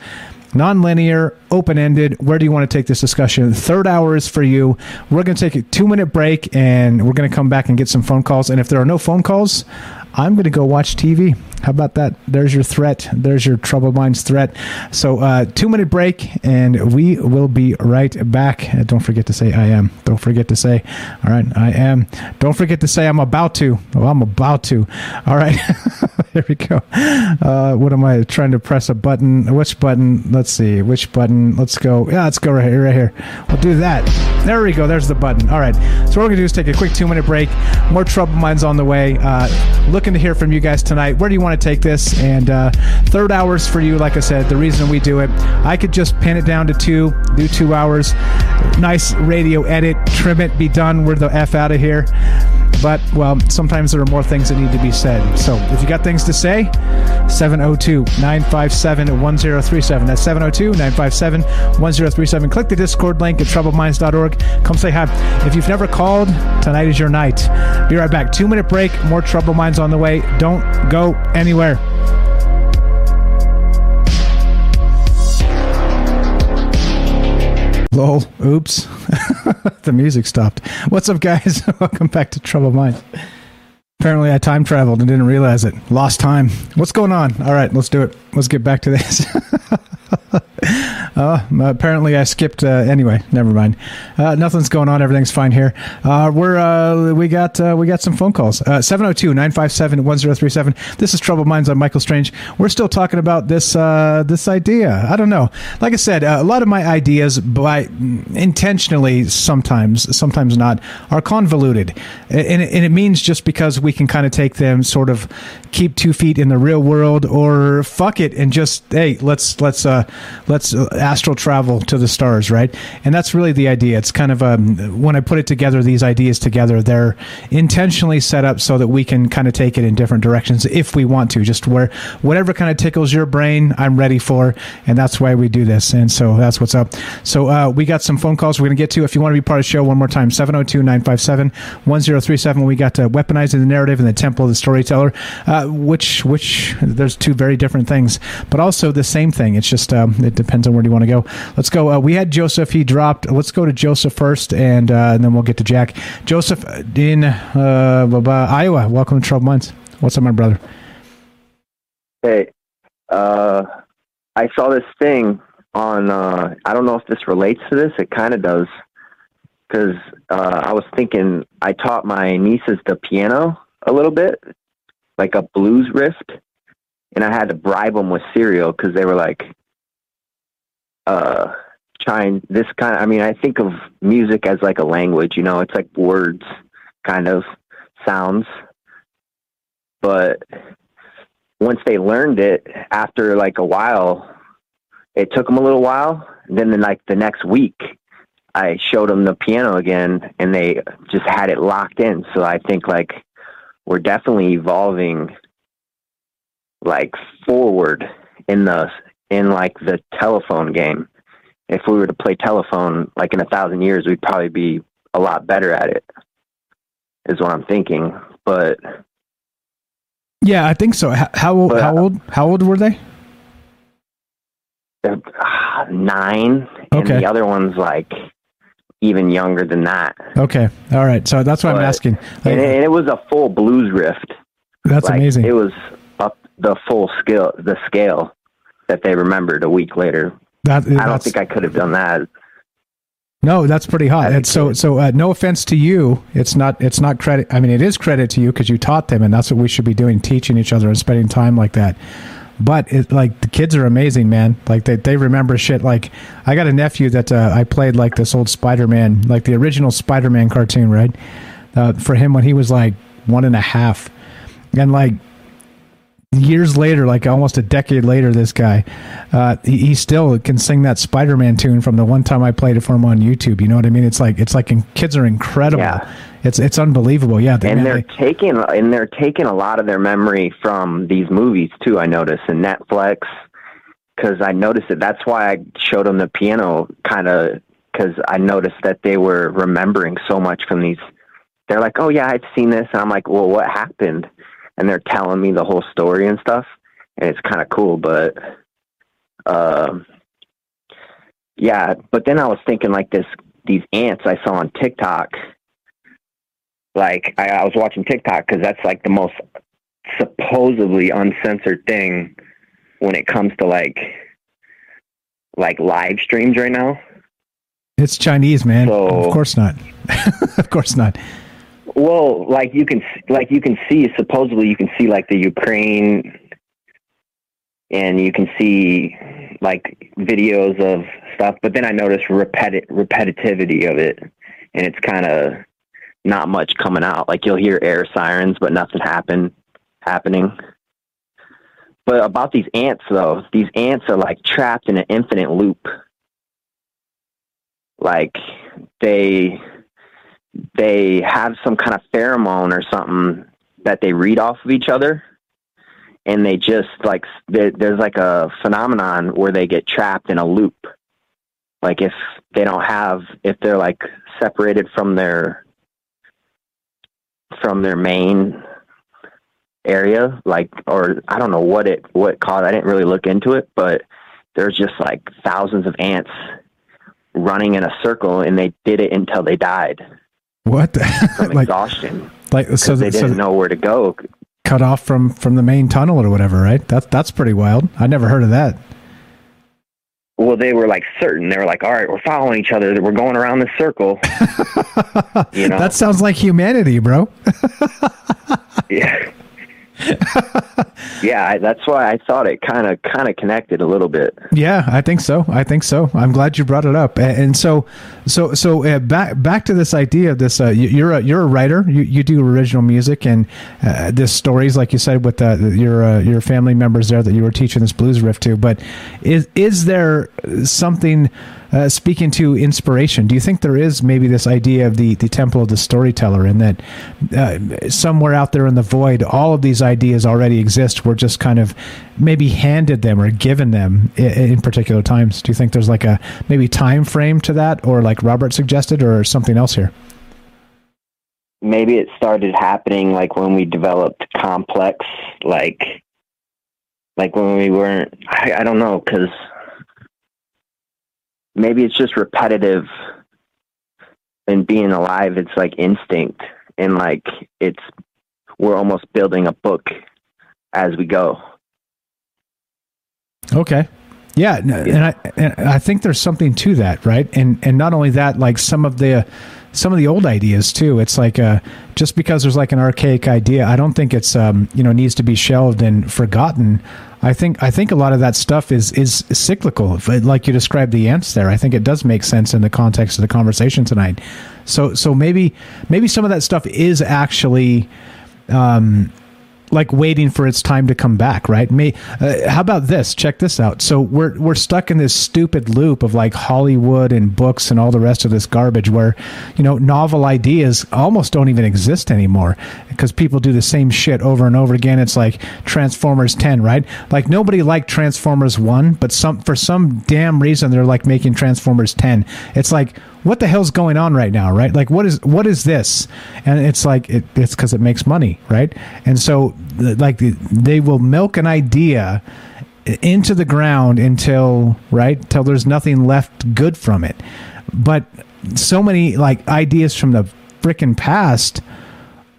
non-linear, open-ended. Where do you want to take this discussion? Third hour is for you. We're going to take a two-minute break, and we're going to come back and get some phone calls. And if there are no phone calls, I'm going to go watch TV. How about that? There's your threat. There's your troubled minds threat. So, uh, two minute break, and we will be right back. Don't forget to say I am. Don't forget to say, all right, I am. Don't forget to say I'm about to. Oh, I'm about to. All right. Here we go. Uh, what am I trying to press a button? Which button? Let's see. Which button? Let's go. Yeah, let's go right here. Right here. We'll do that. There we go. There's the button. All right. So, what we're going to do is take a quick two minute break. More troubled minds on the way. Uh, looking to hear from you guys tonight. Where do you want to take this? And uh, third hours for you, like I said, the reason we do it, I could just pin it down to two, do two hours, nice radio edit, trim it, be done. We're the F out of here. But, well, sometimes there are more things that need to be said. So if you got things to say, 702 957 1037. That's 702 957 1037. Click the Discord link at troubledminds.org. Come say hi. If you've never called, tonight is your night. Be right back. Two minute break. More Troubled Minds on the way. Don't go anywhere. Lol. Oops. the music stopped. What's up, guys? Welcome back to Troubled Minds. Apparently, I time traveled and didn't realize it. Lost time. What's going on? All right, let's do it. Let's get back to this. uh, apparently, I skipped. Uh, anyway, never mind. Uh, nothing's going on. Everything's fine here. Uh, we're uh, we got uh, we got some phone calls. 702-957-1037. This is Troubled Minds. I'm Michael Strange. We're still talking about this this idea. I don't know. Like I said, a lot of my ideas, by intentionally, sometimes sometimes not, are convoluted, and, and it means just because we can kind of take them, sort of keep two feet in the real world, or fuck it and just hey, let's let's uh, let's astral travel to the stars, right? And that's really the idea. It's kind of um, when I put it together, these ideas together, they're intentionally set up so that we can kind of take it in different directions if we want to. Just where whatever kind of tickles your brain, I'm ready for, and that's why we do this. And so that's what's up. So uh, we got some phone calls we're going to get to. If you want to be part of the show, one more time 702 957 1037. We got uh, weaponizing the narrative and the temple of the storyteller, uh, which which there's two very different things, but also the same thing. It's just um, it depends on where you want to go. Let's go. Uh, we had Joseph. He dropped. Let's go to Joseph first, and, uh, and then we'll get to Jack. Joseph in uh, Iowa. Welcome to Troubled Minds. What's up, my brother? Hey, uh, I saw this thing on. Uh, I don't know if this relates to this. It kind of does, because uh, I was thinking I taught my nieces the piano a little bit, like a blues riff, and I had to bribe them with cereal because they were like, uh, trying this kind of. I mean, I think of music as like a language. You know, it's like words, kind of sounds, but once they learned it after like a while it took them a little while then like the next week i showed them the piano again and they just had it locked in so i think like we're definitely evolving like forward in the in like the telephone game if we were to play telephone like in a thousand years we'd probably be a lot better at it is what i'm thinking but Yeah, I think so. How how old? How old? How old were they? uh, nine, and Okay. the other one's like even younger than that. Okay, all right. So that's what I'm asking. and, it, and it was a full blues riff. That's Like, amazing. It was the full scale, the scale that they remembered a week later. That, I don't think I could have done that. No, that's pretty hot. And so, so uh, no offense to you, it's not, it's not credit. I mean, it is credit to you because you taught them, and that's what we should be doing, teaching each other and spending time like that. But it, like the kids are amazing, man. Like they, they remember shit. Like I got a nephew that uh, I played like this old Spider Man, like the original Spider Man cartoon, right? Uh, for him when he was like one and a half, and like years later, like almost a decade later, this guy, uh, he, he still can sing that Spider-Man tune from the one time I played it for him on YouTube. You know what I mean? It's like it's like kids are incredible. Yeah. It's it's unbelievable. Yeah, they- and man, they're they- taking and they're taking a lot of their memory from these movies too. I notice and Netflix because I noticed it. That's why I showed them the piano kind of because I noticed that they were remembering so much from these. They're like, "Oh yeah, I've seen this," and I'm like, "Well, what happened?" And they're telling me the whole story and stuff, and it's kind of cool. But, um, yeah. But then I was thinking like this: these ants I saw on TikTok like I, I was watching TikTok because that's like the most supposedly uncensored thing when it comes to like like live streams right now. it's Chinese, man. of course not. of course not. Well, like you can like you can see supposedly you can see like the Ukraine and you can see like videos of stuff, but then I noticed repeti- repetitivity of it and it's kind of not much coming out. Like you'll hear air sirens, but nothing happen happening. But about these ants, though, these ants are like trapped in an infinite loop. Like they they have some kind of pheromone or something that they read off of each other, and they just like there- there's like a phenomenon where they get trapped in a loop. Like if they don't have if they're like separated from their from their main area like or i don't know what it what caused. I didn't really look into it but there's just like thousands of ants running in a circle and they did it until they died What? like exhaustion like so, they didn't know where to go cut off from from the main tunnel or whatever, right? That's that's pretty wild. I never heard of that. well they were like certain they were like all right we're following each other we're going around this circle you know That sounds like humanity, bro. yeah yeah I, that's why i thought it kind of kind of connected a little bit Yeah, I think so. I think so. I'm glad you brought it up. A- And so, so, so uh, back back to this idea of this. Uh, you- you're a you're a writer. You, you do original music and uh, this stories, like you said, with uh, your uh, your family members there that you were teaching this blues riff to. But is is there something? Uh, speaking to inspiration, do you think there is maybe this idea of the, the temple of the storyteller, and that uh, somewhere out there in the void, all of these ideas already exist? We're just kind of maybe handed them or given them in, in particular times. Do you think there's like a maybe time frame to that, or like Robert suggested, or something else here? maybe it started happening like when we developed complex like like when we weren't i, I don't know because maybe it's just repetitive and being alive it's like instinct and like it's we're almost building a book as we go Okay. Yeah, and I and I think there's something to that, right? And and not only that, like some of the some of the old ideas too. It's like uh, just because there's like an archaic idea, I don't think it's um, you know needs to be shelved and forgotten. I think I think a lot of that stuff is is cyclical. Like you described the ants there, I think it does make sense in the context of the conversation tonight. So so maybe maybe some of that stuff is actually um, like waiting for its time to come back, right? May, uh, how about this? Check this out. So we're we're stuck in this stupid loop of like Hollywood and books and all the rest of this garbage, where you know novel ideas almost don't even exist anymore because people do the same shit over and over again. It's like Transformers Ten, right? Like nobody liked Transformers One, but some for some damn reason they're like making Transformers Ten. It's like what the hell's going on right now right? Like what is what is this? And it's like it, it's because it makes money right? And so like they will milk an idea into the ground until right till there's nothing left good from it. But so many like ideas from the freaking past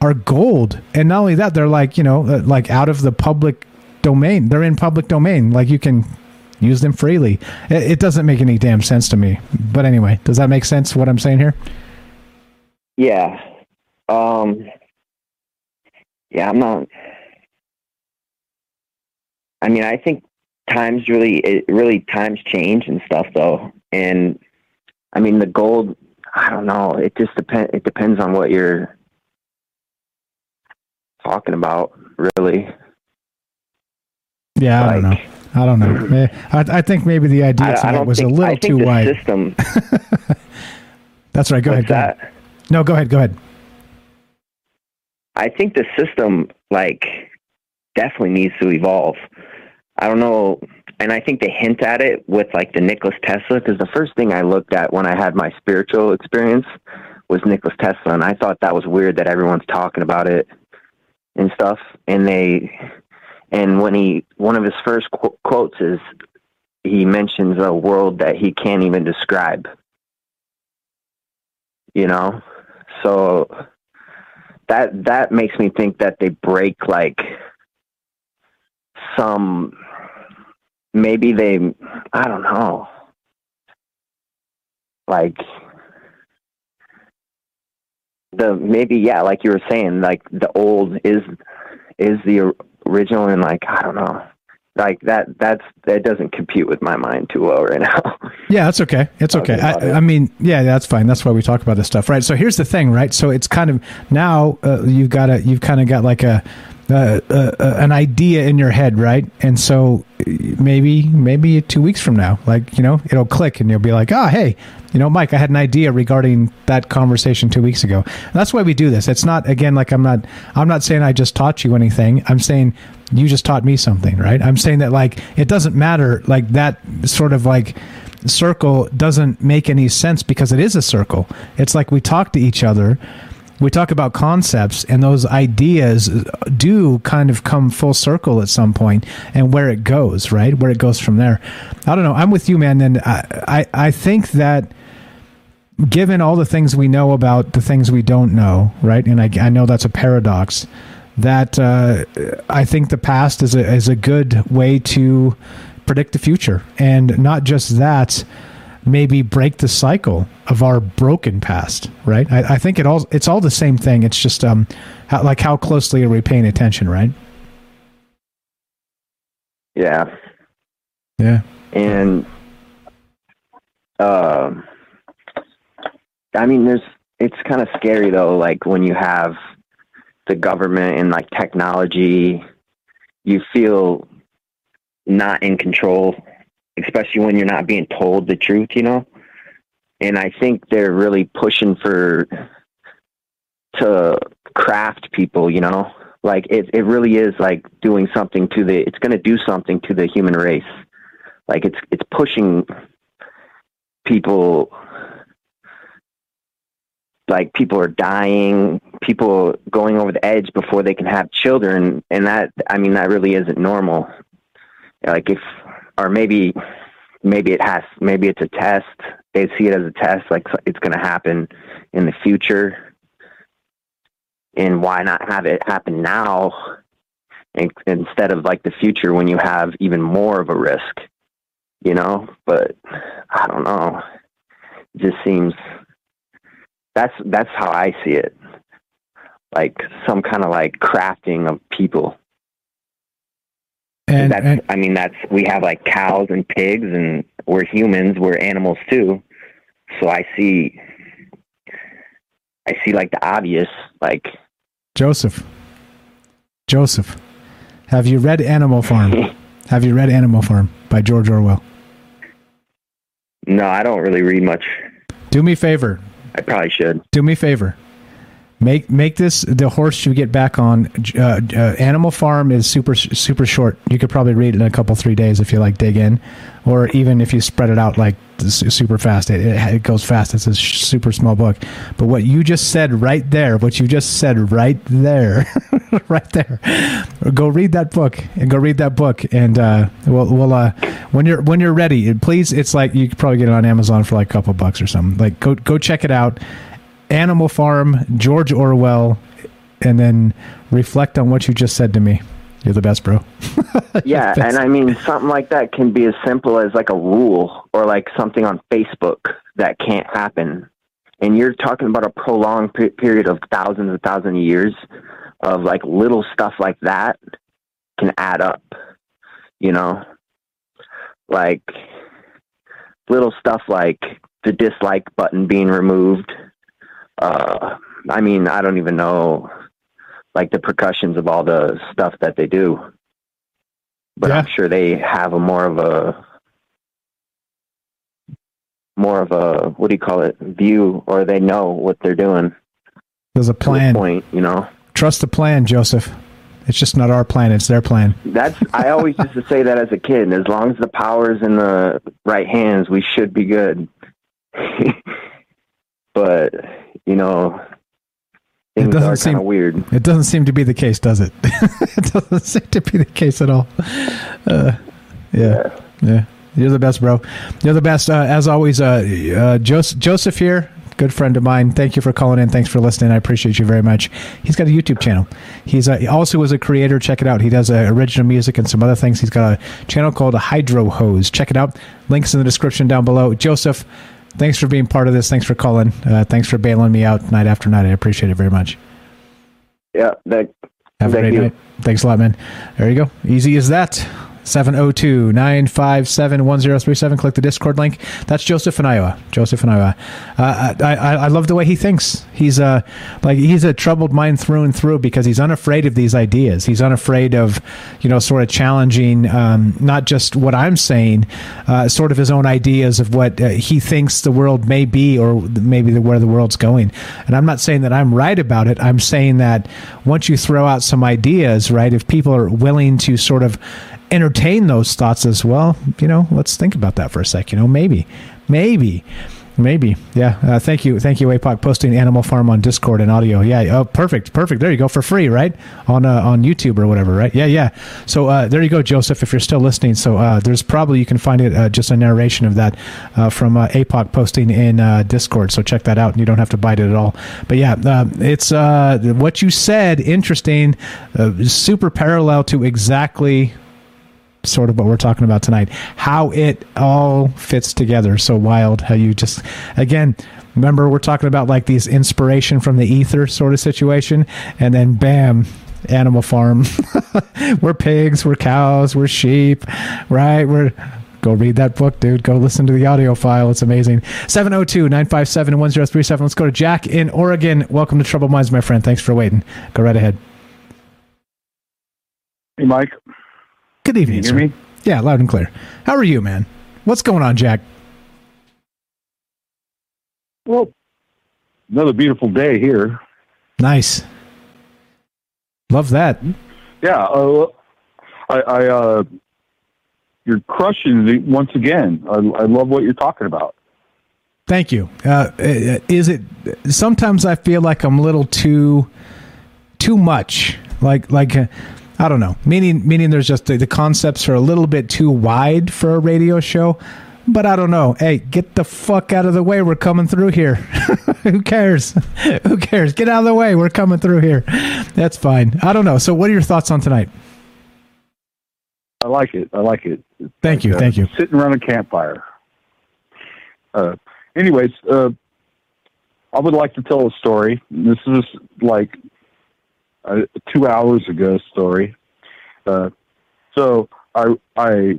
are gold. And not only that they're like you know uh, like out of the public domain. They're in public domain. Like you can use them freely. It, it doesn't make any damn sense to me. But anyway, does that make sense? What I'm saying here? Yeah. Um. Yeah, I'm not. I mean, I think times really, it really times change and stuff though, and I mean the gold. I don't know. It just depend. It depends on what you're talking about, really. Yeah, I don't know. I don't know. Eh, I, I think maybe the idea I- I was think- a I little think too the wide. System. That's right. Go ahead. Go ahead. No, go ahead. Go ahead. I think the system, like, definitely needs to evolve. I don't know, and I think they hint at it with like the Nicholas Tesla because the first thing I looked at when I had my spiritual experience was Nicholas Tesla, and I thought that was weird that everyone's talking about it and stuff. And they, and when he, one of his first qu- quotes is, he mentions a world that he can't even describe. You know, so that that makes me think that they break like some maybe they I don't know like the maybe yeah like you were saying like the old is is the original and like I don't know like that that's that doesn't compute with my mind too well right now Yeah, that's okay. It's okay. I, I mean, yeah, that's fine. That's why we talk about this stuff, right? So here's the thing, right? So it's kind of now uh, you've got a you've kind of got like a uh, uh, uh, an idea in your head, right? And so maybe maybe two weeks from now, like you know, it'll click, and you'll be like, oh, hey, you know, Mike, I had an idea regarding that conversation two weeks ago. And that's why we do this. It's not again like I'm not I'm not saying I just taught you anything. I'm saying you just taught me something, right? I'm saying that like it doesn't matter like that sort of like circle doesn't make any sense because it is a circle. It's like we talk to each other, we talk about concepts, and those ideas do kind of come full circle at some point, and where it goes, right? Where it goes from there. I don't know. I'm with you, man. And I, I, I think that given all the things we know about the things we don't know, right? And I, I know that's a paradox. That uh, I think the past is a is a good way to predict the future, and not just that, maybe break the cycle of our broken past. Right? I, I think it all it's all the same thing. It's just um, how, like how closely are we paying attention? Right? yeah Yeah. and um I mean there's it's kind of scary though like when you have the government and like technology you feel not in control especially when you're not being told the truth you know? And I think they're really pushing for to craft people you know? Like it it really is like doing something to the it's to do something to the human race. Like it's it's pushing people like people are dying people going over the edge before they can have children and that i mean that really isn't normal. Like if or maybe maybe it has maybe it's a test. They see it as a test like it's going to happen in the future. And why not have it happen now instead of like the future when you have even more of a risk you know? But i don't know. It just seems that's that's how i see it. Like some kind of like crafting of people and that's i mean that's we have like cows and pigs and we're humans we're animals too so i see i see like the obvious like Joseph. Joseph. Have you read Animal Farm? Have you read Animal Farm by George Orwell? no i don't really read much Do me a favor. i probably should Do me a favor. Make make this the horse you get back on. Uh, uh, Animal Farm is super super short. You could probably read it in a couple three days if you like dig in, or even if you spread it out like super fast. It, it, goes fast. It's a super small book. But what you just said right there, what you just said right there, right there, go read that book and go read that book and uh, we'll we'll uh, when you're when you're ready, please. It's like you could probably get it on Amazon for like a couple bucks or something. Like go go check it out. Animal Farm, George Orwell, and then reflect on what you just said to me. You're the best, bro. yeah, and I mean something like that can be as simple as like a rule or like something on Facebook that can't happen. And you're talking about a prolonged pe- period of thousands and thousands of years of like little stuff like that can add up. You know, like little stuff like the dislike button being removed. Uh, I mean, I don't even know like the percussions of all the stuff that they do. But I'm sure they have a more of a more of a what do you call it view, or they know what they're doing. There's a plan. Point, you know. Trust the plan, Joseph. It's just not our plan; it's their plan. That's I always used to say that as a kid. As long as the power's in the right hands, we should be good. but you know, It doesn't seem weird. It doesn't seem to be the case, does it? it doesn't seem to be the case at all. Uh, yeah, yeah. You're the best, bro. You're the best. Uh, as always, uh, uh, Joseph, Joseph here, good friend of mine. Thank you for calling in. Thanks for listening. I appreciate you very much. He's got a YouTube channel. He's uh, he also was a creator. Check it out. He does uh, original music and some other things. He's got a channel called Hydro Hose. Check it out. Links in the description down below. Joseph, thanks for being part of this. Thanks for calling. Uh, thanks for bailing me out night after night. I appreciate it very much. Yeah, that. Have a Thank great you. night. Thanks a lot, man. There you go. Easy as that. 702 957 1037. Click the Discord link. That's Joseph in Iowa. Joseph in Iowa. Uh, I, I, I love the way he thinks. He's a, like, he's a troubled mind through and through because he's unafraid of these ideas. He's unafraid of, you know, sort of challenging um, not just what I'm saying, uh, sort of his own ideas of what uh, he thinks the world may be or maybe the, where the world's going. And I'm not saying that I'm right about it. I'm saying that once you throw out some ideas, right, if people are willing to sort of entertain those thoughts as well, you know, let's think about that for a sec. You know, maybe, maybe, maybe. Yeah. Uh, thank you. Thank you, APOC, posting Animal Farm on Discord and audio. Yeah. Oh, perfect. Perfect. There you go for free, right? On uh, on YouTube or whatever, right? Yeah. Yeah. So uh, there you go, Joseph, if you're still listening. So uh, there's probably, you can find it, uh, just a narration of that uh, from uh, APOC posting in Discord. So check that out and you don't have to bite it at all. But yeah, uh, it's what you said, interesting, super parallel to exactly sort of what we're talking about tonight. How it all fits together. So wild how you just again remember we're talking about like these inspiration from the ether sort of situation and then bam animal farm. We're pigs we're cows we're sheep right? We're go read that book dude. Go listen to the audio file. It's amazing. 702-957-1037 let's go to jack in oregon. Welcome to Trouble minds my friend. Thanks for waiting. Go right ahead. Hey, Mike. Good evening, Can you hear sir. Yeah, loud and clear. How are you, man? What's going on, Jack? Well, another beautiful day here. Nice. Love that. Yeah, uh, I, I uh, you're crushing it once again. I, I love what you're talking about. Thank you. Uh, is it sometimes I feel like I'm a little too too much, like like uh, I don't know. Meaning meaning there's just the, the concepts are a little bit too wide for a radio show. But I don't know. Hey, get the fuck out of the way. We're coming through here. Who cares? Who cares? Get out of the way. We're coming through here. That's fine. I don't know. So, what are your thoughts on tonight? I like it. I like it. It's Thank you. uh, Thank you. Sitting around a campfire. Uh, anyways, uh, I would like to tell a story. This is like a two hours ago story. Uh, so I, I,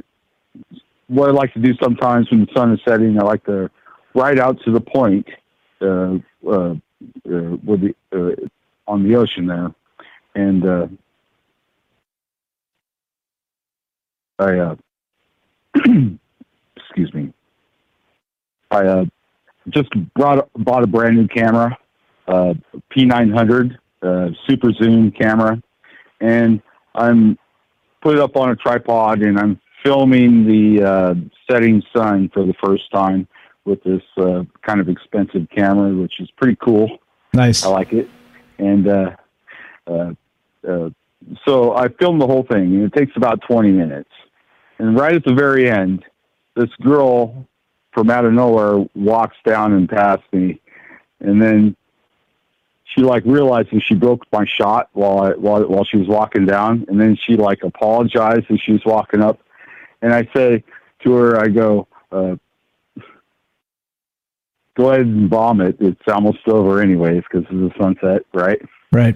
what I like to do sometimes when the sun is setting, I like to ride out to the point, uh, uh, uh, with the, uh, on the ocean there. And, uh, I, uh, excuse me. I uh, just brought bought a brand new camera, uh, P900 uh, super zoom camera, and I'm put it up on a tripod and I'm filming the uh, setting sun for the first time with this uh, kind of expensive camera, which is pretty cool. Nice. I like it, and uh, uh, uh, so I filmed the whole thing, and it takes about 20 minutes. And right at the very end, this girl from out of nowhere walks down and past me, and then she like realized that she broke my shot while I, while while she was walking down, and then she like apologized as she was walking up, and I say to her, I go, uh, "Go ahead and bomb it. It's almost over anyways because it's the sunset, right?" Right.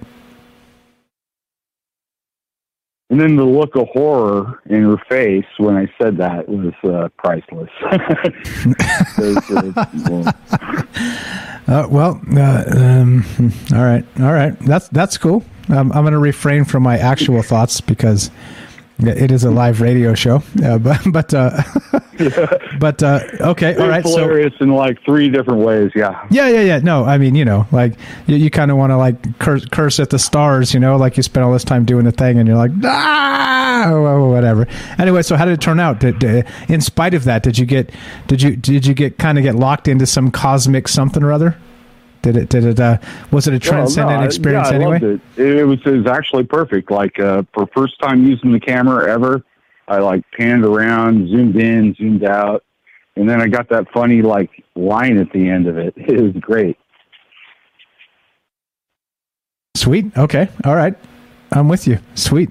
And then the look of horror in her face when I said that was uh, priceless. Uh, well, uh, um, all right, all right. That's that's cool. I'm going to refrain from my actual thoughts because it is a live radio show. Uh, but but uh, but uh, okay, all right. It's So hilarious in like three different ways. Yeah. yeah, yeah, yeah. No, I mean, you know, like you, you kind of want to like curse, curse at the stars, you know, like you spent all this time doing the thing, and you're like, ah, whatever. Anyway, so how did it turn out? Did, did- in spite of that, did you get did you did you get kind of get locked into some cosmic something or other? Did it did it uh, was it a transcendent Well, no, I- experience I anyway? loved it. It, was it was actually perfect. Like uh, for first time using the camera ever, I like panned around, zoomed in, zoomed out, and then I got that funny like line at the end of it. It was great. Sweet. Okay. All right. I'm with you. Sweet.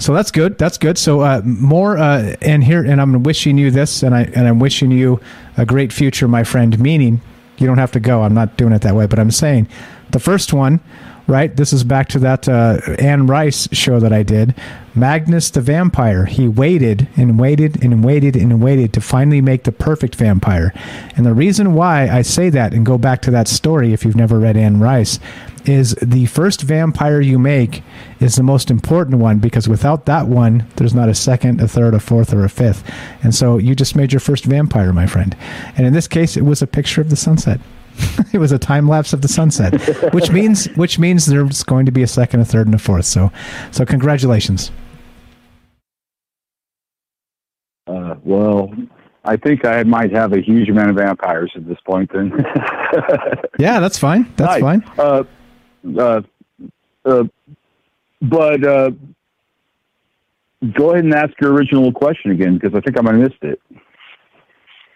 So that's good. That's good. So uh, more uh, and here and I'm wishing you this and I and I'm wishing you a great future, my friend. Meaning you don't have to go. I'm not doing it that way, but I'm saying the first one, right? This is back to that uh, Anne Rice show that I did. Magnus the vampire. He waited and waited and waited and waited to finally make the perfect vampire. And the reason why I say that and go back to that story, if you've never read Anne Rice, is the first vampire you make is the most important one because without that one, there's not a second, a third, a fourth, or a fifth. And so you just made your first vampire, my friend. And in this case, it was a picture of the sunset. it was a time lapse of the sunset, which means which means there's going to be a second, a third, and a fourth. So, so congratulations. Uh, well, I think I might have a huge amount of vampires at this point. Then. Yeah, that's fine. That's Nice. fine. Uh, uh, uh, but uh, go ahead and ask your original question again because I think I might have missed it.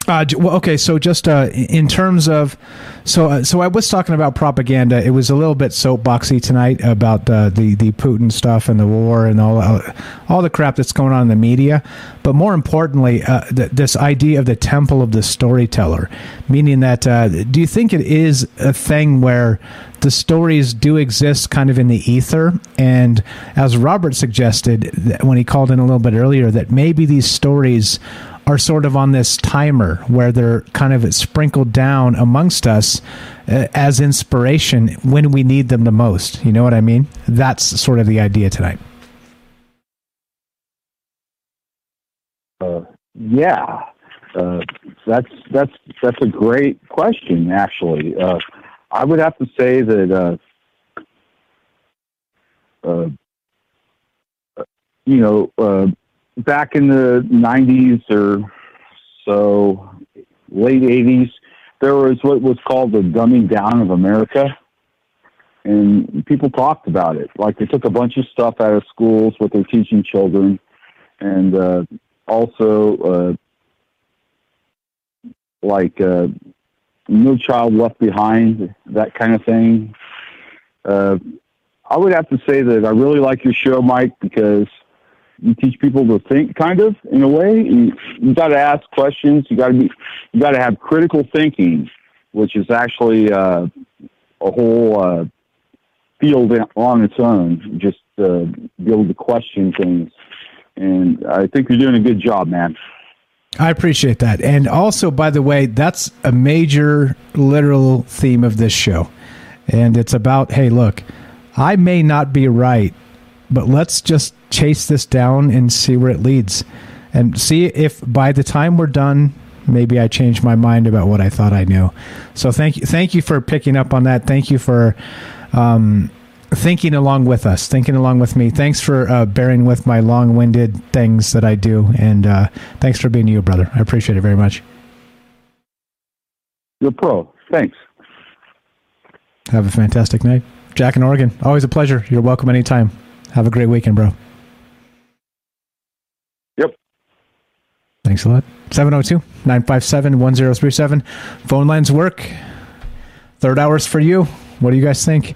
Uh, well, okay, so just uh, in terms of, so uh, so I was talking about propaganda. It was a little bit soapboxy tonight about uh, the the Putin stuff and the war and all uh, all the crap that's going on in the media. But more importantly, uh, th- this idea of the temple of the storyteller, meaning that do you think it is a thing where the stories do exist kind of in the ether and as robert suggested when he called in a little bit earlier that maybe these stories are sort of on this timer where they're kind of sprinkled down amongst us uh, as inspiration when we need them the most. You know what I mean? That's sort of the idea tonight. Uh, yeah, uh, that's that's that's a great question. Actually, uh, I would have to say that uh, uh, you know back in the '90s or so, late '80s, there was what was called the dumbing down of America. And people talked about it. Like they took a bunch of stuff out of schools, what they're teaching children, and uh, also uh, like uh, No Child Left Behind, that kind of thing. Uh, I would have to say that I really like your show, Mike, because you teach people to think, kind of in a way. You, you got to ask questions. You got to be, you got to have critical thinking, which is actually uh, a whole uh, field on its own. Just uh, be able to question things, and I think you're doing a good job, man. I appreciate that. And also, by the way, that's a major literal theme of this show. And it's about hey, look, I may not be right, but let's just chase this down and see where it leads. And see if by the time we're done, maybe I change my mind about what I thought I knew. So thank you, thank you for picking up on that. Thank you for um, thinking along with us, thinking along with me. Thanks for uh, bearing with my long-winded things that I do, and uh, thanks for being you, brother. I appreciate it very much. You're pro. Thanks. Have a fantastic night, Jack in Oregon. Always a pleasure. You're welcome anytime. Have a great weekend, bro. Yep. Thanks a lot. 702 957 1037. Phone lines work. Third hour's for you. What do you guys think?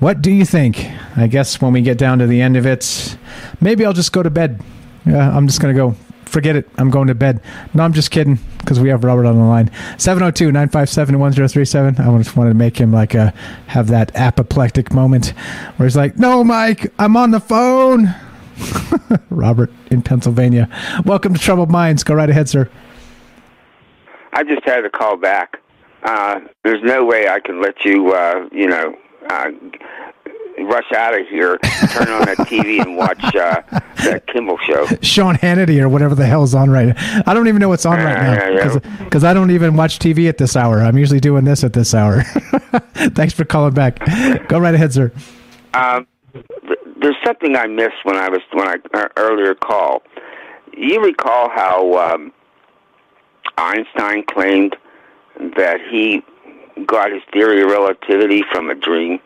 What do you think? I guess when we get down to the end of it, maybe I'll just go to bed. Yeah, I'm just going to go. Forget it. I'm going to bed. No, I'm just kidding because we have Robert on the line. 702 957 1037. I just wanted to make him like a, have that apoplectic moment where he's like, No, Mike, I'm on the phone. Robert in Pennsylvania. Welcome to Troubled Minds. Go right ahead, sir. I just had to call back. Uh, there's no way I can let you, uh, you know, uh, rush out of here, turn on that TV and watch uh, that Kimmel show. Sean Hannity or whatever the hell's on right now. I don't even know what's on right now Yeah, because I don't even watch TV at this hour. I'm usually doing this at this hour. Thanks for calling back. Go right ahead, sir. Um, there's something I missed when I was when I uh, earlier call. You recall how um, Einstein claimed that he got his theory of relativity from a dream,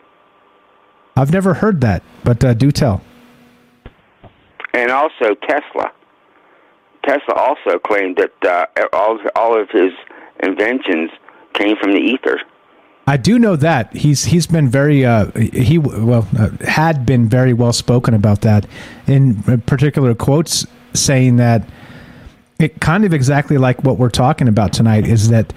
I've never heard that, but uh, do tell. and also Tesla. Tesla also claimed that uh, all all of his inventions came from the ether. I do know that he's he's been very uh, he well uh, had been very well spoken about that in particular quotes saying that it kind of exactly like what we're talking about tonight is that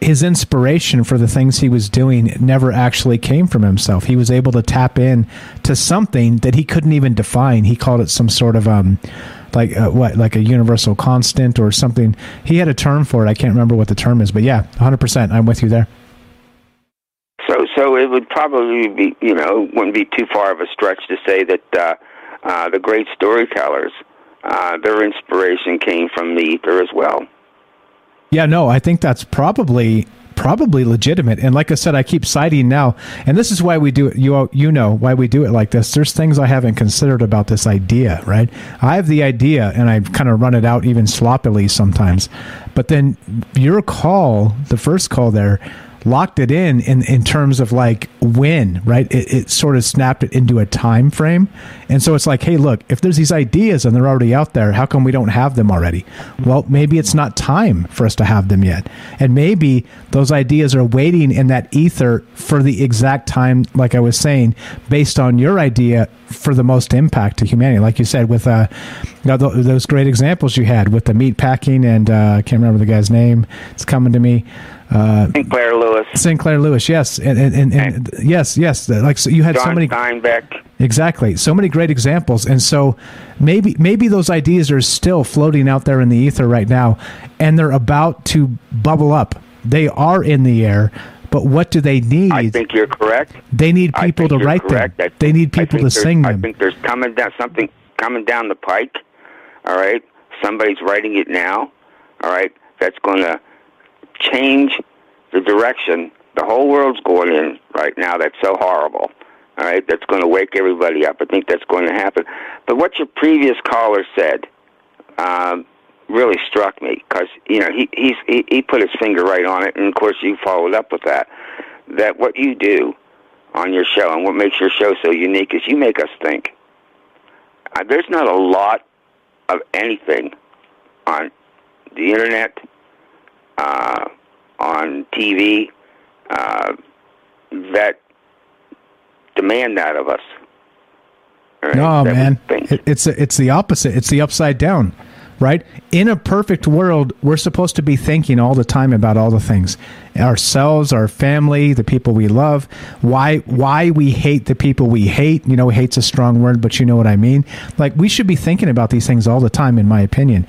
his inspiration for the things he was doing never actually came from himself. He was able to tap in to something that he couldn't even define. He called it some sort of um like uh, what like a universal constant or something. He had a term for it. I can't remember what the term is, but yeah, 100%. I'm with you there. It would probably be, you know, wouldn't be too far of a stretch to say that uh, uh, the great storytellers, uh, their inspiration came from the ether as well. Yeah, no, I think that's probably probably legitimate. And like I said, I keep citing now, and this is why we do it. You you know why we do it like this. There's things I haven't considered about this idea, right? I have the idea, and I kind of run it out even sloppily sometimes. But then your call, the first call there, locked it in in, in terms of like when right? It, it sort of snapped it into a time frame. And so it's like hey look if there's these ideas and they're already out there how come we don't have them already? Well maybe it's not time for us to have them yet. And maybe those ideas are waiting in that ether for the exact time like i was saying based on your idea for the most impact to humanity. Like you said with uh you know, th- those great examples you had with the meat packing and uh, i can't remember the guy's name. It's coming to me uh, Sinclair Lewis, Sinclair Lewis, yes, and and, and, and yes, yes, like so you had John so many Steinbeck. exactly so many great examples, and so maybe maybe those ideas are still floating out there in the ether right now, and they're about to bubble up. They are in the air, but what do they need? I think you're correct. they need people to write correct. them. I They need people to sing I think there's coming down something coming down the pike. All right, somebody's writing it now. All right, that's going to change the direction the whole world's going in right now. That's so horrible. All right, that's going to wake everybody up. I think that's going to happen. But what your previous caller said um, really struck me because you know he he's, he he put his finger right on it, and of course you followed up with that. That what you do on your show and what makes your show so unique is you make us think. Uh, there's not a lot of anything on the internet, uh, on TV, uh, that demand that of us. Right? No, That man, it, it's it's the opposite. It's the upside down, right? In a perfect world, we're supposed to be thinking all the time about all the things, ourselves, our family, the people we love, why why we hate the people we hate. You know, hate's a strong word, but you know what I mean. Like we should be thinking about these things all the time, in my opinion.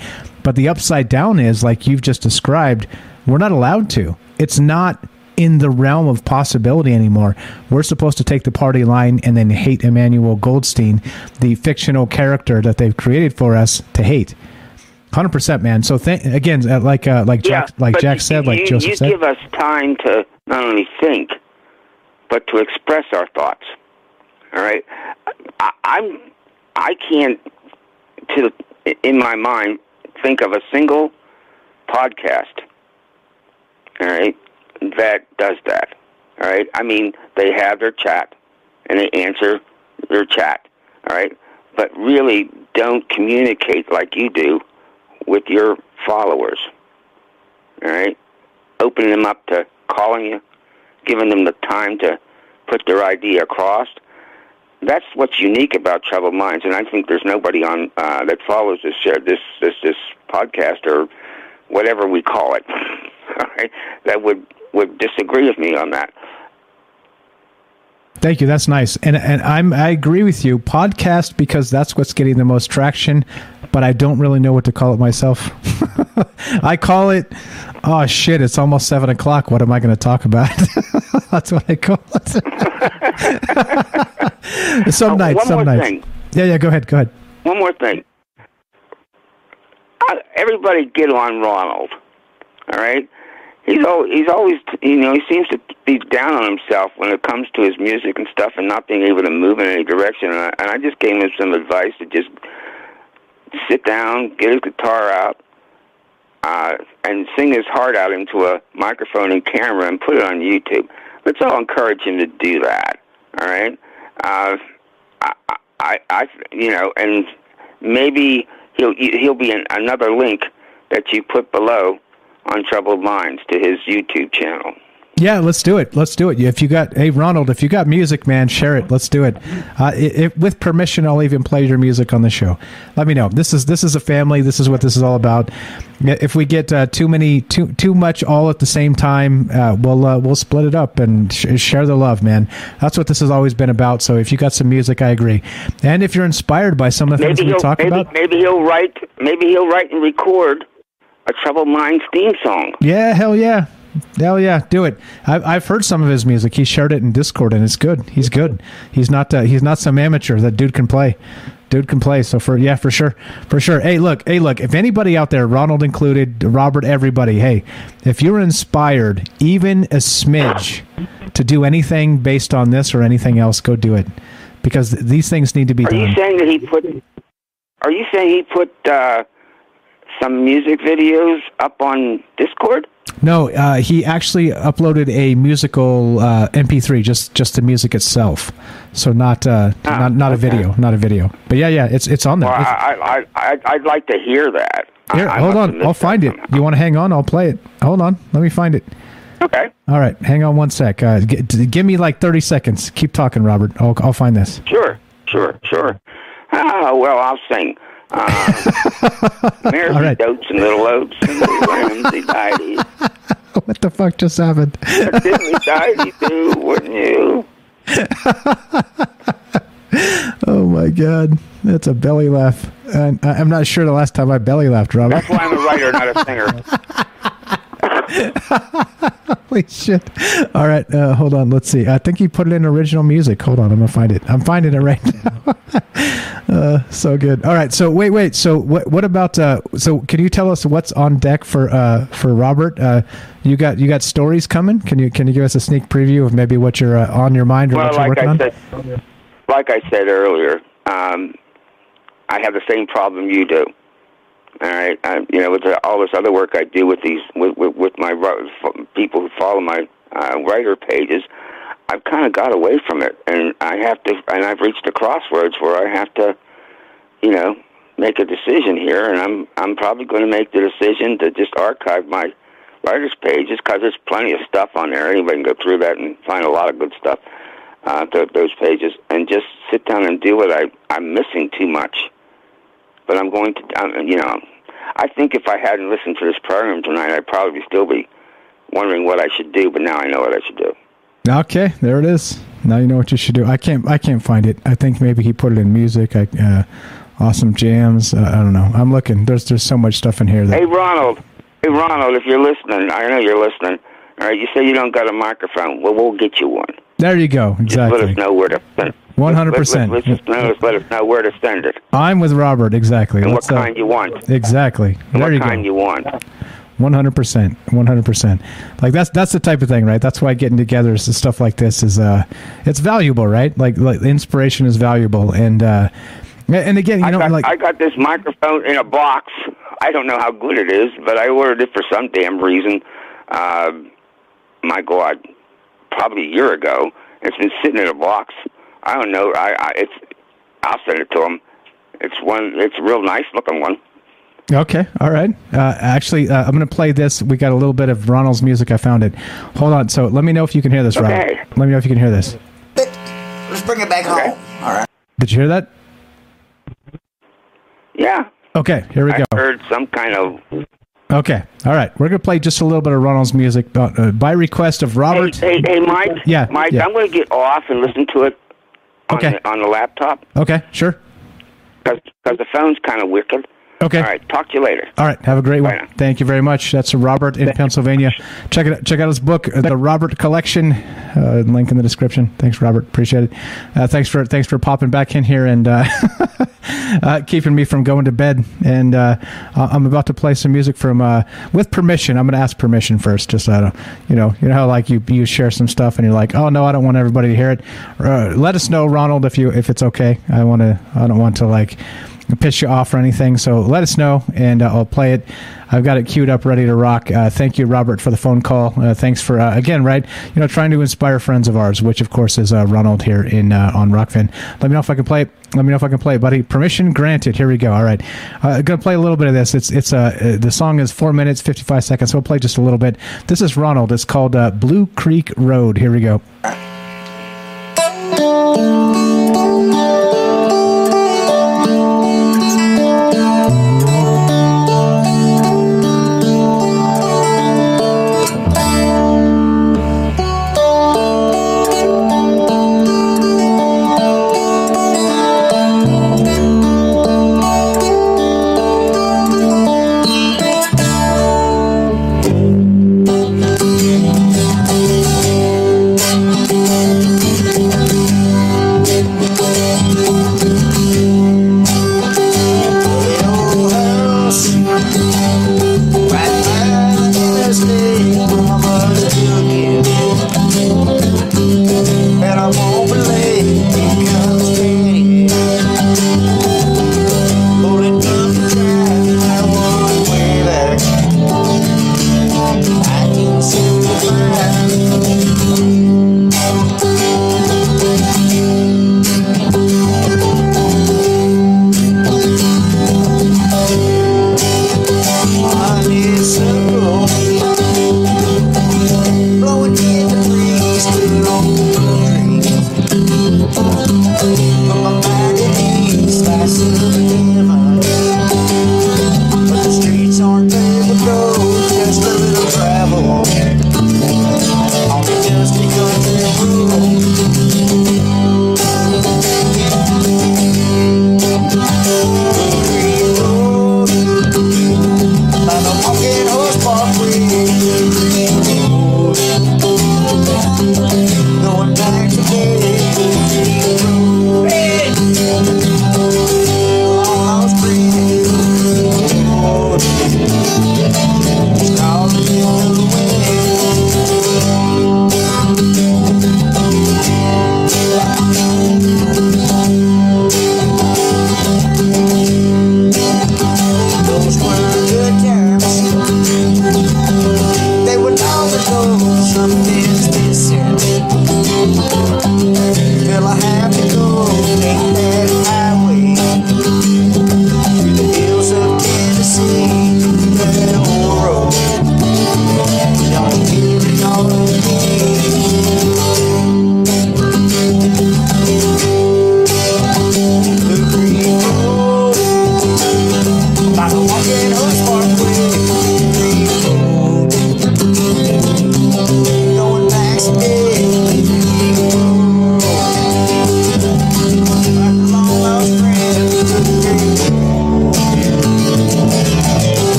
But the upside down is like you've just described. We're not allowed to. It's not in the realm of possibility anymore. We're supposed to take the party line and then hate Emmanuel Goldstein, the fictional character that they've created for us to hate. Hundred percent, man. So th- again, uh, like uh, like Jack, like Jack you- said, like you, Joseph you said. give us time to not only think, but to express our thoughts. All right, I, I'm I can't to in my mind think of a single podcast. All right, that does that. All right, I mean they have their chat and they answer their chat. All right, but really don't communicate like you do with your followers. All right, opening them up to calling you, giving them the time to put their idea across. That's what's unique about Troubled Minds, and I think there's nobody on uh, that follows this show, this this this podcast or whatever we call it, that would would disagree with me on that. Thank you. That's nice, and and I'm I agree with you. Podcast because that's what's getting the most traction, but I don't really know what to call it myself. I call it. Oh shit! It's almost seven o'clock. What am I going to talk about? that's what I call it. some Uh, nights. one Some more nights. thing. Yeah, yeah. Go ahead. Go ahead. One more thing. Uh, everybody get on Ronald. All right. He's al he's always you know he seems to be down on himself when it comes to his music and stuff and not being able to move in any direction. And I, and I just gave him some advice to just sit down, get his guitar out, uh, and sing his heart out into a microphone and camera and put it on YouTube. Let's all encourage him to do that. All right. Uh, I, I, I, you know, and maybe he'll he'll be in another link that you put below on Troubled Minds to his YouTube channel. Yeah, let's do it. Let's do it. If you got, hey Ronald, if you got music, man, share it. Let's do it. Uh, with permission, I'll even play your music on the show. Let me know. This is this is a family. This is what this is all about. If we get uh, too many, too too much all at the same time, uh, we'll uh, we'll split it up and sh- share the love, man. That's what this has always been about. So if you got some music, I agree. And if you're inspired by some of the things Maybe we he'll talk maybe, about, maybe he'll write maybe he'll write and record a Troubled Minds theme song. Yeah, hell yeah. Hell yeah, do it. I've, I've heard some of his music. He shared it in Discord, and it's good. He's good. He's not uh, he's not some amateur. That dude can play. Dude can play. So for yeah, for sure, for sure. Hey, look, hey, look. If anybody out there, Ronald included, Robert, everybody, hey, if you're inspired, even a smidge, to do anything based on this or anything else, go do it, because these things need to be Are done. you saying that he put? Are you saying he put uh, some music videos up on Discord? No, uh, he actually uploaded a musical uh, MP3, just just the music itself. So not uh, not not a video, not a video. But yeah, yeah, it's it's on there. Well, It's- I, I, I, I'd like to hear that. here, I, hold on, I'll find it. You want to hang on? I'll play it. Hold on, let me find it. Okay. All right, hang on one sec. Uh, g- d- give me like thirty seconds. Keep talking, Robert. I'll I'll find this. Sure, sure, sure. Ah, well, I'll sing. Uh, Mares All right. goats and little oats and little lambs, they died. what the fuck just happened? Die too, wouldn't you? oh my god, that's a belly laugh. And I- I'm not sure the last time I belly laughed, Robert. That's why I'm a writer, not a singer. Holy shit! All right, uh, hold on. Let's see. I think he put it in original music. Hold on, I'm gonna find it. I'm finding it right now. uh, so good. All right. So wait, wait. So what? What about? Uh, so can you tell us what's on deck for uh, for Robert? Uh, you got you got stories coming. Can you can you give us a sneak preview of maybe what you're uh, on your mind or well, what you're like working I on? said, like I said earlier, um, I have the same problem you do. All right, I, you know, with the, all this other work I do with these with with, with my people who follow my uh, writer pages, I've kind of got away from it, and I have to, and I've reached a crossroads where I have to, you know, make a decision here, and I'm I'm probably going to make the decision to just archive my writers pages because there's plenty of stuff on there. Anybody can go through that and find a lot of good stuff uh, th- those pages, and just sit down and do it. I I'm missing too much, but I'm going to, um, you know, I think if I hadn't listened to this program tonight, I'd probably still be wondering what I should do. But now I know what I should do. Okay, there it is. Now you know what you should do. I can't I can't find it. I think maybe he put it in music. I, uh, awesome jams. Uh, I don't know. I'm looking. There's there's so much stuff in here that Hey Ronald, hey Ronald, if you're listening, I know you're listening. All right, you say you don't got a microphone. Well, we'll get you one. There you go. Just let Exactly. us know where to. One hundred percent. Let's just let us know where to send it I'm with Robert. Exactly. and Let's, what uh, kind you want. Exactly. And There what you kind go. you want. One hundred percent. One hundred percent. Like that's that's the type of thing, right? That's why getting together is stuff like this is uh, it's valuable, right? Like like inspiration is valuable, and uh, and again, you I know, got, like I got this microphone in a box. I don't know how good it is, but I ordered it for some damn reason. Uh, my God, probably a year ago. It's been sitting in a box. I don't know. I, I it's. I'll send it to him. It's one. It's a real nice looking one. Okay, all right. Uh, actually, uh, I'm going to play this. We got a little bit of Ronald's music. I found it. Hold on. So let me know if you can hear this, Okay. Robert. Let me know if you can hear this. Let's bring it back home. All right. Did you hear that? Yeah. Okay, here we go. I go. heard some kind of. Okay, all right. We're gonna play just a little bit of Ronald's music uh, uh, by request of Robert. Hey, hey, Mike. Yeah, Mike. yeah. I'm going to get off and listen to it. On Okay. The, on the laptop Okay, sure. because the phone's kind of wicked. Okay. All right. Talk to you later. All right, have a great one. Thank you very much. That's Robert in Pennsylvania. Check it. Out, Check out his book, uh, The Robert Collection. Uh, link in the description. Thanks, Robert. Appreciate it. Uh, thanks for thanks for popping back in here and uh, uh, keeping me from going to bed. And uh, I'm about to play some music from uh, with permission. I'm going to ask permission first, just so I don't, you know, you know how like you you share some stuff and you're like, oh no, I don't want everybody to hear it. Uh, let us know, Ronald, if you if it's okay. I want to. I don't want to like piss you off or anything. So let us know, and uh, I'll play it. I've got it queued up, ready to rock. Uh, thank you, Robert, for the phone call. Uh, thanks for uh, again, right? You know, trying to inspire friends of ours, which of course is uh, Ronald here in uh, on Rokfin. Let me know if I can play. Let me know if I can play buddy. Permission granted. Here we go. All right, I'm gonna play a little bit of this. It's it's uh, the song is four minutes fifty five seconds. So we'll play just a little bit. This is Ronald. It's called Blue Creek Road. Here we go.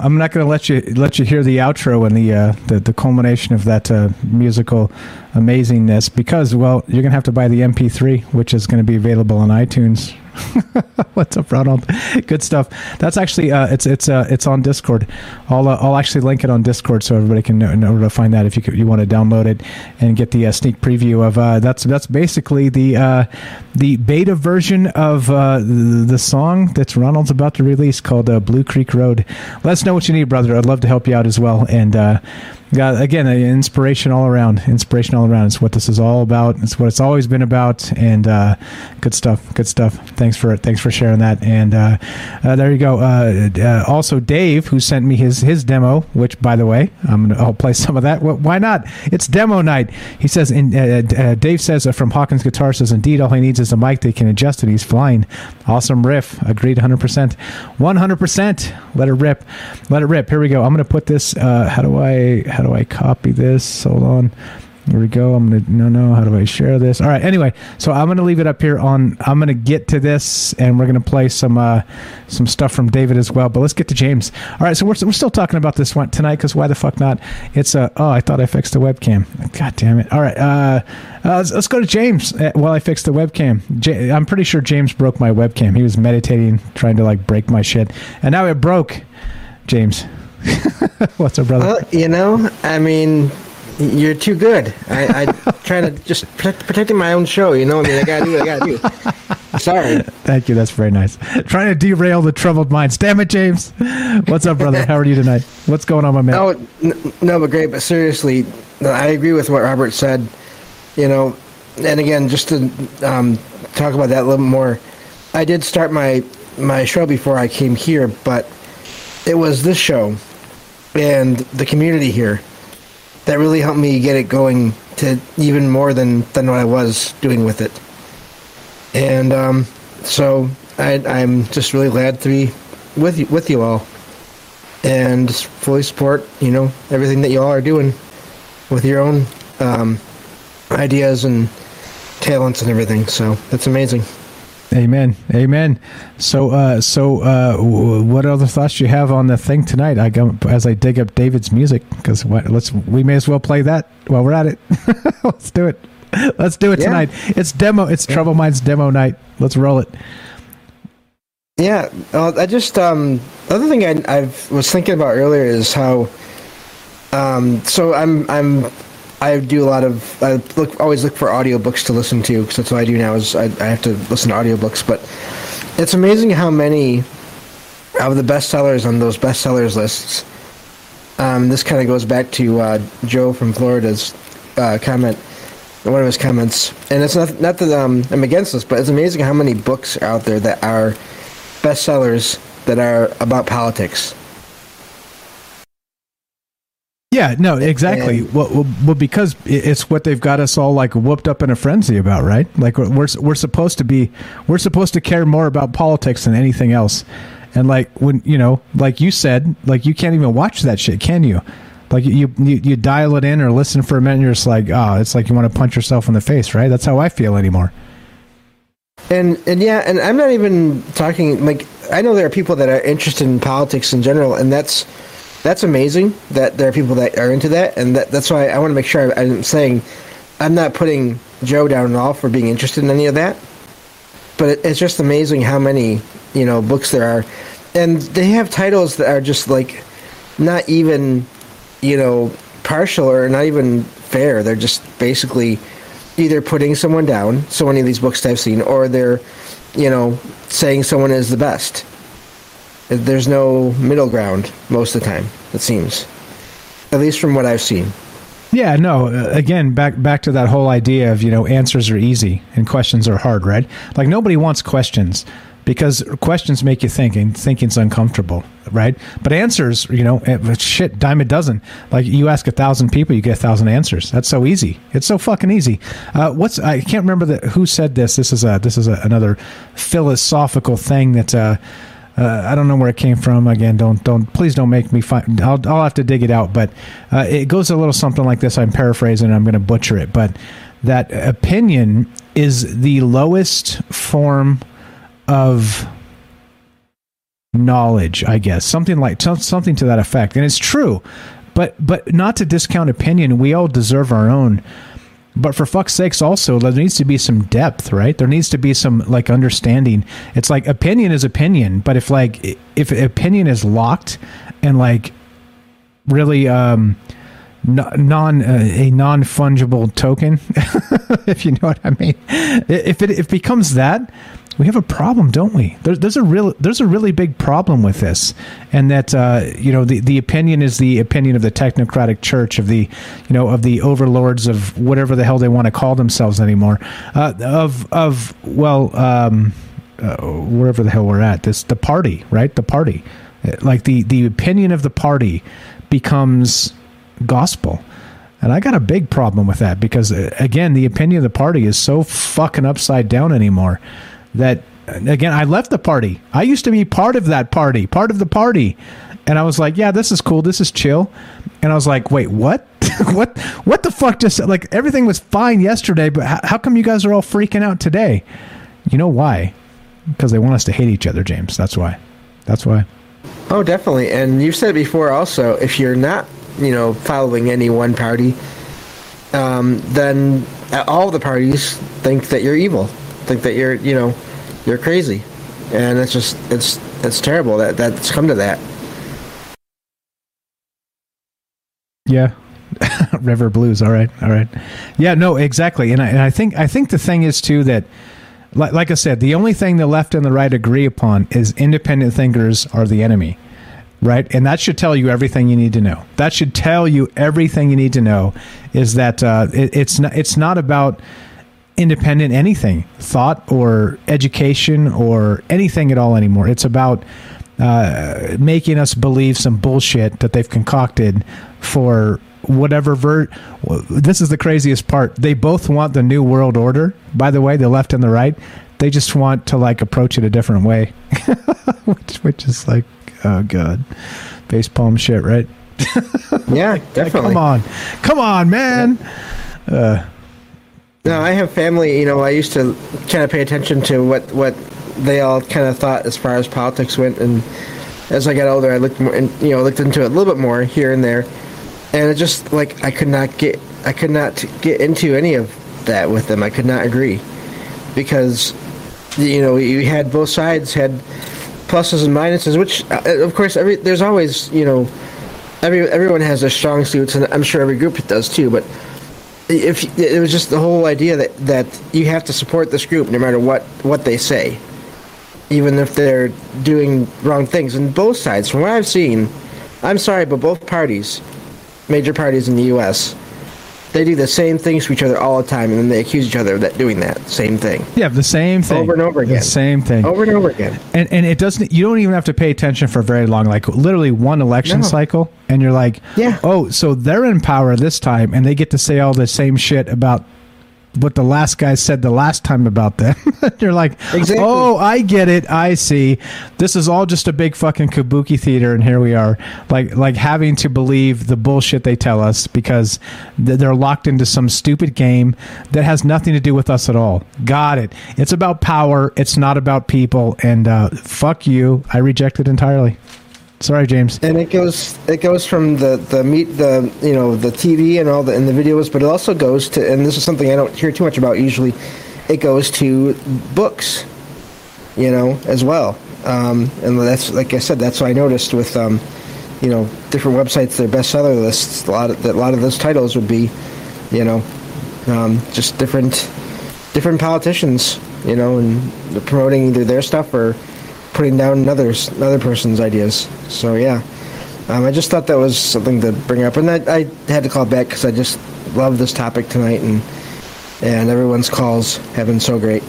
I'm not going to let you let you hear the outro and the uh, the, the culmination of that uh, musical amazingness because well, you're going to have to buy the MP3, which is going to be available on iTunes. What's up, Ronald? Good stuff. That's actually uh, it's it's uh, it's on Discord. I'll uh, I'll actually link it on Discord so everybody can know, know to find that if you could, you want to download it and get the uh, sneak preview of uh, that's that's basically the uh, the beta version of uh, the, song that Ronald's about to release called uh, Blue Creek Road. Let us know what you need, brother. I'd love to help you out as well. And uh, got again inspiration all around. Inspiration all around. It's what this is all about. It's what it's always been about. And uh, good stuff. Good stuff. Thanks for thanks for sharing that. And uh, uh, there you go. Uh, uh, also, Dave, who sent me his his demo, which by the way, I'm gonna I'll play some of that. Wh- Why not? It's demo night. He says. In, uh, uh, Dave says from Hawkins Guitar says indeed all he needs is a mic they can adjust it. He's flying. Awesome riff. Agreed. 100. percent 100. percent Let it rip. Let it rip. Here we go. I'm gonna put this. Uh, how do I how do I copy this? Hold on. Here we go. I'm gonna no no. How do I share this? All right. Anyway, so I'm gonna leave it up here on. I'm gonna get to this, and we're gonna play some uh, some stuff from David as well. But let's get to James. All right. So we're, we're still talking about this one tonight because why the fuck not? It's uh, oh I thought I fixed the webcam. God damn it. All right. Uh, uh, let's, let's go to James uh, while I fix the webcam. I'm pretty sure James broke my webcam. He was meditating, trying to like break my shit, and now it broke. James, what's up, brother? Well, you know, I mean, you're too good. I, I try to just protect, protecting my own show. You know, I mean, I gotta do what I gotta do. Sorry. Thank you. That's very nice. Trying to derail the troubled minds. Damn it, James. What's up, brother? How are you tonight? What's going on, my man? Oh, n- no, but great. But seriously, I agree with what Robert said. You know, and again, just to um, talk about that a little more, I did start my my show before I came here, but it was this show and the community here that really helped me get it going to even more than than what I was doing with it. And um, so I, I'm just really glad to be with you, with you all, and fully support you know everything that you all are doing with your own um, ideas and talents and everything. So that's amazing. Amen. Amen. So, uh, so, uh, w- what other thoughts do you have on the thing tonight? I go as I dig up David's music because let's we may as well play that while we're at it. let's do it. Let's do it Yeah. tonight. It's demo. It's Trouble Minds demo night. Let's roll it. Yeah, uh, I just um, the other thing I I was thinking about earlier is how um, so I'm I'm I do a lot of I look always look for audiobooks to listen to because that's what I do now is I, I have to listen to audiobooks but it's amazing how many of the bestsellers on those bestsellers lists um, this kind of goes back to uh, Joe from Florida's uh, comment one of his comments and it's not not that um, I'm against this but it's amazing how many books are out there that are bestsellers that are about politics Yeah. No. Exactly. Well, well, well, because it's what they've got us all like whooped up in a frenzy about, right? Like we're we're supposed to be we're supposed to care more about politics than anything else. And like when you know, like you said, like you can't even watch that shit, can you? Like you you, you dial it in or listen for a minute, and you're just like, oh, it's like you want to punch yourself in the face, right? That's how I feel anymore. And and yeah, and I'm not even talking like I know there are people that are interested in politics in general, and that's that's amazing that there are people that are into that, and that, that's why I want to make sure I'm saying I'm not putting Joe down at all for being interested in any of that. But it, it's just amazing how many you know books there are, and they have titles that are just like not even you know partial or not even fair. They're just basically either putting someone down, so many of these books I've seen, or they're, you know, saying someone is the best. There's no middle ground most of the time, it seems. At least from what I've seen. Yeah, no. uh, Again, back back to that whole idea of you know answers are easy and questions are hard, right? Like nobody wants questions because questions make you think and thinking's uncomfortable, right? But answers, you know, eh, shit, dime a dozen. Like you ask a thousand people, you get a thousand answers. That's so easy. It's so fucking easy. Uh, what's I can't remember the, who said this. This is a this is a, another philosophical thing that. Uh, uh, I don't know where it came from. Again, don't don't please don't make me find. I'll I'll have to dig it out. But uh, it goes a little something like this. I'm paraphrasing. I'm going to butcher it, but that opinion is the lowest form of knowledge. I guess something like some- something to that effect, and it's true. But but not to discount opinion. We all deserve our own. But for fuck's sakes, also there needs to be some depth, right? There needs to be some like understanding. It's like opinion is opinion, but if like if opinion is locked and like really um non uh, a non fungible token, if you know what I mean, if it if it becomes that, we have a problem, don't we? There's there's a real there's a really big problem with this, and that uh, you know the the opinion is the opinion of the technocratic church of the you know of the overlords of whatever the hell they want to call themselves anymore, uh, of of well um, uh, wherever the hell we're at this the party right the party, like the the opinion of the party becomes gospel. And I got a big problem with that because, uh, again, the opinion of the party is so fucking upside down anymore that, again, I left the party. I used to be part of that party, part of the party. And I was like, yeah, this is cool. This is chill. And I was like, wait, what? what? What the fuck just, like, everything was fine yesterday, but how, how come you guys are all freaking out today? You know why? Because they want us to hate each other, James. That's why. That's why. Oh, definitely. And you've said before also, if you're not, you know, following any one party, um, then all the parties think that you're evil, think that you're, you know, you're crazy, and it's just it's it's terrible that that's come to that. Yeah. River Blues. All right. All right. Yeah, no, exactly. And I, and I think I think the thing is too that like, like I said, the only thing the left and the right agree upon is independent thinkers are the enemy. Right? And that should tell you everything you need to know. That should tell you everything you need to know is that uh, it, it's not it's not about independent anything, thought or education or anything at all anymore. It's about uh, making us believe some bullshit that they've concocted for whatever ver this is the craziest part. They both want the new world order by the way the left and the right. They just want to like approach it a different way which, which is like oh god. Face palm shit right? Yeah definitely come on. Come on man. Uh, No, I have family. You know, I used to kind of pay attention to what what they all kind of thought as far as politics went, and as I got older, I looked more, and you know, looked into it a little bit more here and there, and it just like I could not get I could not get into any of that with them. I could not agree because you know you had both sides had pluses and minuses, which uh, of course every there's always you know every everyone has their strong suits, and I'm sure every group does too, but if it was just the whole idea that that you have to support this group no matter what what they say even if they're doing wrong things. And both sides from what i've seen i'm sorry but both parties major parties in the us they do the same things to each other all the time and then they accuse each other of that doing that same thing. Yeah the same thing. Over and over again. the same thing. Over and over again. And and it doesn't you don't even have to pay attention for very long like literally one election No. cycle and you're like yeah. oh so they're in power this time and they get to say all the same shit about what the last guy said the last time about them. You're like Exactly. oh i get it. I see. This is all just a big fucking kabuki theater and here we are. Like like having to believe the bullshit they tell us because they're locked into some stupid game that has nothing to do with us at all. Got it. It's about power. It's not about people. And uh, fuck you. I reject it entirely sorry james and it goes it goes from the the meet the you know the TV and all the and the videos, but it also goes to and this is something I don't hear too much about usually. It goes to books, you know, as well. Um, and that's like I said, that's what I noticed with um, you know different websites, their bestseller lists. A lot of that, a lot of those titles would be, you know, um, just different different politicians, you know, and promoting either their stuff or putting down another's another person's ideas. So yeah, um, I just thought that was something to bring up, and I, I had to call back because I just love this topic tonight, and and everyone's calls have been so great.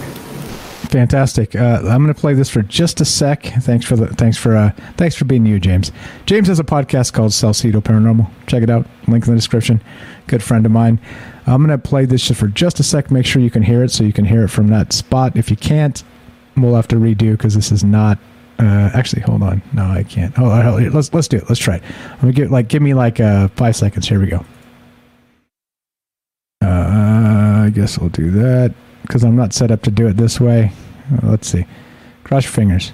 Fantastic. Uh, I'm going to play this for just a sec. Thanks for the thanks for uh, thanks for being you, James. James has a podcast called Salsido Paranormal. Check it out. Link in the description. Good friend of mine. I'm going to play this just for just a sec. Make sure you can hear it, so you can hear it from that spot. If you can't, we'll have to redo because this is not. Uh, actually, hold on. No, I can't. Oh, uh, let's let's do it. Let's try it. I'm gonna give like give me like uh, five seconds. Here we go. Uh, I guess I'll do that because I'm not set up to do it this way. Uh, let's see. Cross your fingers.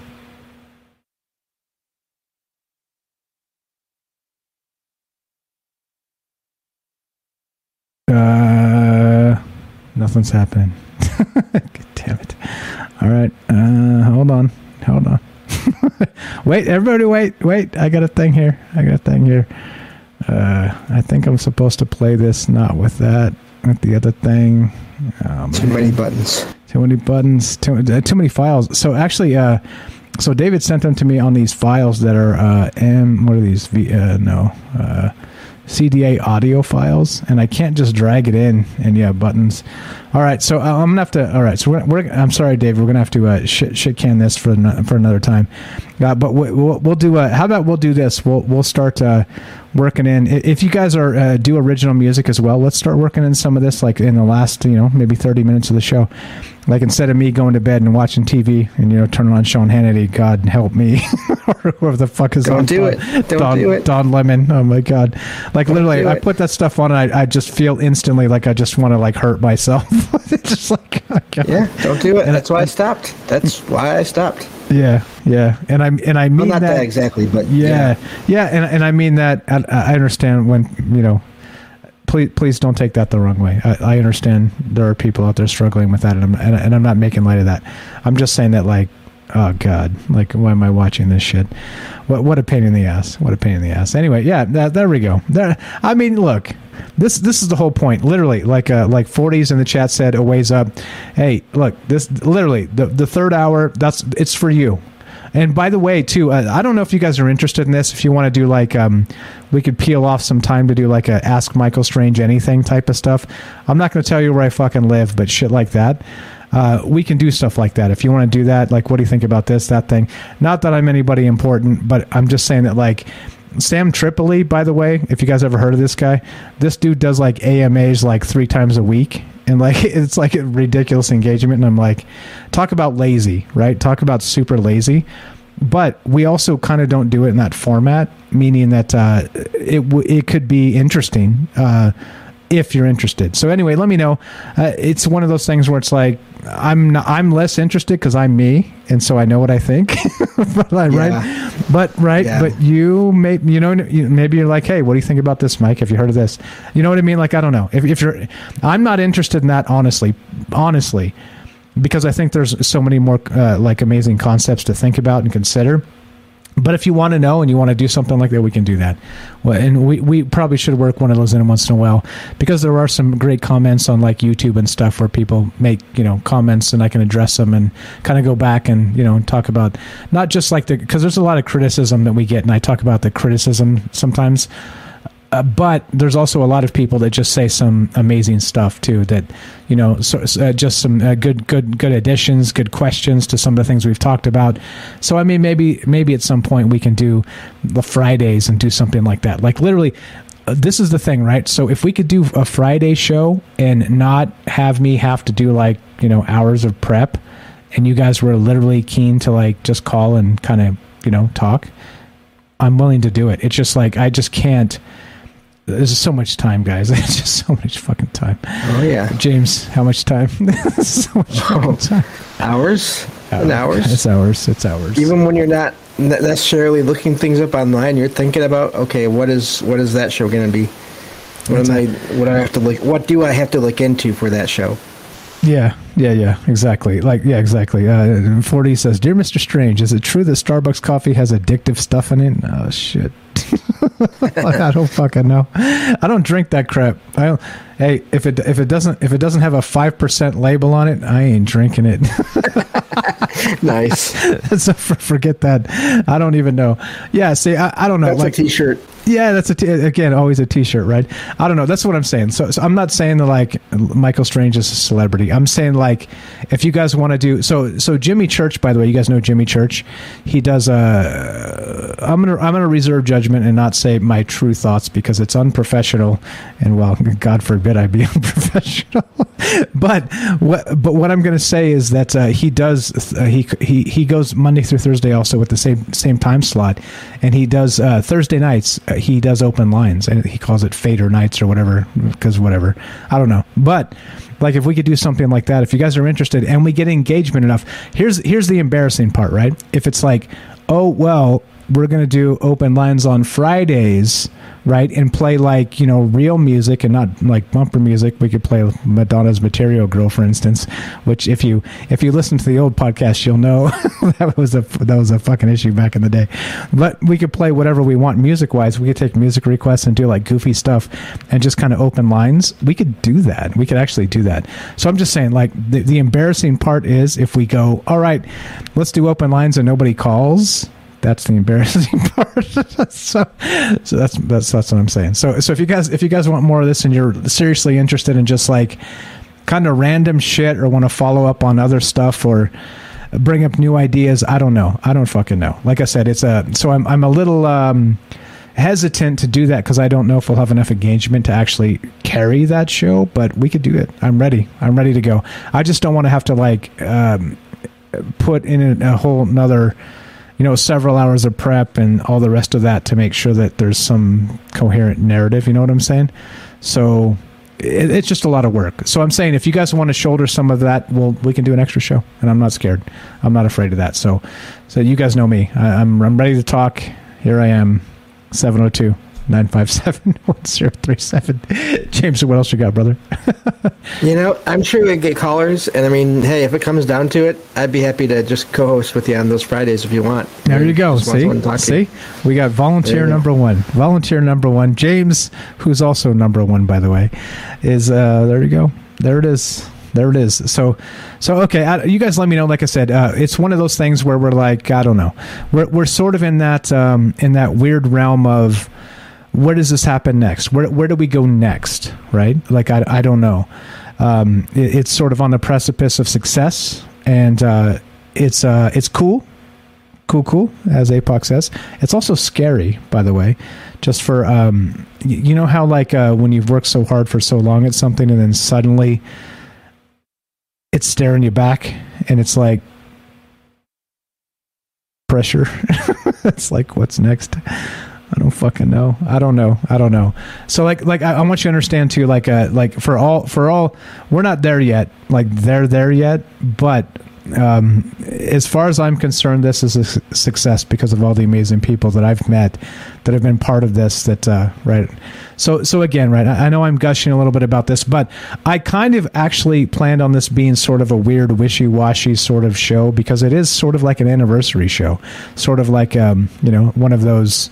Uh, nothing's happening. Damn it. All right. Uh, hold on. Hold on. wait, everybody, wait, wait. I got a thing here. I got a thing here. Uh, I think I'm supposed to play this not with that, with the other thing. Oh, Too many buttons. Too many buttons. Too, uh, too many files. So actually, uh, so David sent them to me on these files that are uh, M. What are these? V, uh, no. Uh, CDA audio files, and I can't just drag it in. And yeah, buttons. All right, so uh, I'm gonna have to. All right, so we're. we're I'm sorry, Dave. We're gonna have to uh, shit, shit can this for for another time. Uh, but we, we'll, we'll do. Uh, how about we'll do this? We'll we'll start uh, working in. If you guys are uh, do original music as well, let's start working in some of this. Like in the last, you know, maybe 30 minutes of the show. Like instead of me going to bed and watching TV and you know turning on Sean Hannity, God help me, or whoever the fuck is Don't on. do Don- it. Don't Don, do it. Don Lemon. Oh my God! Like Don't literally, I put that stuff on and I, I just feel instantly like I just want to like hurt myself. it's just like oh Yeah, don't do it. That's why I stopped. That's why I stopped. Yeah, yeah, and I and I mean not that, that exactly, but yeah, yeah, and and I mean that. I, I understand when you know. Please, please don't take that the wrong way. I, I understand there are people out there struggling with that, and I'm and, and I'm not making light of that. I'm just saying that, like, oh god, like, why am I watching this shit? What what a pain in the ass. What a pain in the ass. Anyway, yeah, that, there we go. There. I mean, look, this this is the whole point. Literally, like uh, like 40s in the chat said, a ways up. Hey, look, this literally the the third hour. That's it's for you. And by the way, too, uh, I don't know if you guys are interested in this. If you want to do like, um, we could peel off some time to do like a Ask Michael Strange anything type of stuff. I'm not going to tell you where I fucking live, but shit like that. Uh, we can do stuff like that. If you want to do that, like, what do you think about this, that thing? Not that I'm anybody important, but I'm just saying that, like, Sam Tripoli, by the way, if you guys ever heard of this guy, this dude does like AMAs like three times a week. And like, it's like a ridiculous engagement. And I'm like, talk about lazy, right? Talk about super lazy. But we also kind of don't do it in that format, meaning that uh, it, w- it could be interesting. Uh, if you're interested. So anyway, let me know. Uh, it's one of those things where it's like I'm not, I'm less interested because I'm me, and so I know what I think. but, like, right, but right, Yeah. but you may you know maybe you're like, hey, what do you think about this, Mike? Have you heard of this? You know what I mean? Like I don't know if if you're, I'm not interested in that honestly, honestly, because I think there's so many more uh, like amazing concepts to think about and consider. But if you want to know and you want to do something like that, we can do that. Well, and we, we probably should work one of those in once in a while because there are some great comments on like YouTube and stuff where people make you know comments and I can address them and kind of go back and you know talk about not just like the because there's a lot of criticism that we get and I talk about the criticism sometimes. Uh, but there's also a lot of people that just say some amazing stuff too. That you know, so, uh, just some uh, good, good, good additions, good questions to some of the things we've talked about. So I mean, maybe, maybe at some point we can do the Fridays and do something like that. Like literally, uh, this is the thing, right? So if we could do a Friday show and not have me have to do like you know hours of prep, and you guys were literally keen to like just call and kind of you know talk, I'm willing to do it. It's just like I just can't. There's so much time, guys. There's just so much fucking time. Oh yeah, James, how much time? so much fucking time. Hours and hours. It's hours. It's hours. Even when you're not necessarily looking things up online, you're thinking about okay, what is what is that show going to be? What am I? What do I have to look? What do I have to look into for that show? Yeah, yeah, yeah, exactly. Like, yeah, exactly. Uh, 40 says, Dear Mr. Strange, is it true that Starbucks coffee has addictive stuff in it? Oh, shit. I don't fucking know. I don't drink that crap. I don't, hey, if it if it doesn't if it doesn't have a five percent label on it, I ain't drinking it. nice. so for, forget that. I don't even know. Yeah, see, I, I don't know. That's like a T-shirt. Yeah, that's a t- again always a T-shirt, right? I don't know. That's what I'm saying. So, so I'm not saying that like Michael Strange is a celebrity. I'm saying like if you guys want to do so. So Jimmy Church, by the way, you guys know Jimmy Church. He does a. I'm gonna I'm gonna reserve judgment and not say my true thoughts because it's unprofessional, and well, God forbid I be unprofessional. but what but what I'm gonna say is that uh, he does uh, he he he goes Monday through Thursday also with the same same time slot, and he does uh, Thursday nights. Uh, he does open lines, and he calls it Fader nights or whatever because whatever I don't know, but like if we could do something like that, if you guys are interested, and we get engagement enough. Here's here's the embarrassing part, right? If it's like, oh well, we're going to do open lines on Fridays, right? And play like, you know, real music and not like bumper music. We could play Madonna's Material Girl, for instance, which if you if you listen to the old podcast, you'll know that was a that was a fucking issue back in the day. But we could play whatever we want music wise. We could take music requests and do like goofy stuff and just kind of open lines. We could do that. We could actually do that. So I'm just saying, like the, the embarrassing part is if we go, all right, let's do open lines and nobody calls. That's the embarrassing part. so, so that's that's that's what I'm saying. So so if you guys if you guys want more of this and you're seriously interested in just like kind of random shit or want to follow up on other stuff or bring up new ideas, I don't know. I don't fucking know. Like I said, it's a so I'm I'm a little um hesitant to do that because I don't know if we'll have enough engagement to actually carry that show, but we could do it. I'm ready. I'm ready to go. I just don't want to have to like um, put in a, a whole another, you know, several hours of prep and all the rest of that to make sure that there's some coherent narrative. You know what I'm saying? So it, it's just a lot of work. So I'm saying if you guys want to shoulder some of that, well, we can do an extra show, and I'm not scared. I'm not afraid of that. So, so you guys know me. I, I'm I'm ready to talk. Here I am. 702 957 1037. James, what else you got, brother? You know, I'm sure we get callers, and I mean, hey, if it comes down to it, I'd be happy to just co-host with you on those Fridays if you want. There you go. See, see, we got volunteer you go. number one. Volunteer number one. James, who's also number one, by the way, is uh there you go. There it is. There it is. So, so okay. I, you guys, let me know. Like I said, uh, it's one of those things where we're like, I don't know. We're we're sort of in that um, in that weird realm of where does this happen next? Where where do we go next? Right? Like I I don't know. Um, it, it's sort of on the precipice of success, and uh, it's uh, it's cool cool cool as apoc says it's also scary by the way just for um y- you know how like uh when you've worked so hard for so long at something and then suddenly it's staring you back and it's like pressure it's like what's next i don't fucking know i don't know i don't know so like like i, I want you to understand too like uh like for all for all we're not there yet like they're there yet but um, as far as I'm concerned, this is a su- success because of all the amazing people that I've met that have been part of this. That uh, right. So so again, right. I, I know I'm gushing a little bit about this, but I kind of actually planned on this being sort of a weird, wishy-washy sort of show because it is sort of like an anniversary show, sort of like um, you know one of those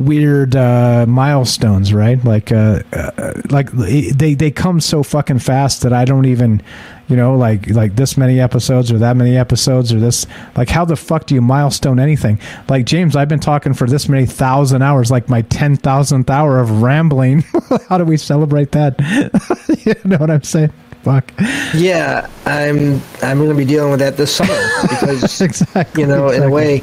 weird uh, milestones, right? Like, uh, uh, like they they come so fucking fast that I don't even, you know, like like this many episodes or that many episodes or this. Like, how the fuck do you milestone anything? Like James, I've been talking for this many thousand hours, like my ten thousandth hour of rambling. how do we celebrate that? you know what I'm saying? Fuck. Yeah, I'm I'm going to be dealing with that this summer because exactly, you know, in a way,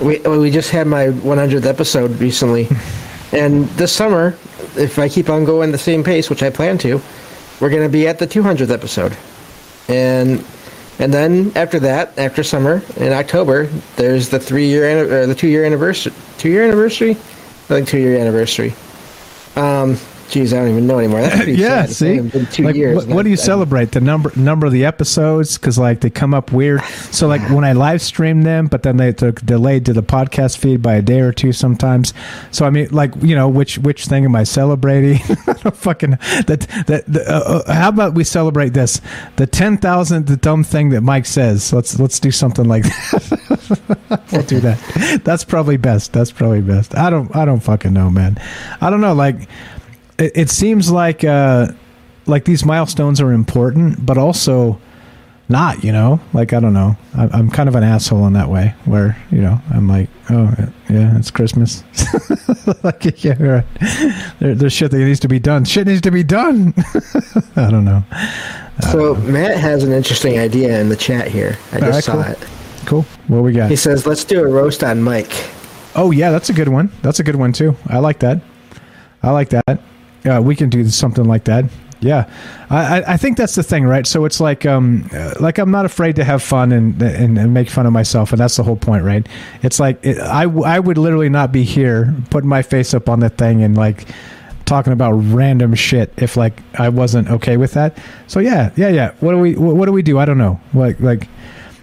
we we just had my 100th episode recently, and this summer, if I keep on going the same pace, which I plan to, we're going to be at the 200th episode, and and then after that, after summer in October, there's the three year or the two year anniversary, two year anniversary, I think two year anniversary. Um, geez, I don't even know anymore. That's pretty yeah, sad. It's see, only been two like, years. what, what do you I- celebrate? The number number of the episodes because like they come up weird. So like when I live stream them, but then they took delayed to the podcast feed by a day or two sometimes. So I mean, like you know, which which thing am I celebrating? I don't fucking that that. the- uh, uh, how about we celebrate this? The ten thousand, the dumb thing that Mike says. Let's let's do something like that. we'll do that. That's probably best. That's probably best. I don't I don't fucking know, man. I don't know. Like it, it seems like uh like these milestones are important but also not you know like i don't know I, i'm kind of an asshole in that way where you know i'm like oh yeah it's christmas like yeah right. there, there's shit that needs to be done shit needs to be done i don't know So Matt has an interesting idea in the chat here. I just right, saw cool. it. cool what we got He says, "Let's do a roast on Mike." Oh yeah, that's a good one. That's a good one too. I like that. I like that. Yeah, we can do something like that. Yeah, I, I- think that's the thing, right? So it's like, um, uh, like I'm not afraid to have fun and, and and make fun of myself, and that's the whole point, right? It's like it, I I would literally not be here putting my face up on the thing and like talking about random shit if like I wasn't okay with that. So yeah, yeah, yeah. What do we what do we do? I don't know. Like like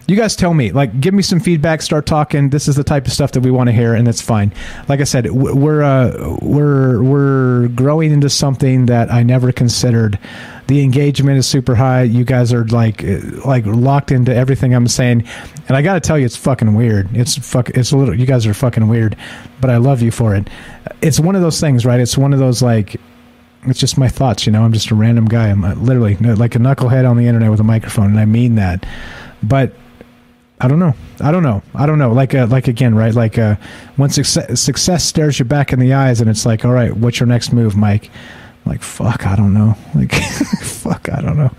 you guys tell me. Like, give me some feedback. Start talking. This is the type of stuff that we want to hear, and it's fine. Like I said, we're uh, we're we're growing into something that I never considered. The engagement is super high. You guys are like uh, like locked into everything I'm saying, and I got to tell you, it's fucking weird. It's fuck. It's a little. You guys are fucking weird, but I love you for it. It's one of those things, right? It's one of those like it's just my thoughts you know i'm just a random guy i'm uh, literally like a knucklehead on the internet with a microphone and i mean that but i don't know. I don't know. I don't know. Like uh, like again right? Like uh when success, success stares you back in the eyes and it's like all right what's your next move mike? I'm like fuck i don't know. Like fuck i don't know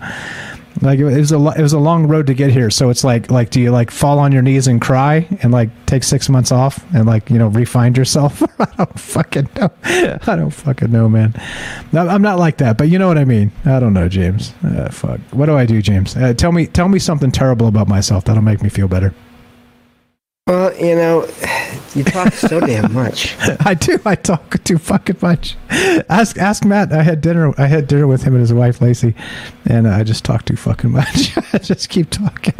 like it was a it was a long road to get here. So it's like like do you like fall on your knees and cry and like take six months off and like you know refind yourself? I don't fucking know. I don't fucking know man. No, i'm not like that but you know what i mean. I don't know james. Uh, fuck. What do i do james? Uh, tell me tell me something terrible about myself that'll make me feel better Well, you know, you talk so damn much. I do. I talk too fucking much. Ask ask Matt. I had dinner. I had dinner with him and his wife Lacey, and I just talk too fucking much. I just keep talking.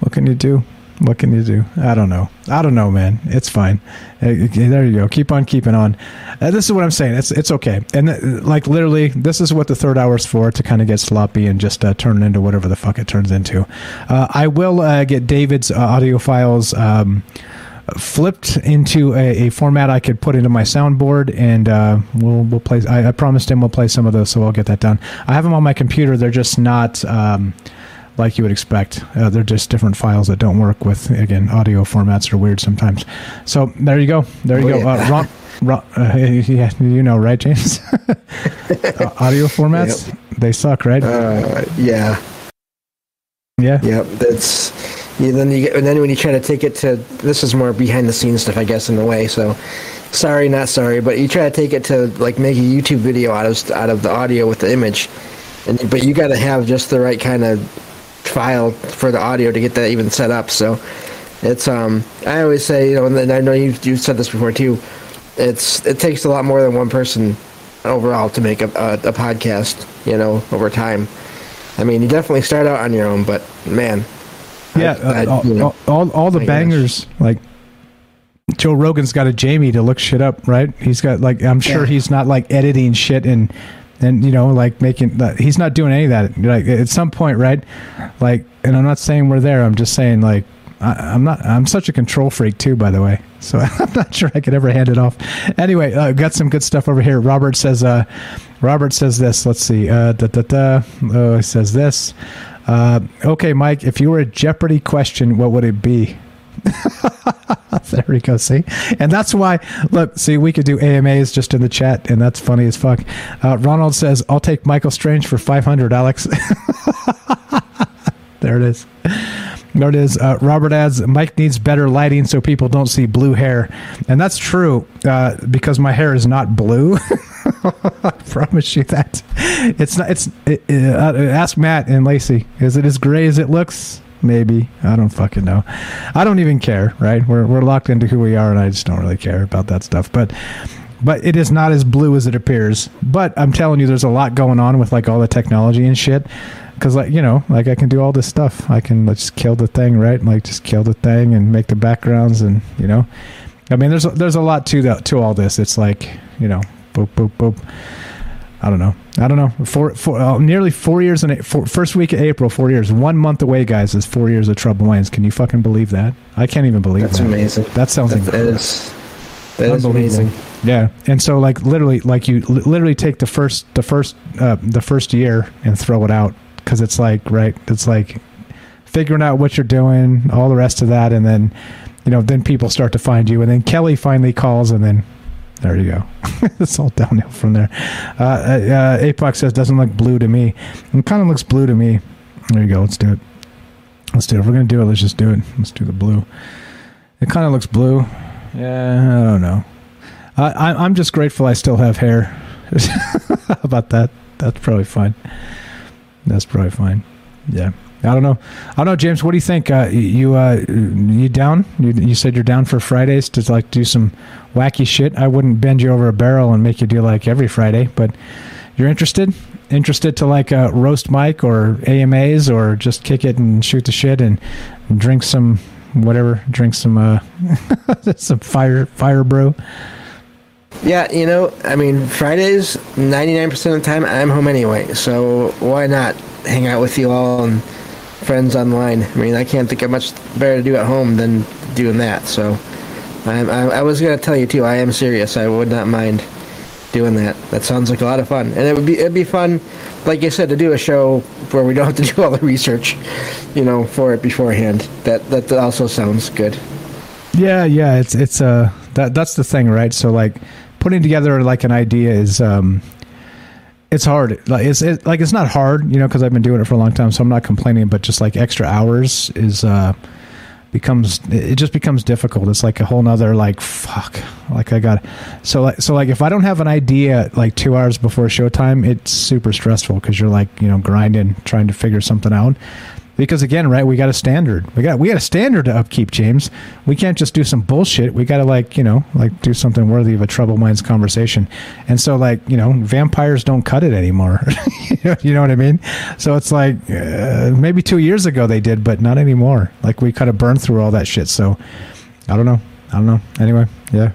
What can you do? What can you do? I don't know. I don't know, man. It's fine. There you go. Keep on keeping on. Uh, this is what I'm saying. It's it's okay. And uh, like literally, this is what the third hour is for to kind of get sloppy and just uh, turn into whatever the fuck it turns into. Uh, I will uh, get David's uh, audio files. Um, flipped into a, a format I could put into my soundboard, and uh, we'll we'll play. I, I promised him we'll play some of those, so I'll get that done. I have them on my computer. They're just not um, like you would expect. Uh, they're just different files that don't work with. Again, audio formats are weird sometimes. So there you go. There you Oh, go. yeah. Uh, Ron, Ron, uh, yeah, you know, right, James? Uh, audio formats they suck, right? Uh, yeah. Yeah. Yep. That's. Yeah, then you get, and then when you try to take it to this is more behind the scenes stuff, I guess, in a way. So, sorry, not sorry, but you try to take it to like make a YouTube video out of out of the audio with the image, and but you got to have just the right kind of file for the audio to get that even set up. So, it's um, I always say, you know, and I know you you've said this before too. It's it takes a lot more than one person overall to make a, a, a podcast. You know, over time. I mean, you definitely start out on your own, but man, Yeah, I- uh, all, you know, all, all, all the I guess. bangers like Joe Rogan's got a Jamie to look shit up, right? He's got like I'm sure Yeah. he's not like editing shit and and you know like making he's not doing any of that. Like at some point, right? Like, and I'm not saying we're there. I'm just saying like I, I'm not. I'm such a control freak too, by the way. So I'm not sure I could ever hand it off. Anyway, uh, got some good stuff over here. Robert says. Uh, Robert says this. Let's see. Uh, da, da, da. Oh, he says this. Uh, okay, Mike. If you were a Jeopardy question, what would it be? there we go. See, and that's why. Look, see, we could do AMAs just in the chat, and that's funny as fuck. Uh, Ronald says, "I'll take Michael Strange for 500." Alex. there it is. There it is. Uh, Robert adds, Mike needs better lighting so people don't see blue hair. And that's true uh, because my hair is not blue. I promise you that. It's not, it's, it, uh, ask Matt and Lacey. Is it as gray as it looks? Maybe. I don't fucking know. I don't even care, right? We're, we're locked into who we are and I just don't really care about that stuff. But, but it is not as blue as it appears. But I'm telling you, there's a lot going on with like all the technology and shit because like you know like i can do all this stuff i can just kill the thing right like just kill the thing and make the backgrounds and you know i mean there's there's a lot to that to all this it's like you know boop boop boop i don't know. I don't know. Four, four uh, nearly four years in A- four, first week of april four years. One month away guys is four years of Trouble Minds can you fucking believe that? I can't even believe That's that. amazing. that sounds That incredible. is- that is amazing. Yeah, and so like literally, like you li- literally take the first, the first, uh, the first year and throw it out because it's like right, it's like figuring out what you're doing, all the rest of that, and then you know, then people start to find you, and then Kelly finally calls, and then there you go. it's all downhill from there. Uh, uh, Apoc says doesn't look blue to me. It kind of looks blue to me. There you go. Let's do it. Let's do it. If we're gonna do it, let's just do it. Let's do the blue. It kind of looks blue. Yeah, I don't know. I, I'm just grateful I still have hair. How about that? That's probably fine. That's probably fine. Yeah. I don't know. I don't know, James. What do you think? Uh, you uh, you down? You, you said you're down for Fridays to like do some wacky shit. I wouldn't bend you over a barrel and make you do like every Friday, but you're interested. interested to like uh, roast Mike or AMAs or just kick it and shoot the shit and drink some whatever, drink some uh, some fire fire brew. Yeah, you know, I mean, Fridays, 99% of the time, I'm home anyway. So why not hang out with you all and friends online? I mean, I can't think of much better to do at home than doing that. So I'm, I, I was to tell you, too, I am serious. I would not mind doing that. That sounds like a lot of fun. And it would be, it'd be fun, like you said, to do a show where we don't have to do all the research, you know, for it beforehand. That, that also sounds good. Yeah, yeah, it's it's uh that that's the thing, right? So like putting together like an idea is um it's hard. Like it's it, like it's not hard, you know, because I've been doing it for a long time, so I'm not complaining. But just like extra hours is uh becomes it just becomes difficult. It's like a whole nother like fuck. Like I got so like so like if I don't have an idea like two hours before showtime, it's super stressful because you're like you know grinding trying to figure something out. Because again, right, we got a standard. We got we got a standard to upkeep, James. We can't just do some bullshit. We got to like you know like do something worthy of a troubled minds conversation. And so like you know vampires don't cut it anymore. you know what I mean? So it's like uh, maybe two years ago they did, but not anymore. Like we kind of burned through all that shit. So I don't know. I don't know. Anyway, yeah.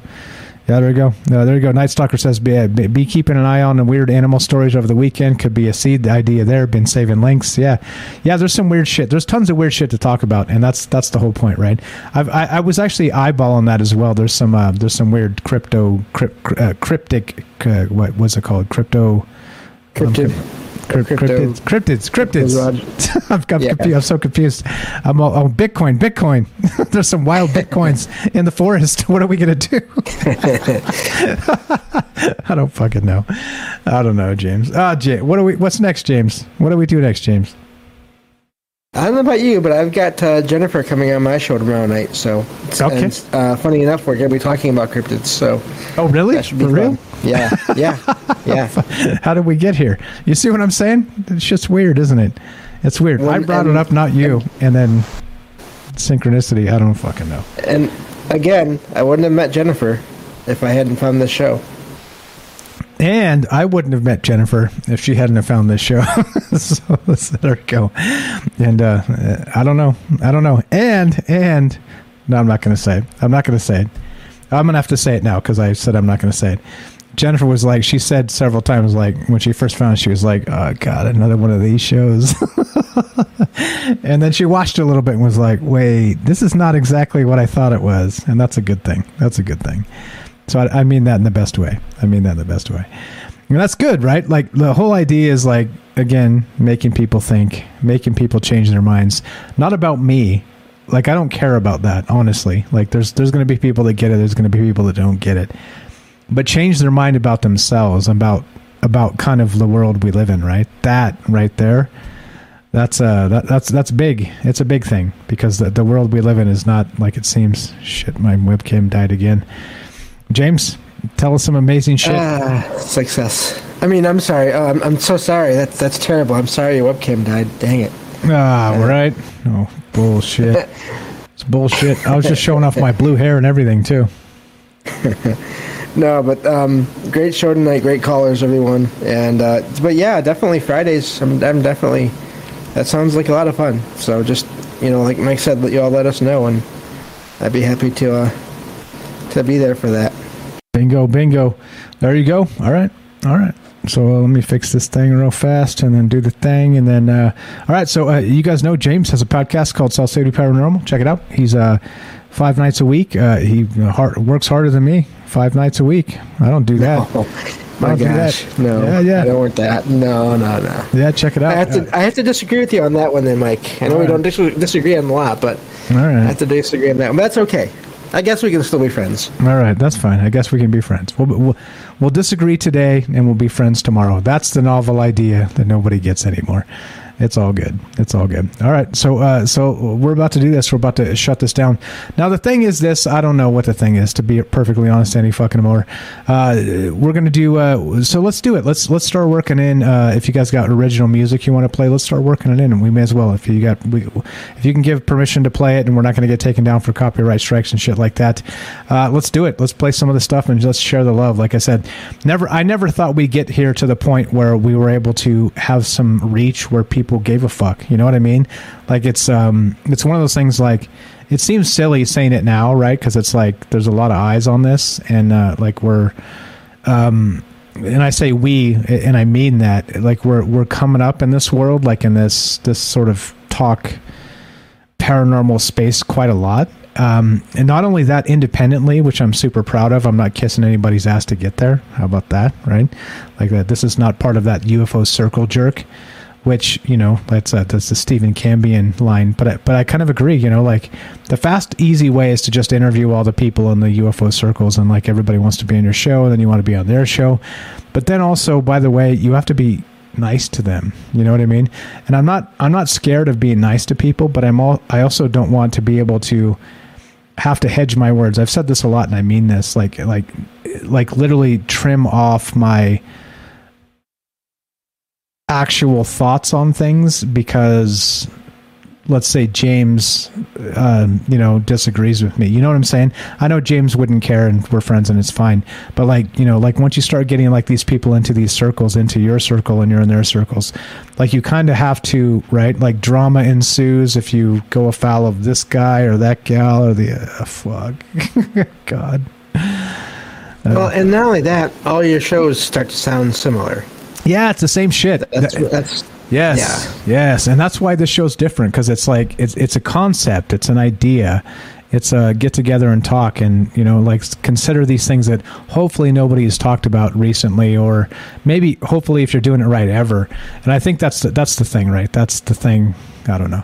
Yeah, there you go. Uh, there you go. Nightstocker says, be, uh, be, be keeping an eye on the weird animal stories over the weekend. Could be a seed idea there. Been saving links. Yeah, yeah. There's some weird shit. There's tons of weird shit to talk about, and that's that's the whole point, right? I've, I, I was actually eyeballing that as well. There's some uh, there's some weird crypto crypt, uh, cryptic uh, what was it called? Crypto. Cryptid. Crypt, cryptids, cryptids, cryptids. I'm, I'm, Yeah. I'm so confused. I'm all, oh, Bitcoin, Bitcoin. There's some wild Bitcoins in the forest. What are we gonna do? I don't fucking know. I don't know, James. Ah, James. What are we? What's next, James? What do we do next, James? I don't know about you, but I've got uh, Jennifer coming on my show tomorrow night. So, Okay. And, uh, funny enough, we're going to be talking about cryptids. So, Oh, really? that should be For real? fun. Yeah, yeah, yeah. How did we get here? You see what I'm saying? It's just weird, isn't it? It's weird. I brought it up, not you. And then synchronicity. I don't fucking know. And again, I wouldn't have met Jennifer if I hadn't found this show. And I wouldn't have met Jennifer if she hadn't have found this show. so, so there we go. And uh, I don't know. I don't know. And and no, I'm not going to say it. I'm not going to say it. I'm going to have to say it now because I said I'm not going to say it. Jennifer was like, she said several times, like when she first found it, she was like, "Oh God, another one of these shows." and then she watched a little bit and was like, "Wait, this is not exactly what I thought it was," and that's a good thing. That's a good thing. So I, I mean that in the best way. I mean that in the best way. And that's good, right? Like the whole idea is like again making people think, making people change their minds. Not about me. Like I don't care about that, honestly. Like there's there's going to be people that get it. There's going to be people that don't get it. But change their mind about themselves, about about kind of the world we live in, right? That right there. That's uh that, that's that's big. It's a big thing because the, the world we live in is not like it seems. Shit, my webcam died again. James, tell us some amazing shit. Ah, success. I mean, I'm sorry. Oh, I'm, I'm so sorry. That's that's terrible. I'm sorry your webcam died. Dang it. Ah, right. Oh, bullshit. it's bullshit. I was just showing off my blue hair and everything too. No, but um, great show tonight. Great callers, everyone. And uh, but yeah, definitely Fridays. I'm, I'm definitely. That sounds like a lot of fun. So just you know, like Mike said, let you all let us know, and I'd be happy to uh, to be there for that. Bingo, bingo. There you go. All right. All right. So uh, let me fix this thing real fast and then do the thing. And then, uh, all right. So uh, you guys know James has a podcast called Salsido Paranormal. Check it out. He's uh, five nights a week. Uh, he hard, works harder than me five nights a week. I don't do that. I My gosh, that. no, Yeah, yeah. I don't want that. No, no, no. Yeah, check it out. I have to. I have to disagree with you on that one, then, Mike. I know we don't disagree on a lot, but All I have to disagree on that. one. But that's okay. I guess we can still be friends. All right, that's fine. I guess we can be friends. We'll, we'll we'll disagree today, and we'll be friends tomorrow. That's the novel idea that nobody gets anymore. It's all good. It's all good. All right. So, uh, so we're about to do this. We're about to shut this down. Now, the thing is this. I don't know what the thing is, to be perfectly honest, any fucking more. Uh, we're gonna do. Uh, so let's do it. Let's let's start working in. Uh, if you guys got original music you want to play, let's start working it in, and we may as well. If you got, we, if you can give permission to play it, and we're not gonna get taken down for copyright strikes and shit like that. Uh, let's do it. Let's play some of the stuff and let's share the love. Like I said, never. I never thought we'd get here to the point where we were able to have some reach where people gave a fuck. You know what I mean? Like it's um it's one of those things like it seems silly saying it now, right? Because it's like there's a lot of eyes on this, and uh, like we're um and I say we, and I mean that like we're we're coming up in this world, like in this this sort of talk paranormal space quite a lot. Um, and not only that, independently, which I'm super proud of. I'm not kissing anybody's ass to get there. How about that, right? Like that. This is not part of that UFO circle jerk, which you know that's a, that's the Stephen Cambian line. But I, but I kind of agree. You know, like the fast, easy way is to just interview all the people in the UFO circles, and like everybody wants to be on your show, and then you want to be on their show. But then also, by the way, you have to be nice to them. You know what I mean? And I'm not I'm not scared of being nice to people, but I'm all I also don't want to be able to have to hedge my words. I've said this a lot and I mean this like like like literally trim off my actual thoughts on things because let's say James, um, you know, disagrees with me. You know what I'm saying? I know James wouldn't care, and we're friends, and it's fine. But like, you know, like once you start getting like these people into these circles, into your circle, and you're in their circles, like you kind of have to, right? Like drama ensues if you go afoul of this guy or that gal or the uh, fuck, God. well, and not only that, all your shows start to sound similar. Yeah, it's the same shit. That's that's Yes, yes, and that's why this show's different because it's like it's it's a concept, it's an idea, it's a get together and talk, and you know, like consider these things that hopefully nobody has talked about recently, or maybe hopefully if you're doing it right ever. And I think that's the, that's the thing, right? That's the thing. I don't know.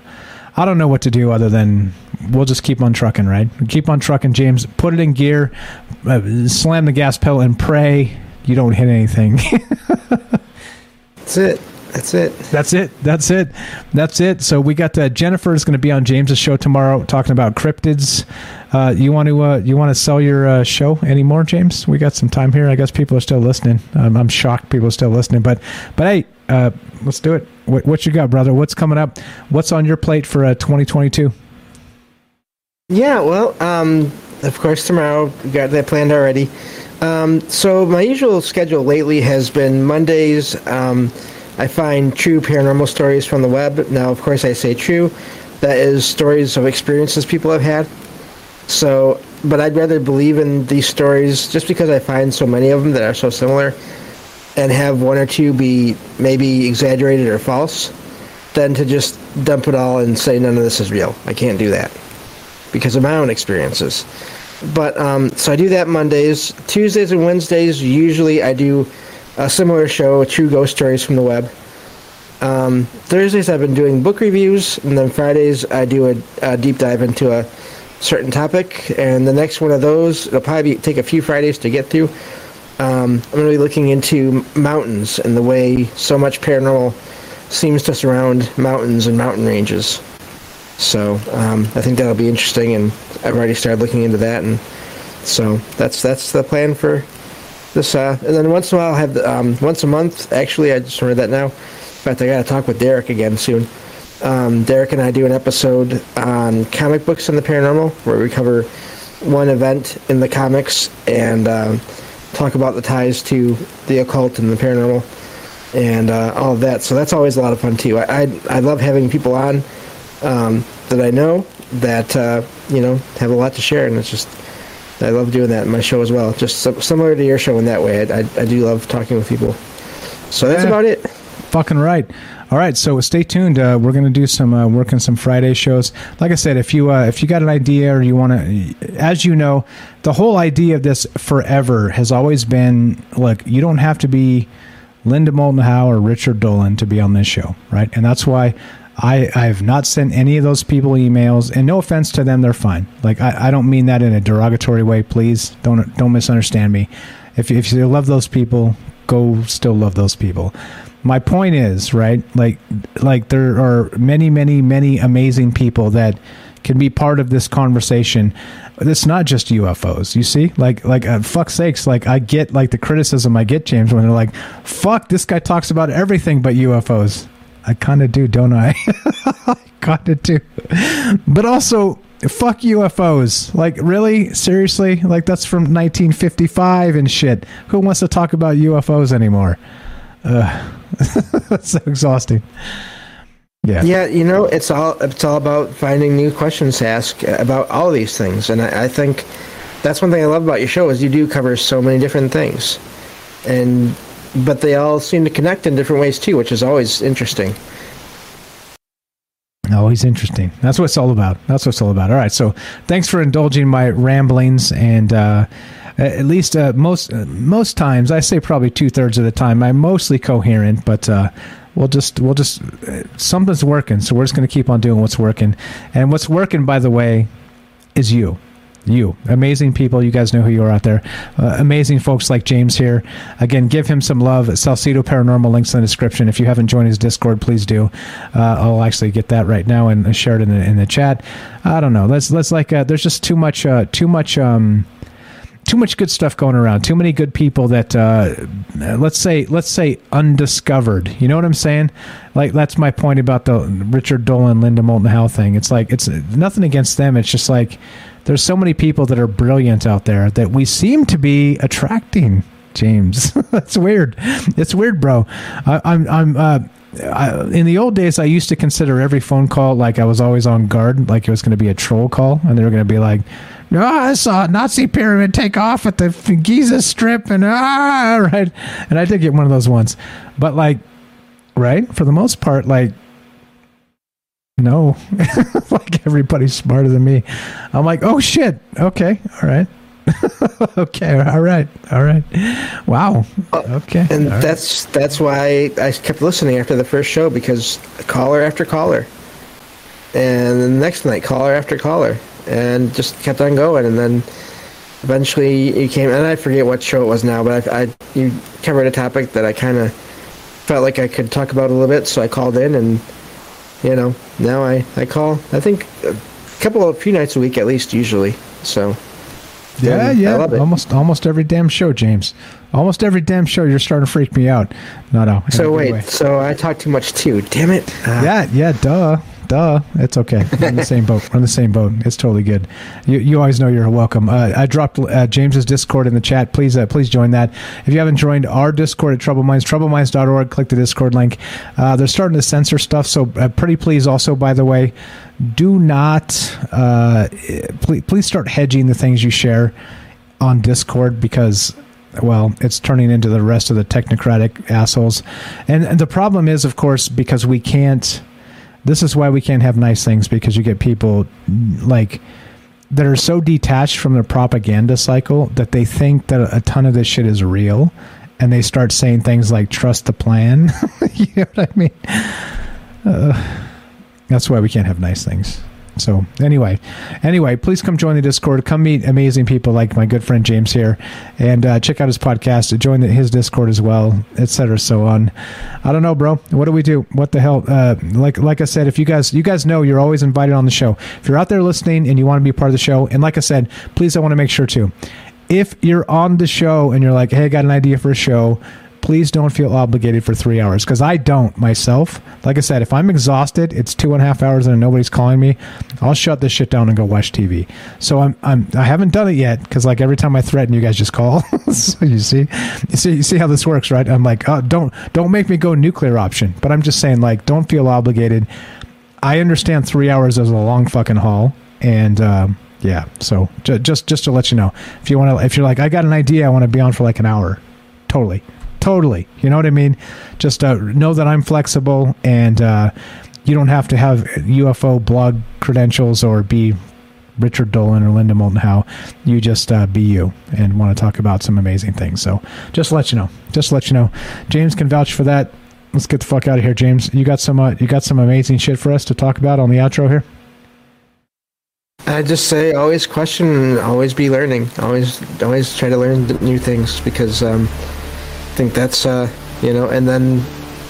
I don't know what to do other than we'll just keep on trucking, right? Keep on trucking, James. Put it in gear, uh, slam the gas pedal, and pray you don't hit anything. That's it. That's it. That's it. That's it. That's it. So we got uh, Jennifer is going to be on James's show tomorrow, talking about cryptids. Uh, you want to uh, you want to sell your uh, show anymore, James? We got some time here. I guess people are still listening. Um, I'm shocked people are still listening, but but hey, uh, let's do it. What, what you got, brother? What's coming up? What's on your plate for uh, 2022? Yeah, well, um, of course, tomorrow we got that planned already. Um, so my usual schedule lately has been Mondays. Um, I find true paranormal stories from the web. Now, of course, I say true. That is stories of experiences people have had. So, but I'd rather believe in these stories just because I find so many of them that are so similar, and have one or two be maybe exaggerated or false, than to just dump it all and say none of this is real. I can't do that because of my own experiences. But um, so I do that Mondays, Tuesdays, and Wednesdays. Usually, I do a similar show, True Ghost Stories from the Web. Um, Thursdays, I've been doing book reviews, and then Fridays, I do a, a, deep dive into a certain topic. And the next one of those, it'll probably be, take a few Fridays to get through. Um, I'm going to be looking into mountains and the way so much paranormal seems to surround mountains and mountain ranges. So um, I think that'll be interesting, and I've already started looking into that, and so that's that's the plan for this. Uh, and then once in a while, I'll have the, um, once a month. Actually, I just remembered that now. In fact, I got to talk with Derek again soon. Um, Derek and I do an episode on comic books and the paranormal, where we cover one event in the comics and um, talk about the ties to the occult and the paranormal and uh, all of that. So that's always a lot of fun too. I I, I love having people on um, that I know that uh, you know have a lot to share, and it's just I love doing that in my show as well. Just similar to your show in that way. I, I, I do love talking with people. So that's Yeah. about it. Fucking right. All right, so stay tuned. Uh, we're going to do some uh, work on some Friday shows. Like I said, if you uh, if you got an idea or you want to, as you know, the whole idea of this forever has always been look, you don't have to be Linda Moulton Howe or Richard Dolan to be on this show, right? And that's why I I have not sent any of those people emails. And no offense to them, they're fine. Like I, I don't mean that in a derogatory way. Please don't don't misunderstand me. If if you love those people, go still love those people. My point is, right? Like, like there are many, many, many amazing people that can be part of this conversation. It's not just UFOs. You see, like, like uh, fuck sakes, like I get like the criticism I get, James, when they're like, "Fuck, this guy talks about everything but UFOs." I kind of do, don't I? I kind of do. But also, fuck UFOs. Like, really? Seriously? Like, that's from 1955 and shit. Who wants to talk about UFOs anymore? Ugh. that's so exhausting. Yeah. Yeah, you know, it's all it's all about finding new questions to ask about all these things, and I, I think that's one thing I love about your show is you do cover so many different things, and but they all seem to connect in different ways too, which is always interesting. Always interesting. That's what it's all about. That's what it's all about. All right. So thanks for indulging my ramblings and. Uh, at least uh, most uh, most times, I say probably two thirds of the time, I'm mostly coherent, but uh, we'll just we'll just uh, something's working, so we're just going to keep on doing what's working. And what's working, by the way, is you. You, amazing people. You guys know who you are out there. Uh, amazing folks like James here. Again, give him some love. Salsido Paranormal links in the description. If you haven't joined his Discord, please do. Uh, I'll actually get that right now and share it in the, in the chat. I don't know. Let's let's like. Uh, there's just too much. Uh, too much. Um, too much good stuff going around. Too many good people that uh, let's say let's say undiscovered. You know what I'm saying? Like that's my point about the Richard Dolan, Linda Moulton Howe thing. It's like it's nothing against them. It's just like there's so many people that are brilliant out there that we seem to be attracting. James, that's weird. It's weird, bro. I, I'm I'm. Uh, I, in the old days, I used to consider every phone call like I was always on guard, like it was going to be a troll call, and they were going to be like, oh, I saw a Nazi pyramid take off at the Giza Strip, and ah, right. And I did get one of those ones, but like, right for the most part, like, no, like everybody's smarter than me. I'm like, oh shit, okay, all right. okay, all right, all right. Wow. Uh, okay, and all right. that's that's why I kept listening after the first show because caller after caller, and the next night caller after caller, and just kept on going, and then eventually you came, and I forget what show it was now, but I, I you covered a topic that I kind of felt like I could talk about a little bit, so I called in, and you know now I I call I think a couple of few nights a week at least usually, so. Yeah, um, yeah. Almost, almost every damn show, James. Almost every damn show. You're starting to freak me out. No, no. So wait, way. so I talk too much too. Damn it. Ah. Yeah, yeah. Duh, duh. It's okay. We're in the same boat. We're in the same boat. It's totally good. You, you always know you're welcome. Uh, I dropped uh, James's Discord in the chat. Please, uh, please join that. If you haven't joined our Discord at Trouble Minds, troubleminds.org, click the Discord link. Uh, they're starting to censor stuff, so uh, pretty please. Also, by the way, do not uh, please, please start hedging the things you share on Discord because well, it's turning into the rest of the technocratic assholes. And, and the problem is, of course, because we can't. This is why we can't have nice things because you get people like that are so detached from the propaganda cycle that they think that a ton of this shit is real, and they start saying things like "trust the plan." you know what I mean? Uh, that's why we can't have nice things. So anyway, anyway, please come join the Discord. Come meet amazing people like my good friend James here, and uh, check out his podcast. Join the, his Discord as well, etc. So on. I don't know, bro. What do we do? What the hell? Uh, like like I said, if you guys you guys know you're always invited on the show. If you're out there listening and you want to be part of the show, and like I said, please I want to make sure too. If you're on the show and you're like, hey, I got an idea for a show please don't feel obligated for three hours because I don't myself. Like I said, if I'm exhausted, it's two and a half hours and nobody's calling me. I'll shut this shit down and go watch TV. So I'm I'm I haven't done it yet because like every time I threaten, you guys just call. so you see, you see, you see how this works, right? I'm like, oh, don't don't make me go nuclear option. But I'm just saying, like, don't feel obligated. I understand three hours is a long fucking haul, and. Um, yeah, so ju- just just to let you know, if you want to, if you're like, I got an idea, I want to be on for like an hour, totally, totally. You know what I mean? Just uh, know that I'm flexible, and uh, you don't have to have UFO blog credentials or be Richard Dolan or Linda Moulton Howe. You just uh, be you and want to talk about some amazing things. So just let you know, just let you know, James can vouch for that. Let's get the fuck out of here, James. You got some uh, you got some amazing shit for us to talk about on the outro here. I just say always question, always be learning. Always, always try to learn new things because um, think that's uh, you know. And then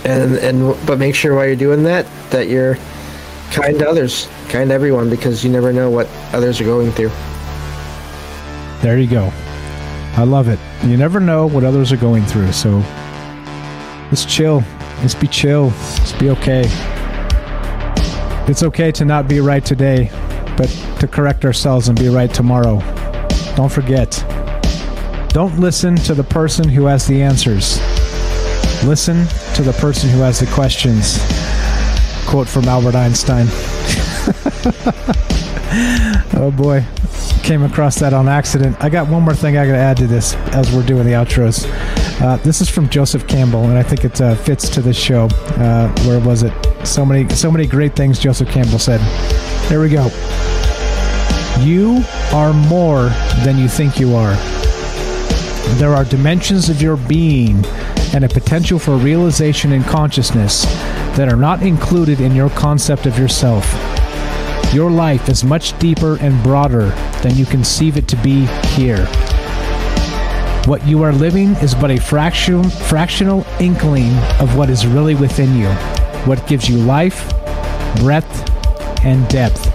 and and but make sure while you're doing that that you're kind to others, kind to everyone, because you never know what others are going through. There you go. I love it. You never know what others are going through, so just chill. Just be chill. Just be okay. It's okay to not be right today, but to correct ourselves and be right tomorrow. Don't forget. Don't listen to the person who has the answers. Listen to the person who has the questions. Quote from Albert Einstein. oh boy. Came across that on accident. I got one more thing I got to add to this as we're doing the outros. Uh, this is from Joseph Campbell, and I think it uh, fits to this show. Uh, where was it? So many, so many great things Joseph Campbell said. Here we go. You are more than you think you are. There are dimensions of your being and a potential for realization and consciousness that are not included in your concept of yourself. Your life is much deeper and broader than you conceive it to be here. What you are living is but a fractional, fractional inkling of what is really within you, what gives you life, breadth, and depth.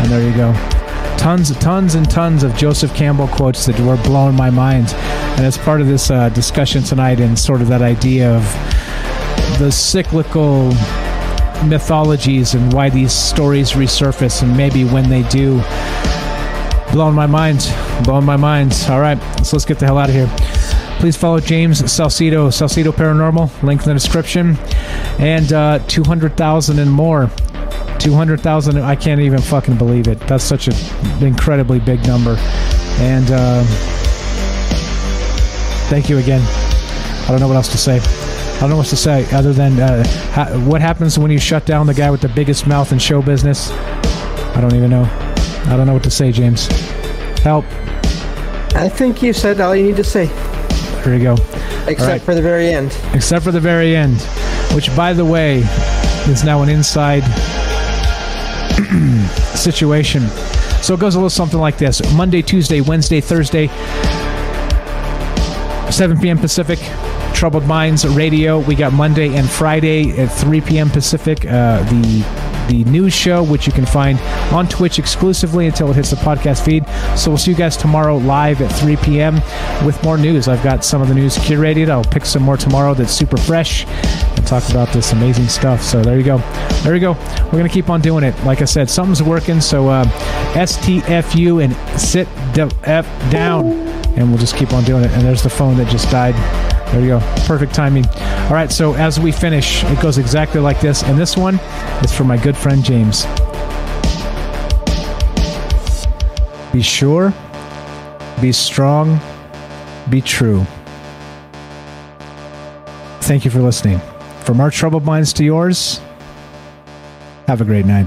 And there you go. Tons, tons, and tons of Joseph Campbell quotes that were blowing my mind. And as part of this uh, discussion tonight, and sort of that idea of the cyclical mythologies and why these stories resurface, and maybe when they do, blowing my mind, blowing my mind. All right, so let's get the hell out of here. Please follow James Salsido, Salsido Paranormal, link in the description, and uh, 200,000 and more. 200,000, I can't even fucking believe it. That's such an incredibly big number. And uh, thank you again. I don't know what else to say. I don't know what to say other than uh, ha- what happens when you shut down the guy with the biggest mouth in show business. I don't even know. I don't know what to say, James. Help. I think you said all you need to say, There you go. except right. for the very end. Except for the very end, which, by the way, is now an inside situation. So it goes a little something like this Monday, Tuesday, Wednesday, Thursday, 7 p.m. Pacific. Troubled Minds Radio. We got Monday and Friday at 3 p.m. Pacific. Uh, the the news show, which you can find on Twitch exclusively until it hits the podcast feed. So we'll see you guys tomorrow live at 3 p.m. with more news. I've got some of the news curated. I'll pick some more tomorrow that's super fresh and talk about this amazing stuff. So there you go. There you go. We're going to keep on doing it. Like I said, something's working. So uh, STFU and sit F down. And we'll just keep on doing it. And there's the phone that just died. There you go. Perfect timing. All right, so as we finish, it goes exactly like this. And this one is for my good friend James. Be sure, be strong, be true. Thank you for listening. From our troubled minds to yours, have a great night.